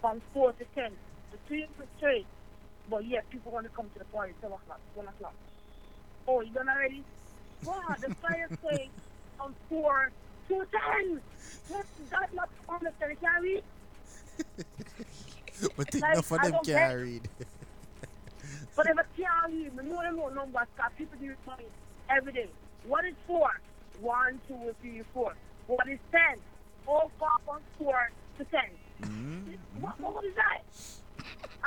from 4 to 10, the 3 to 3. But yeah, people want to come to the party 12 o'clock, 1 o'clock. Oh, you done already? Wow, the fire say on four to ten. What that not understand carry? But they like, of them carried. But if I carry, me know them no numbers. Cause people give money every day. What is four? One, two, three, four. What is ten? All four to ten. Mm-hmm. What, what is that? *laughs*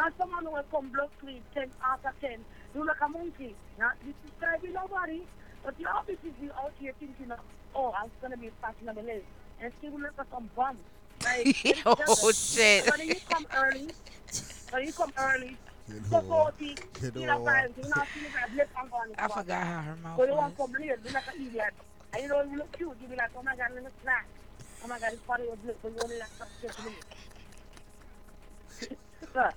And someone will come blood sleep ten after ten. You like a monkey. Not describing nobody. But the office is you out here thinking of, oh, I'm gonna be passing on the list. And still look at some bum. Like, *laughs* Oh, *laughs* shit. But you come early. But you come early. You know what? 40, You you know know, what? five, you know, see the guy blip and gone. I forgot how her mouth So you was. want to come late, you like an idiot. And you know, you look cute, you be like, oh my god, let me snack. Oh my god, this body was blip, but you only like 30 minutes. Sir.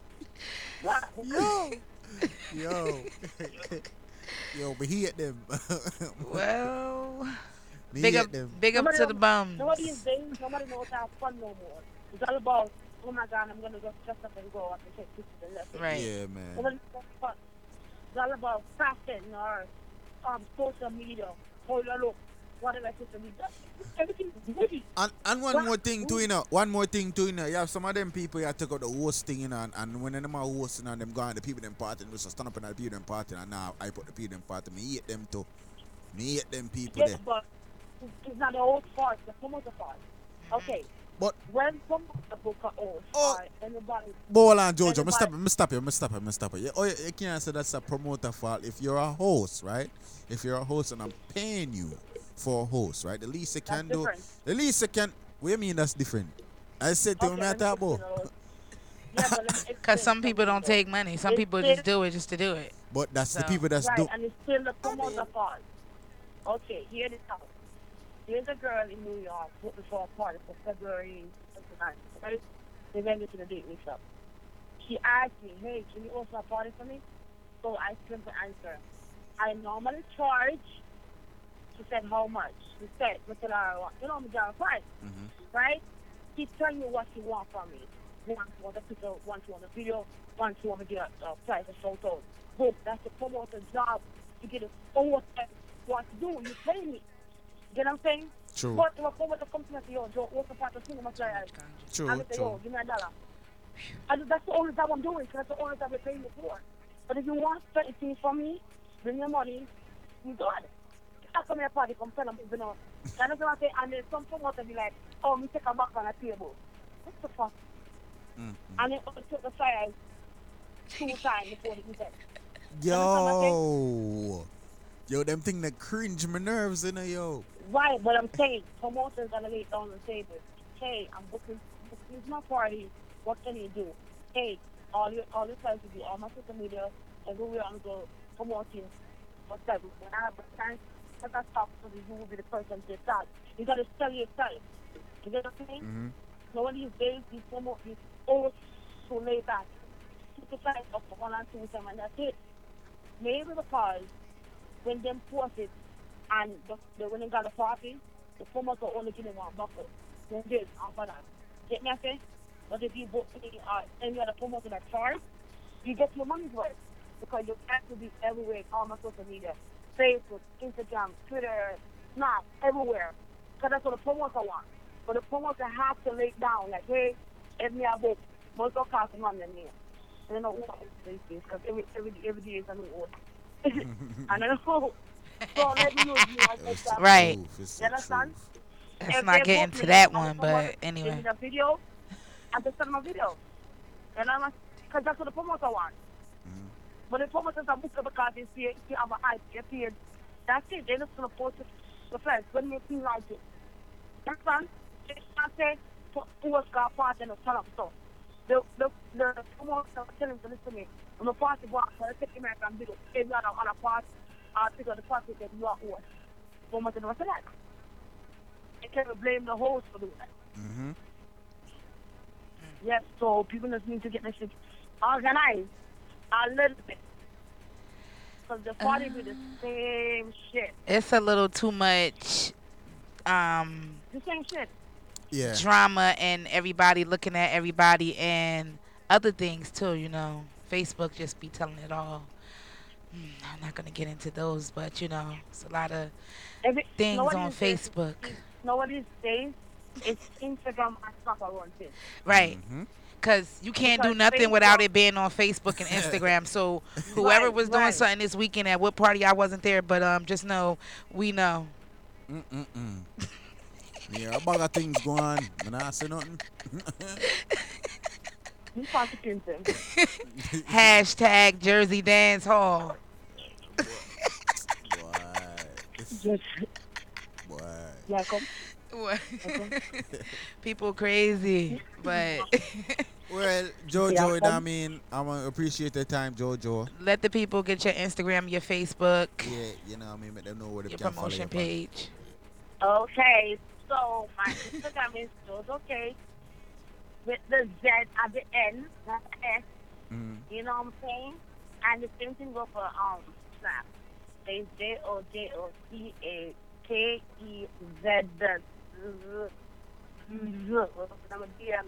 What? Yo. Yo. *laughs* Yo, but he at them. *laughs* Well, Me big up, them. big up Nobody to the don't- bums. Nobody is dating, nobody knows how fun no more. It's all about, oh my god, I'm going to go dress up and go up and take pictures and left. Right. Yeah, man. Nobody knows fun. It's all about fashion or um, social media, how you look, whatever social media. Everything is goody. And, and one more thing too, you know. One more thing too, you know. You have some of them people you take out the hosting, you know, and, and when them are hosting and them going, the people them party, they just stand up and the people them party, and now I put the people them party. Me hate them too. Me hate them people Yes, there. but it's not the host fault, it's the promoter fault. Okay. But when promoter book a host, oh. anybody. But hold on, Jojo. anybody- Me stop, me stop you. Me stop you. Me stop you. You- Oh, you, you can't say that's a promoter fault if you're a host, right? If you're a host and I'm paying you for a host, right? The least you can do, different. the least you can. What do you mean that's different? I said to Okay, him, I let me *laughs* talk about. Cause some people don't take money. Some It's people still- just do it just to do it. But that's the people that's right, do. and it's still the promoter oh, fault. Okay, here it is. There's a girl in New York put before a party for February 29th, right? They went to the date mix up. She asked me, hey, can you host a party for me? So I simply answer, I normally charge. She said, how much? She said, we tell her, what- you know, I'm down price, mm-hmm. right? She tell me what she want from me. One, she want a picture, one, she want a video, one, to get a, a price of photos. Boom, that's the promoter's job to get it over what to do. You pay me. You know what I'm saying? True. But the promoter comes to me and say, yo, Joe, what's the part of cinema trial? True, And I say, yo, true. give me a dollar. And that's the only job I'm doing, because that's the only job they're paying me for. But if you want certain things from me, bring your money, you got it. I come here party, come tell them, you know. And that's what I say, and then some promoter be like, oh, me take a back on a table. What the fuck? Mm. And then I took the fire two times before the event. Yo, yo, them thing that cringe my nerves, you know, yo. Right, but I'm saying promoters gotta lay down the table. Hey, I'm booking booking my party. What can you do? Hey, all you all you try to do, all my social media, everywhere I'm go promoting whatever. When I have a chance, let us talk to you you will be the person to start. You gotta sell yourself. You get what I'm saying? Mm-hmm. So one of these days, these promote these old so lay back. Super size up for one and two and that's it. Maybe because when them force it and the, the they got a party, the promoter only give them one buckle. Then this after that. Get me I say? But if you book me or any other promoter that charge, you get your money's worth. because you have to be everywhere, all my social media, Facebook, Instagram, Twitter, Snap, everywhere. Because that's what the promoter want. But the promoter has to lay down, like, hey, if me a book, most of cost money than me. And I know what these because every, every, every day is a new one. and *laughs* I know, *laughs* so let me use me as example. Right. You understand? Let's If not get into that one, but Give me anyway. the video, I just send my video. You know, because that's what the promoter wants. Mm. But the promoters are booked because they see you have a hype, you see it. That's it. They're just going to post it the first when they feel like it. You understand? They can't say, "Po- post got party and turn up stuff. The, the, the promoters are telling them to listen to me. I'm a party box, so I take American video. If you are on a party, I'll pick up the party that you are on. Promoter never say that. They can't blame the host for doing that. Mm-hmm. Yes, so people just need to get this shit organized a little bit. Because the party be the same shit. It's a little too much um The same shit. Yeah. drama and everybody looking at everybody and other things too, you know. Facebook just be telling it all. I'm not gonna get into those, but you know, it's a lot of Every, things on these days- Facebook. Know what days? It's Instagram and Snap around this. Right. Cause you can't do Because nothing without it being on Facebook and Instagram. So *laughs* whoever Right, was doing right. something this weekend at what party I wasn't there, but um, just know we know. Mm-mm-mm. *laughs* Yeah, a bag of things going on. Man, I say nothing. *laughs* You consequences. *laughs* Hashtag Jersey Dance Hall. Just, Boy. yeah, come. What? *laughs* People crazy, but *laughs* Well, Jojo, you know I mean? I want to appreciate the time, Jojo. let the people get your Instagram, your Facebook, Yeah, you know what I mean? Make them know where they your can follow promotion you. man. page. Okay, so my Instagram is just okay with the Z at the end, not the S. Mhm. You know what I'm saying? And the same thing go for um Snap. It's J O J O C A K E Z Z. I'm.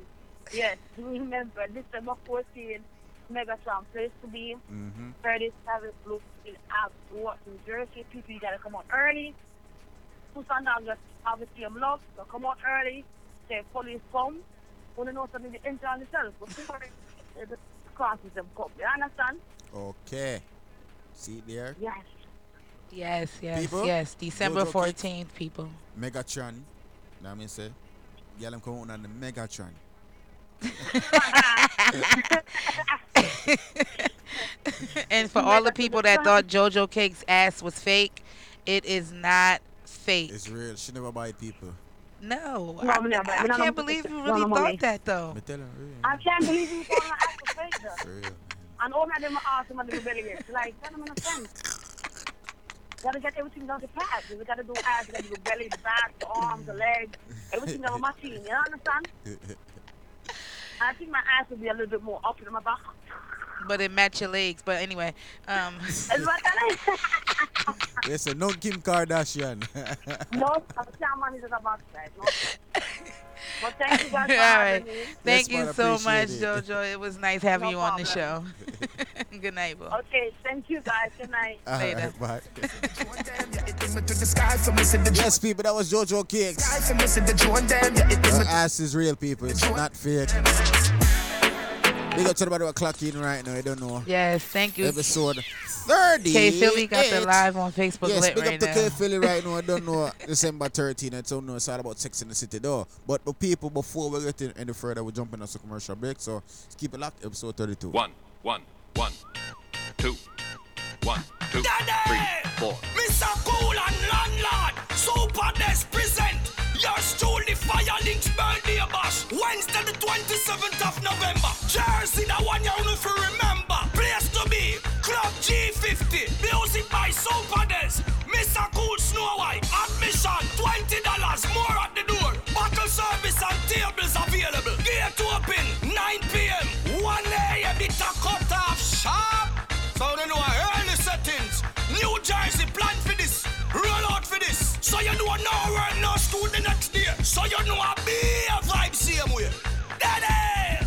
Yes, *laughs* remember December 14th, Megatron place to be. Mm-hmm. 37 Bluefield Ave, New Jersey. People, you gotta come out early. Two Sundown just have the same love, so come out early. Say police come. Want to know something to enter on themselves. But before they- the classes them come. You understand? Okay. See it there? Yes. Yes, yes, People, yes. December Jojo Kids. 14th, people. Megatron. Know what I mean? Say, yeah, I'm coming on the Megatron. *laughs* and for all the people that thought JoJo Cake's ass was fake, it is not fake. It's real. She never buy people. No, No, I, no, no, I no, no, can't believe you really no, no, thought no. that though. Me tell her, real. I can't believe you calling her act a fake though. For real. And all of them are awesome and the rebellious. Like, that don't make no sense. Gotta get everything down to pass. We gotta do ass, we gotta do belly, the back, the arms, the legs, everything on my team. You understand? *laughs* I think my ass would be a little bit more up in my back. But it match your legs. But anyway, um, Is what that Yes, sir. No Kim Kardashian. *laughs* no, I'm saying man is just a backside. No. But thank you guys *laughs* all for having right. me. Thank Yes, you so much, appreciate it. JoJo. It was nice having No you on the show. *laughs* Good night, bro. Okay, thank you guys. Good night. All Later. right, bye. yes, people, that was Jojo Cakes. Her ass is real, people. It's not fake. Big up to the body of clock in right now. I don't know. Yes, thank you. Episode 30. K Philly got the live on Facebook Yes, lit big right up to now. K Philly right *laughs* now. I don't know December 13. I don't know it's all about sex in the city though. But the people, before we get in any further, we're jumping on some commercial break. So keep it locked. Episode 32. One, one, one, two, one, two, three, four. Mr. Cool and Landlord, Super Des present yours truly Fire Links birthday bash. Wednesday the 27th of November. Jersey, the one you know for remember. Place to be, Club G50. Music by Super Des. Mr. Cool Snow White. Admission $20 more at the door. Bottle service and tables available. Gate open 9 p.m. 1 a.m. It's a cut off sharp. So you know So you know no work, no school the next day. So you know a be a vibe same way. Daddy!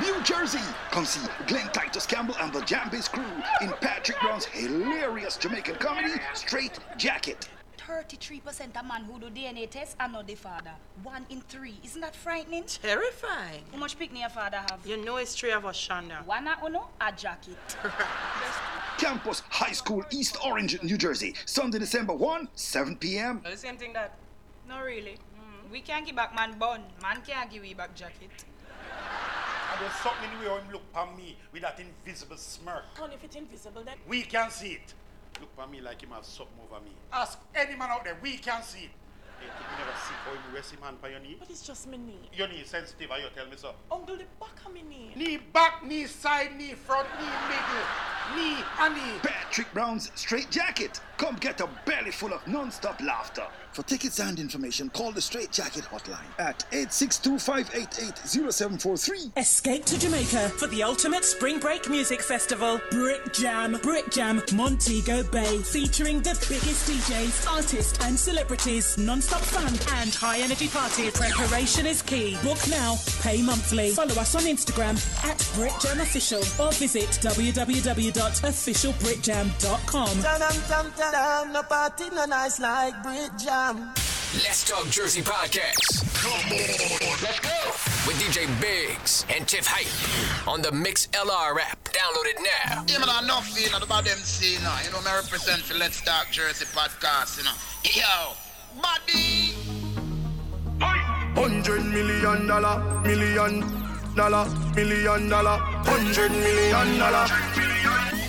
New Jersey. Come see Glenn Titus Campbell and the Jambiz crew in Patrick Brown's hilarious Jamaican comedy, Straight Jacket. 33% of man who do DNA test are not the father. One in three. Isn't that frightening? Terrifying. How much picnic your father have? You know it's three of us, Shonda. One at uno, a jacket. *laughs* Campus High School, East Orange, New Jersey. Sunday, December 1, 7 p.m. The same thing that. Not really. Mm-hmm. We can't give back man bun. Man can't give we back jacket. And there's something in the way him look at me with that invisible smirk. And if it's invisible, then. We can see it. Look at me like him have something over me. Ask any man out there, we can see it. Hey, you never see how him rest him hand by your knee? But it's just me knee. Your knee sensitive, are you tell me so? Uncle, the back of me knee. Knee back, knee side, knee front, knee middle, knee and knee. Patrick Brown's Straight Jacket. Come get a belly full of non-stop laughter. For tickets and information, call the Straight Jacket hotline at 862-588-0743. Escape to Jamaica for the ultimate spring break music festival, Brit Jam. Brit Jam Montego Bay, featuring the biggest DJs, artists, and celebrities, non-stop fun and high energy party. Preparation is key. Book now, pay monthly. Follow us on Instagram at Brit Jam Official or visit www.officialbritjam.com. Dum dum dum, no party no nice like Brit Jam. Let's Talk Jersey Podcast. Come on. Let's go. With DJ Biggs and Tiff Hype on the Mixlr app. Download it now. Yeah, man, enough, you know, about them see, you know. You know, me represent for Let's Talk Jersey podcast, you know. Yo, buddy. Hundred million dollar, million dollar, million dollar, hundred million dollar.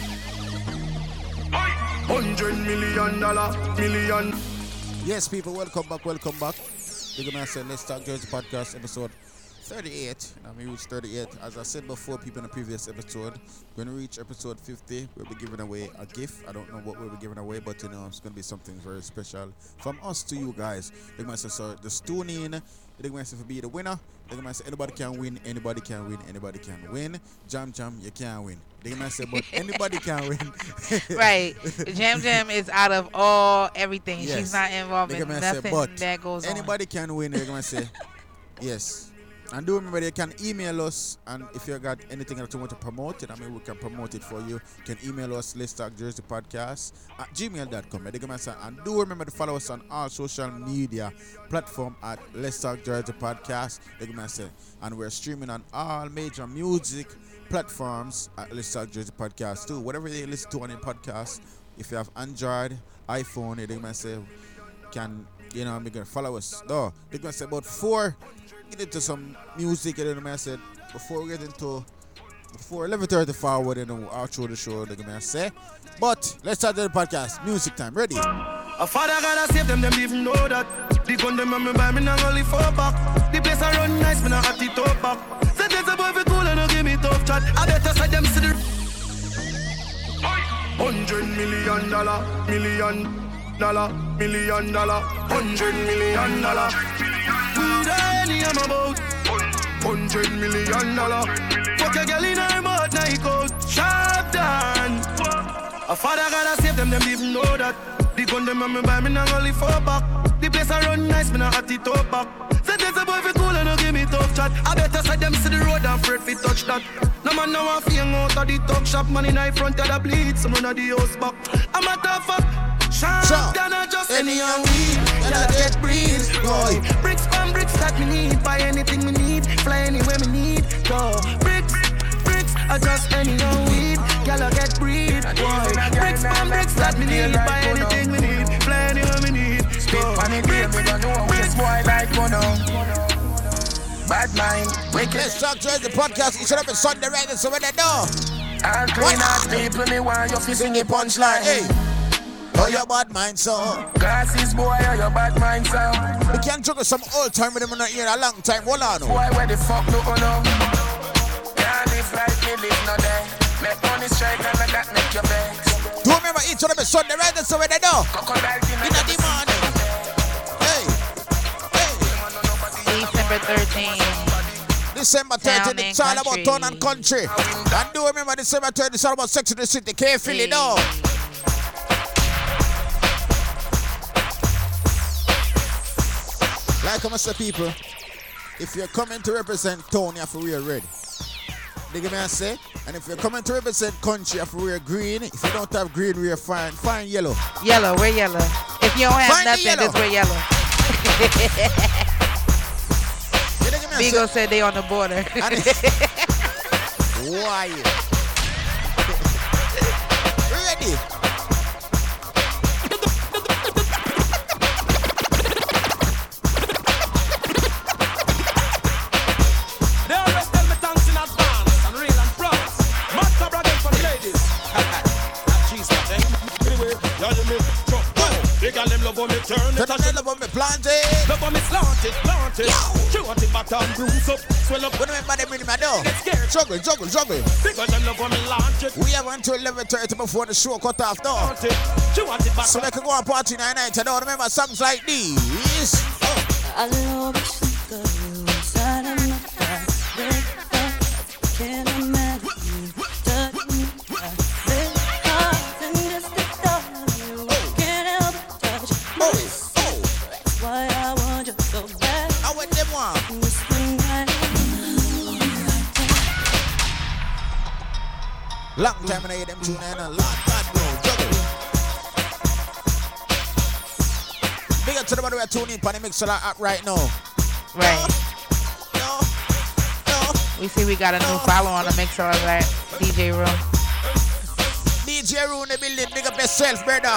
Hundred million dollar, million. Yes, people, welcome back, welcome back. Big man said, Let's Talk Jersey Podcast, episode 38. Now, we reached 38. As I said before, people in the previous episode, when we reach episode 50, we'll be giving away a gift. I don't know what we'll be giving away, but you know, it's going to be something very special from us to you guys. Man said, So, the tune in. Man said, to be the winner. Big man said, Anybody can win, anybody can win, anybody can win. Jam Jam, you can't win. Big man said, But anybody can win. *laughs* right. Jam Jam is out of all everything. Yes. She's not involved Nigga in say, nothing but that goes on. Anybody can win. They're gonna say *laughs* yes. And do remember you can email us and if you got anything that you want to promote it, I mean we can promote it for you. You can email us let's talk Jersey podcast at gmail.com. And do remember to follow us on all social media platform at Let's Talk Jersey Podcast. And we're streaming on all major music platforms at Let's Talk Jersey Podcast too. Whatever you listen to on your podcast, if you have Android, iPhone, say can you know I'm gonna follow us. No, they're gonna say about four. Get into some music, and then I said before we get into before 11:30 forward and then outro the show. They're gonna say, but let's start the podcast. Music time, ready? A father gotta save them, them even know that. The gun them on me buy me now only four back. The place I run nice, me now hot it up back. Say there's a boy fi cool and no give me tough chat. I better say them see the Hundred million dollar, million dollar, million dollar, hundred million dollar. Any I'm about. Hundred million dollar. Fuck a girl in her mouth, night out. Sharp down. A father gotta save them, them even know that. The gun them on me buy me now only four back. The place I run nice, me now hot it up back. Say there's a boy fi cool and no give me tough chat. I better say them see the road and afraid fi touch that. No man now fi hang out of the talk shop. Man in the front of the bleed, run of the house back. I'm a tough fuck. Sharp than I just any young weed. And I get breeze, boy. Bricks from bricks that me need. Buy anything me need. Fly anywhere me need. Go. Bricks, bricks. I just any young weed. Girl I get breed, boy. Bricks from bricks that me need. Buy anything me need. Fly anywhere me need. Go. Bricks, bricks. boy like Bono. Bad mind, wicked. Let's talk Jersey podcast. Each and every Sunday, right? So when they know. All clean out people, me want you fi sing a punchline. Hey. Oh, your bad mind, so. Glasses, boy, oh, your bad mind, so. We can't juggle some old time with them in the ear a long time. Hold on. Boy, where the fuck do you oh, know? Can't live like me live no day. Make money straight and let that make your vex. Do remember each and every Sunday, right? So when they know. Crocodile dinner. In the morning. Hey. Hey. December 13th. December 13th, it's all about town and country. And do remember December 13th, it's all about sex in the city. Can't feel it, though. Like I say, people, if you're coming to represent town, you have to wear red. Dig me I say? And if you're coming to represent country, you have to wear green. If you don't have green, wear fine. Fine yellow. Yellow, wear yellow. If you don't have Find the nothing, yellow. just wear yellow. *laughs* Beagle said they on the border. *laughs* Why? *laughs* Ready? Got them love on me turn it. Turn love on me plant it. Love on me slant it, plant it. Chew on it back and bruise up. Swell up. What remember them in my door? Juggle, juggle, juggle. Because them love on me launch it. We have until 11.30 before the show cut off now. Chew on it back So we can go on party night night. I don't remember songs like these. I love the sick of you inside Long time I hear them tune in. Lord God, no. Juggle. Big up to the body we're tuning in on the Mixlr app right now. Right. We see we got a new follow on the Mixlr of that DJ Roo. DJ Rune the building, big up yourself, brother.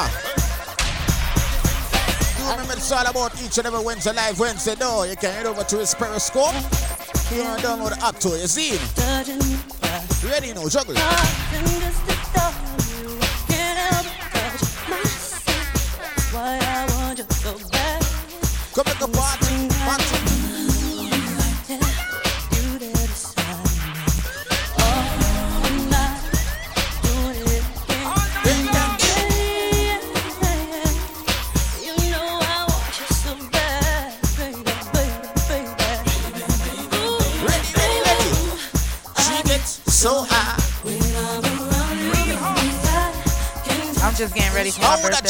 You remember it's all about each and every Wednesday live Wednesday. No, you can head over to his Periscope. You want to download the app to it. You see Ready now, juggle. Come make a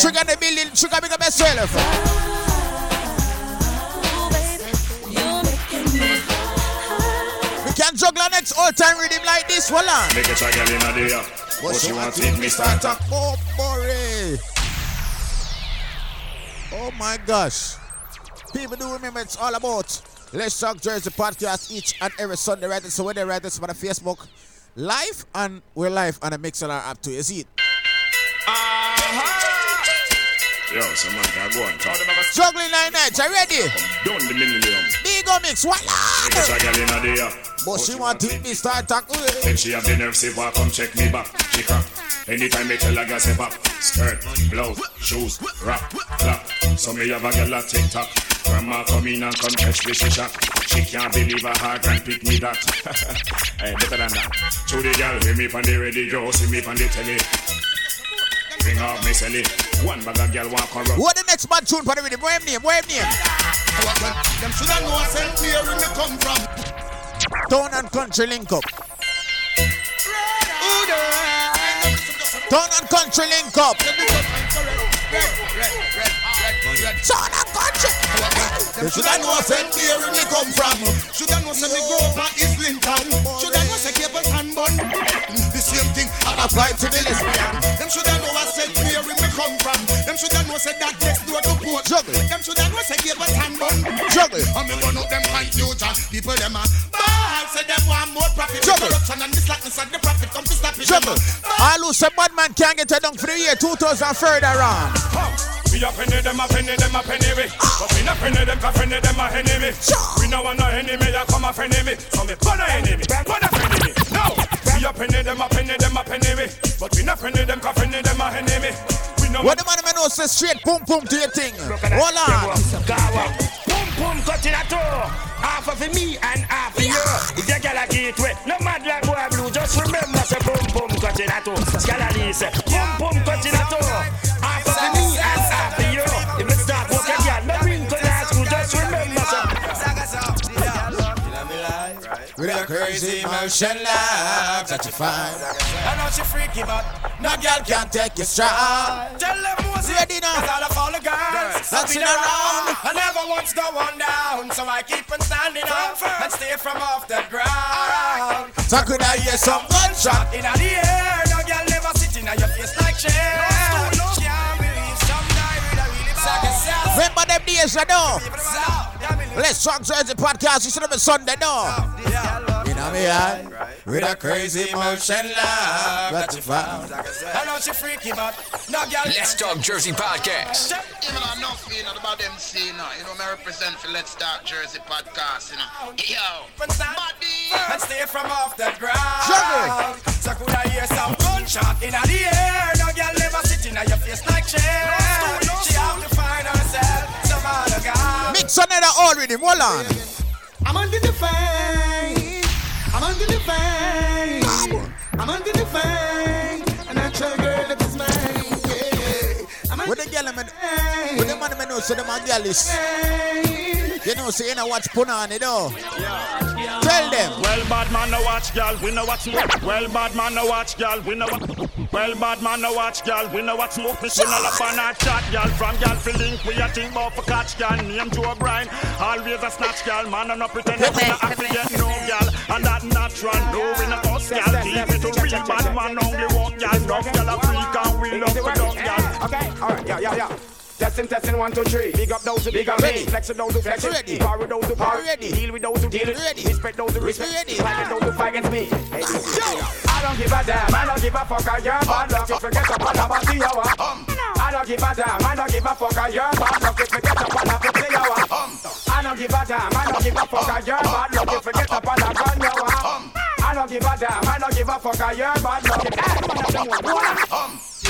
for my that birthday. trigger the building, trigger big up yourself. We can juggle next all time rhythm like this. Hold on. Make a try girl in a day. But you want it, me start up. Oh, boy. Oh my gosh. People do remember it's all about Let's Talk Jersey podcast each and every Sunday, right? So when they write this on the Facebook live and we're live on the Mixlr app too. You see it? Uh-huh. Yo, some man can go and talk. Juggling nine nights, are you ready? Done the millennium. Big mix, what try girl in a day. Uh. But she want to me start talk. Then she have the nerve say, "Walk, come check me back." She crack. Anytime me tell a girl say pop, skirt, blouse, shoes, rap, clap. So me have a girl a tick tock. Grandma come in and come catch the she shot. She can't believe her heart and pick me that. *laughs* hey, better than that. To the girl, hear me on the radio, see me on the telly. Bring off me silly. One bag of girl walk around. What the next man tune for the rhythm? What him name? What him name? Them shoulda know St. Mary me come from. Town and country link up. Town and country link up. Town and country. Them shoulda know St. Mary me come from. Shoulda know say me grow up on Islington. Shoulda know say Capel and Bun. The same thing I apply to the lesbian. Them shoulda know I said where St. Mary me come from. Them shoulda know say that next door to Port. Them shoulda know say Capel and Bun. Juggle. And me burn up them confusion. People them a ball say them want more profit. Juggle. Corruption and the and the profit come to stop it. Juggle. All who say bad man can't get a dunk for the year 2000 further on. We a penny them a penny them a penny me. But we not penny them 'cause penny them a enemy. We no want no enemy, ya come a friendly me. So me put a enemy, put a friendly me. No, we a penny them a penny them a penny me. But we not penny them 'cause penny them a enemy. What the man man know say straight boom boom to your thing. Hold on. Boom boom cut in a toe. Half of me and half of you. If you get a get wet, no matter like boy blue, just remember say boom boom cut in a toe. Scalary say boom boom cut in a With a crazy motion love that you find. I know she freaky, but no girl can take you stride. Tell them who's ready now. Cause all of all the girls That's been around. I never once go one down, so I keep on standing up and stay from off the ground. So could I hear some gunshot? In the air, no girl never sit in your face like chair. Remember them days, you know? Let's talk Jersey podcast. You should have been Sunday, no? You know me, I with a crazy motion love that you found. I know she freaky, but no girl. Let's Talk Jersey podcast. Even enough, you know, about them see, you know, you know, me represent for Let's Talk Jersey podcast, you know. Yo, and stay from off the ground. So could I hear some gunshot in the air? No girl never sit in your face like chair. She have to guy. Mix another old rhythm, hold on. I'm under the fame. I'm under the fame. I'm under the fame. And I tell girl it's mine. Yeah. I'm With the girl, man, with the man, man, know, so them are girlish. You know, so you know watch Punani, though. Tell them. Well, bad man, no watch, girl. We know what smoke. Well, bad man, no watch, girl. We know what. Well, bad man, no watch, girl. We know what smoke. Me sing all up on a chat, girl. From girl for link, we a think about for catch, girl. Name Joe Brian. Always a snatch, girl. Man, and no pretend that we not have to get no, girl. And that natural, no, we no us, girl. Keep it to real bad man, only walk, girl. Rough, girl, a freak, and we love to dog, girl. Okay, alright, yeah, yeah, yeah. Testing, testing, one, two, three. Big up those who big up ready. Flex with those who flex Ready. Power with those who power Ready. Deal with those who deal. Ready. Respect those who respect. Ready. Fight with those who fight against me. Hey, I don't give a damn. I don't give a fuck. I your bad luck. If you get up on a party hour. I don't give a damn. I don't give a fuck. I your bad luck. If you get up on a party hour. I don't give a damn. I don't give a fuck. I your bad luck. If you get up on a gun hour. I don't give a damn. I don't give a fuck. I your bad luck.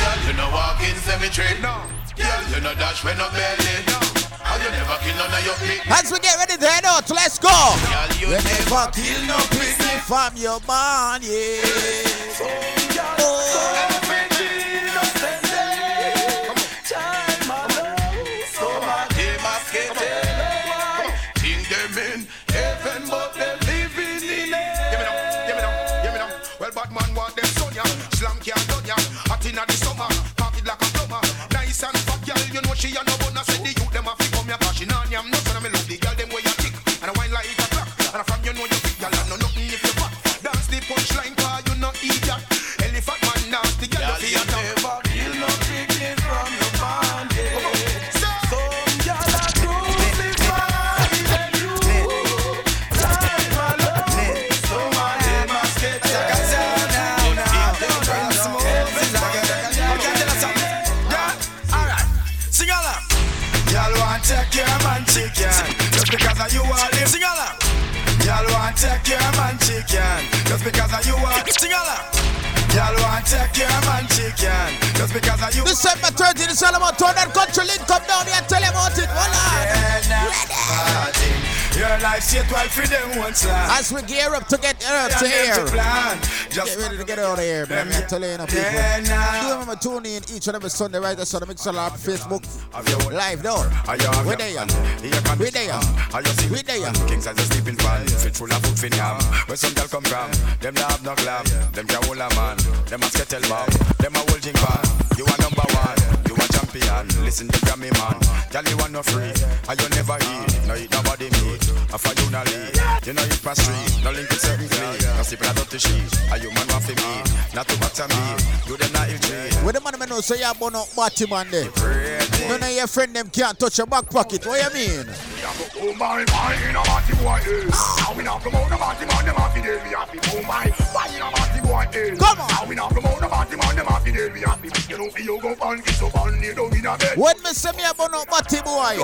Girl, you know walk in cemetery. No. Girl, you know dash when no belly. No. How you never kill none of your picnic. As we get ready to head out, let's go. Girl, you We never never kill no picnic from your man, yeah. Think As we gear up to get uh, to air. Get ready to get out of here, man. I'm telling you, people. Do remember tuning in each and every Sunday, right? That's on the Mixlr Lab, Facebook, live though. We're there. We're there. We're there. Kings as a sleeping pan, fit full of food fin yam. Where some girl come from, them not have no glam. Them can hold a man, them a skettle bomb. Them a holding pan. You are number one, you a champion. Listen to Grammy man, girl you are no free, and you never eat. No eat nobody meat. I for you no lead, you know eat past street. No link with certain clique, no sleep in a dirty sheet. Are you man want for me? Not to batter me, you them not ill treat. Where the man know say you have no batty man there. None of your friend them can't touch your back pocket. What you mean? Oh my, my, in a party boy, eh. Now we not promote the party man, them happy day, we happy. Oh my, why in a party boy, eh. Come on. Now we not promote the party man, them happy day, we happy. You know, you go get so fun, you don't in a bed. When me say me have no batty boy,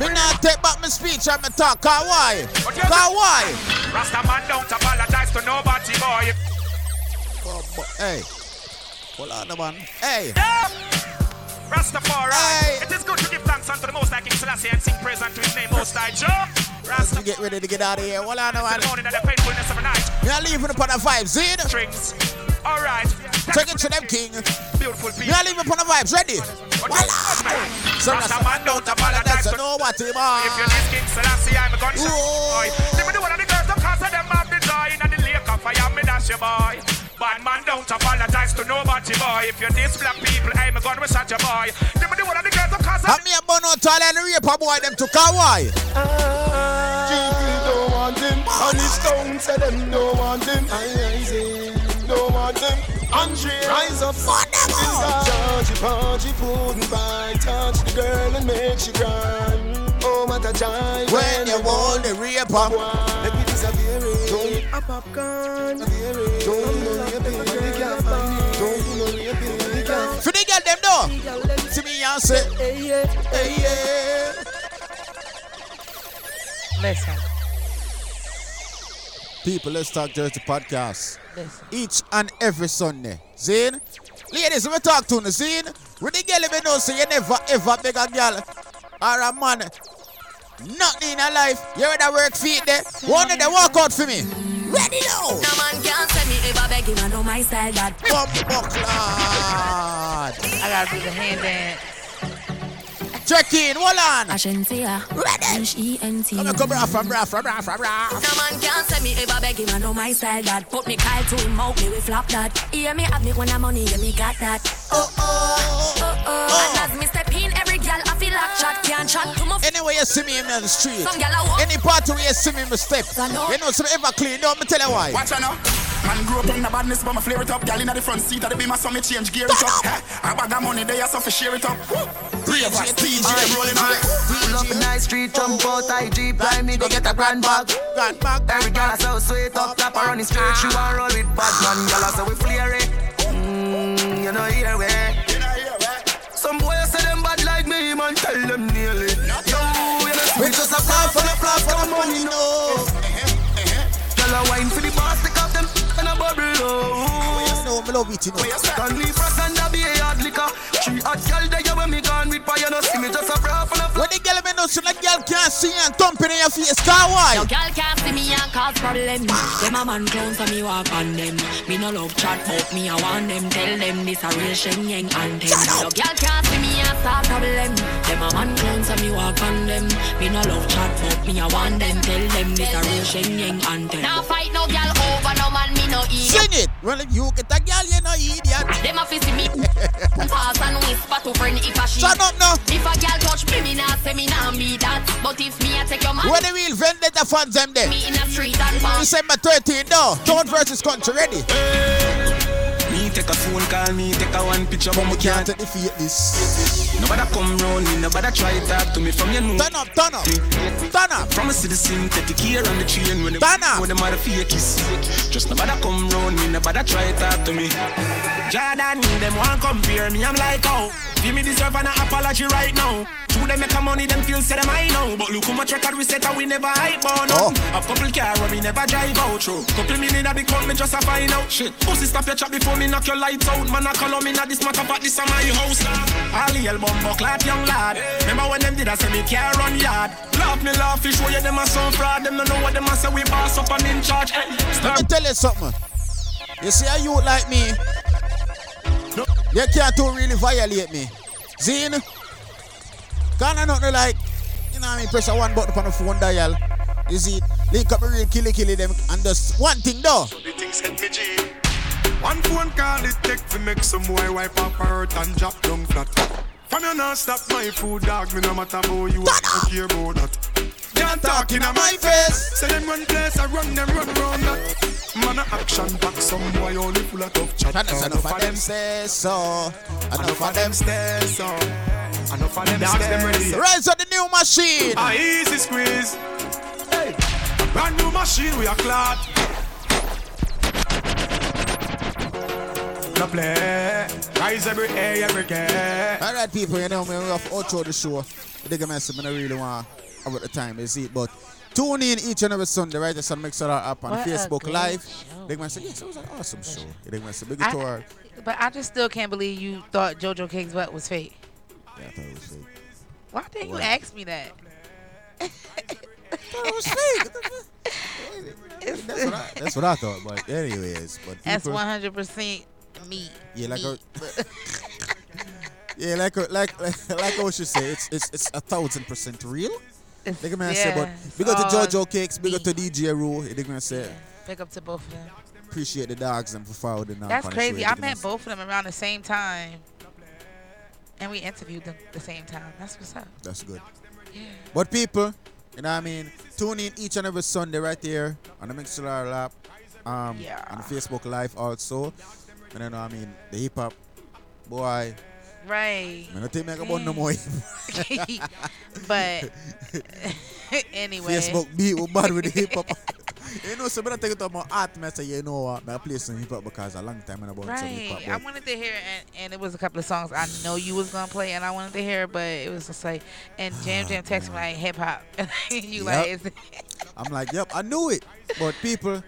me not take back my speech and me talk. Cause why? Cause why? Rasta man don't apologize to nobody, boy. Hey. Hold on, man. Hey. Rastafari. It is good to give thanks unto the Most High King Selassie and sing praise unto his name, Most High Joe. As we get ready to get out of here. Hold on, man. The morning and the painfulness of a night. Are leaving upon a vibes, see? Strings. All right. Take it to them, king. Beautiful people. Are leaving upon the vibes. Ready? So Rasta man don't apologize know what him are. If you're this King Selassie, I'm a gunshot boy. Let me do one of the girls, cause them have the joy. In the lake of fire, me dash your boy. Bad man don't apologize to nobody, boy. If you're this black people, I'm a gun with such a boy. Let me do one of the girls, don't cause And me a burn out all and rape a boy them to car why? GP don't want want him. And his town say them don't want him. I rising, don't want him. Andre, rise up, fuck them all. Georgie, Porgy, pudding by, touch the girl and make she cry. Oh, what a joy When you want the real pop. A popcorn. Don't no raping, they can't find me. Don't no raping, they can't. For the girl them though. See me and say, Hey yeah, hey yeah. Listen. people, let's talk Jersey podcast. Listen. Each and every Sunday. Zine? Ladies, let me talk to you, Zine. With the girl, let me know, say you never ever beg a girl or a man. Nothing in her life. You ready to work feet there? One of them walk out for me. Ready now. No man can't say me ever beg him, I know my style that. Bumbo clad. I gotta do the hand dance. Check in, hold on. Ashentia. Ready. H-E-N-T. Come on, come bra, from bra, from bra, from bra. No man can't say me ever beg him, I know my style that. Put me Kyle to him, mouth me we flop that. Hear me have me when I'm money, yeah me got that. Oh oh, oh oh, oh oh. And as me step in, every girl I feel like chat can't chat to my Anyway, you see me in the street. Some gyal a walk. Any part where you see me in the step. You know, some ever clean. Don't me tell you why. Watch out now. Man grew up in the badness, but my flare it up. Girl in the front seat of the beamer, so me change gear it up. Eh, I bag of money, they are so for share it up. Ravers, DJ rolling on. Pull up in high street, jump out, high jeep, blind me, go get a grand bag. Grand bag. Every girl I so sweet up, top her running straight, she want roll with bad man. Girl I say we flare it. Mmm, you know here we. Man, tell them nearly. We just a plan for the plan for the money, no. Girl I wine for the boss, up them and a bubble, oh. No, love it, you know. And a be a hard liquor. Three hot girl so the girl can't see and thumping in your face. Car why? Yo, girl can't see me and cause problem. Them a man clown so me walk on them. Me no love chat but me I want them. Tell them this a real Shenyeng anthem. Yo, girl can't see me and start problem. Them a man clown so me walk on them. Me no love chat but me I want them. Tell them this a real Shenyeng anthem. Now fight no girl over no man me no eat. Sing it. Well, if you get a girl, you know idiot. Them a fi see me *laughs* pass and whisper to friend if a she. Shut up now. If a girl touch me, me nah say me nah be that. But if me a take your man. When the real vendetta fans them there. Me in a street and bar. December 13, no. Town versus country ready. Me take a phone call, me take a one picture, but me can't take the fake this. Nobody come round me, nobody try talk to me from your know. Turn up, turn up, turn up. From a citizen, take the care on the train when Turn up. when the fake is. Just nobody come round me, nobody try talk to me. Jordan, them want compare me, I'm like, oh, give me deserve an apology right now. True, them make a money, them feel say them I know. But look how much record we set and we never hype on. Oh. A couple car we never drive out through. Couple million a big me just a find out shit. Pussy stop your chat before me knock your lights out. Man, I call me now this matter, but this a my house. All the album bucklat young lad. Remember when them did I say me care run yard. Laugh me laugh, fish show you them a some fraud. Them don't know what them a say we boss up and in charge. Hey, Let me tell you something. You see a youth like me, you can't too really violate me. Zine, can't I not like, you know what I mean, press a one button on the phone dial. You see, link up a real killy killy them and just one thing though. The things hit me G. One phone call it take to make some boy wipe up hurt and drop down flat. From you not stop my food dog, me no matter about you, I don't uh, care about that. Can't talk in my face. Say them run place, I run them run round that. Man a action back, some boy only full of tough chat. And enough of them say so. Enough of them stay so. Enough of them stay so. Rise of the new machine. A easy squeeze. Hey. Brand new machine, we are glad. No play. Rise every day, every day. All right, people, you know, me, we have outro the show. The big message, I don't really want about the time, you see, but tune in each and every Sunday, right? Just on Mixlr app on What a Facebook good Live. show. Big man said, yes, it was an awesome show. Big man said, big tour. But I just still can't believe you thought JoJo King's butt was fake. Yeah, I thought it was fake. Why didn't What? you ask me that? it was fake. *laughs* That's what, I, that's what I thought, but anyways, but That's 100 percent me. Yeah, like me. a, *laughs* *laughs* yeah, like a, like *laughs* like like how she say, it's it's it's a thousand percent real. Like a man say, but big up to all JoJo Cakes, big up to DJ Roo. Like man say, Big up to both of them. appreciate the dogs and for following them. That's crazy. I met both of them around the same time. And we interviewed them the same time. That's what's up. That's good. But people, you know what I mean? Tune in each and every Sunday right here on the Mixlr lap. Um, Yeah. on Facebook Live also. And then, I mean, the hip hop boy. Right. I don't think I can no more. but *laughs* anyway. Facebook beat was bad with the hip hop. you know, so when I take it to my art, I say, you know what, I play some hip hop because a long time I about some hip Right. hop. I wanted to hear and, and it was a couple of songs I know you was gonna play and I wanted to hear, but it was just like and Jam Jam ah, texted me like hip hop. *laughs* And you like Yep. is *laughs* I'm like, yep, I knew it. But people,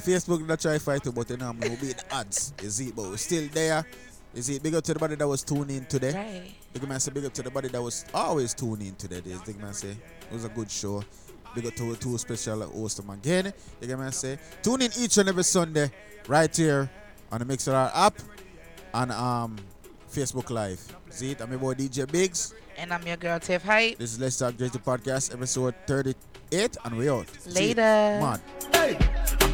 Facebook not try fight it, but you know, I'm gonna beat the odds. You see, but we're still there. You see, big up to the body that was tuning in today. Right. Big man say big up to the body that was always tuning in today. This big man say it was a good show. Big up to two special hosts again. Big man say tune in each and every Sunday right here on the Mixlr app and um Facebook Live. See it? I'm your boy DJ Biggs. and I'm your girl Tiff Hype. This is Let's Talk Jersey Podcast, episode 38, and we out. See? Later. Man. Hey,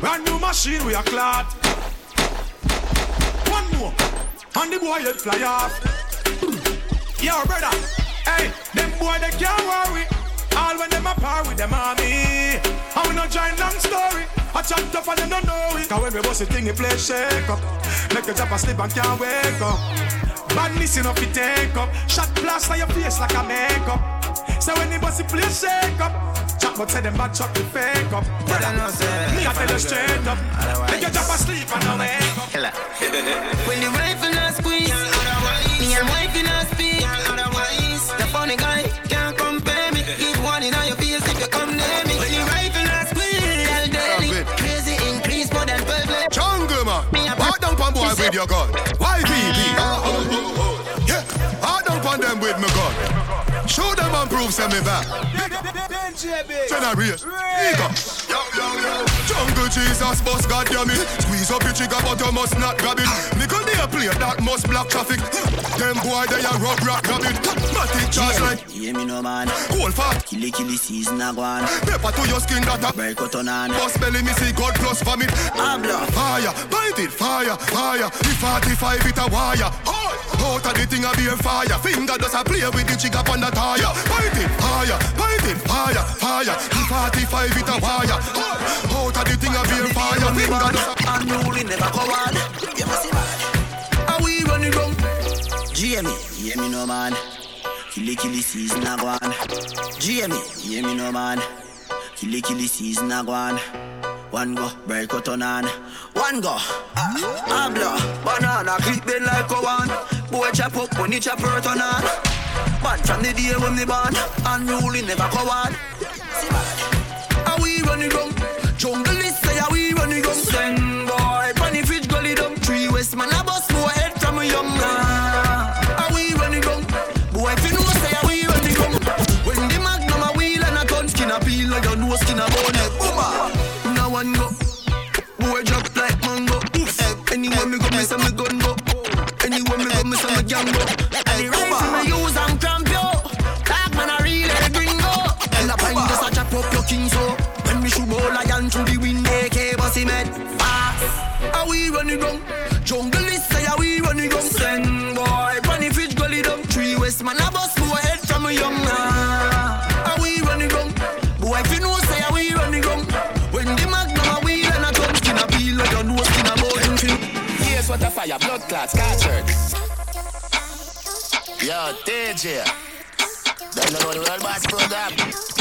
brand new machine we are clot. One more, and the boy head fly off. Yo, brother, hey, them boy they can't worry. All when them apart with them army. And we not join long story. I chat up and them don't know it. Cause when we bust the thing, the place shake up. Make the drop asleep and can't wake up. Badness enough to take up. Shot blast on your face like a makeup. So when the bust the place shake up. Chop but say them bad chop the fake up. Brother, me I tell you straight up. Make your drop asleep and don't wake up. *laughs* When the rifle not squeeze, me and wife in a speak. The funny guy can't compare me. Give one in your face if you come near me. When the rifle not squeeze, tell daily. Crazy increase more than perfect. Jungle man, hard down pan boy with your gun. YPP. Oh, oh, oh, yeah, hard down pan them with me gun. Show them and prove send me back. Generate. Ego. Jungle Jesus, boss, goddamn it. Squeeze up your trigger, but you must not grab it. Nickel they a play that must block traffic. Them boy they a rub rock rabbit. Matic charge like Hear me no man. cold fat. Killy killy season a gone. Pepper to your skin that a break out on an. Boss belly me see God plus vomit. Abla. Fire, bite it, fire, fire. The 45 it a wire. Out of the thing a be fire. Finger does a play with the trigger on the tire. Bite it, fire, bite it, fire, fire. The 45 it a wire. Out of the thing a be fire. Finger does a Unruly never go on. You must see man. Are we running wrong? Jamie, hear me no man. Killy killy season a gone. Jamie, hear me no man. Killy killy season a gone. One go, break out on an. One go, ah, abla, banana clip bend like a one. Boy chop up you chop hurt on an. Bad from the day when me born, unruly never go on. Man, are we running wrong? Jungle is say we running wrong? Send boy, funny fridge gully down. Three west man a bust more head from a young man. Are we running Anywhere me go, me say me gun go. Anywhere me go, me say me gang go. And the rifle fire, blood clots, captured. Yo, DJ. Don't know the world boss program.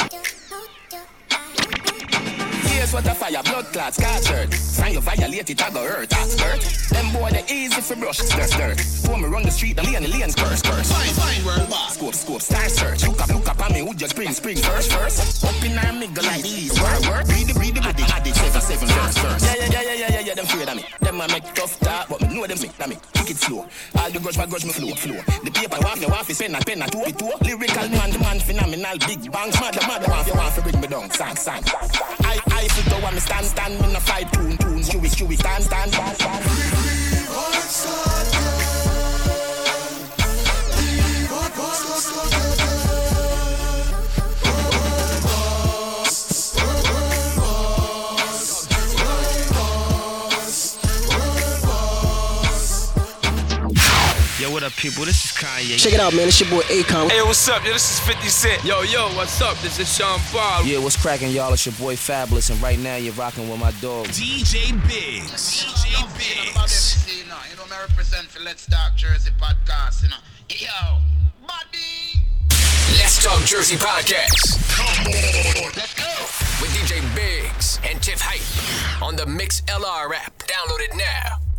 Here's what a fire, blood clots, captured. Sign you violate it, I go hurt, that's hurt. Them boy, they easy for brush, stir, stir. When me run the street, the lane, the lanes curse, curse. Fine, fine, world boss. Scope, scope, star search. Look up, look up on me, would you spring, spring, first, first. Up in our middle like these. Work, work. Read it, read it, read it, add it, seven, seven, verse, verse. Yeah, yeah, yeah, yeah, yeah, yeah, yeah, them afraid of me. Them I make tough talk, but me know them sick of me. Kick it slow. All the grudge, my grudge, me flow, flow. The paper, waff, you waff, is pen, and pen, and two, it two. Lyrical man, the man, phenomenal, big bangs, mother, mother, waff, you waff, you bring me down, sang, sang. I, I, the one, me stand, stand, me no fight, tune, tune, chewy, chewy, stand, stand, stand, stand. You would up, people? This is Kanye. Check it out, man. It's your boy Akon. Hey, what's up? Yo, this is 50 Cent. Yo, yo, what's up? This is Sean Paul. Yeah, what's cracking, y'all? It's your boy Fabolous, and right now you're rocking with my dog. DJ Biggs. DJ Biggs. You know, you know, me represent for Let's Talk Jersey podcast, you know. Yo, Let's Talk Jersey podcast. Come on, let's go. With DJ Biggs and Tiff Hype on the Mixlr app. Download it now.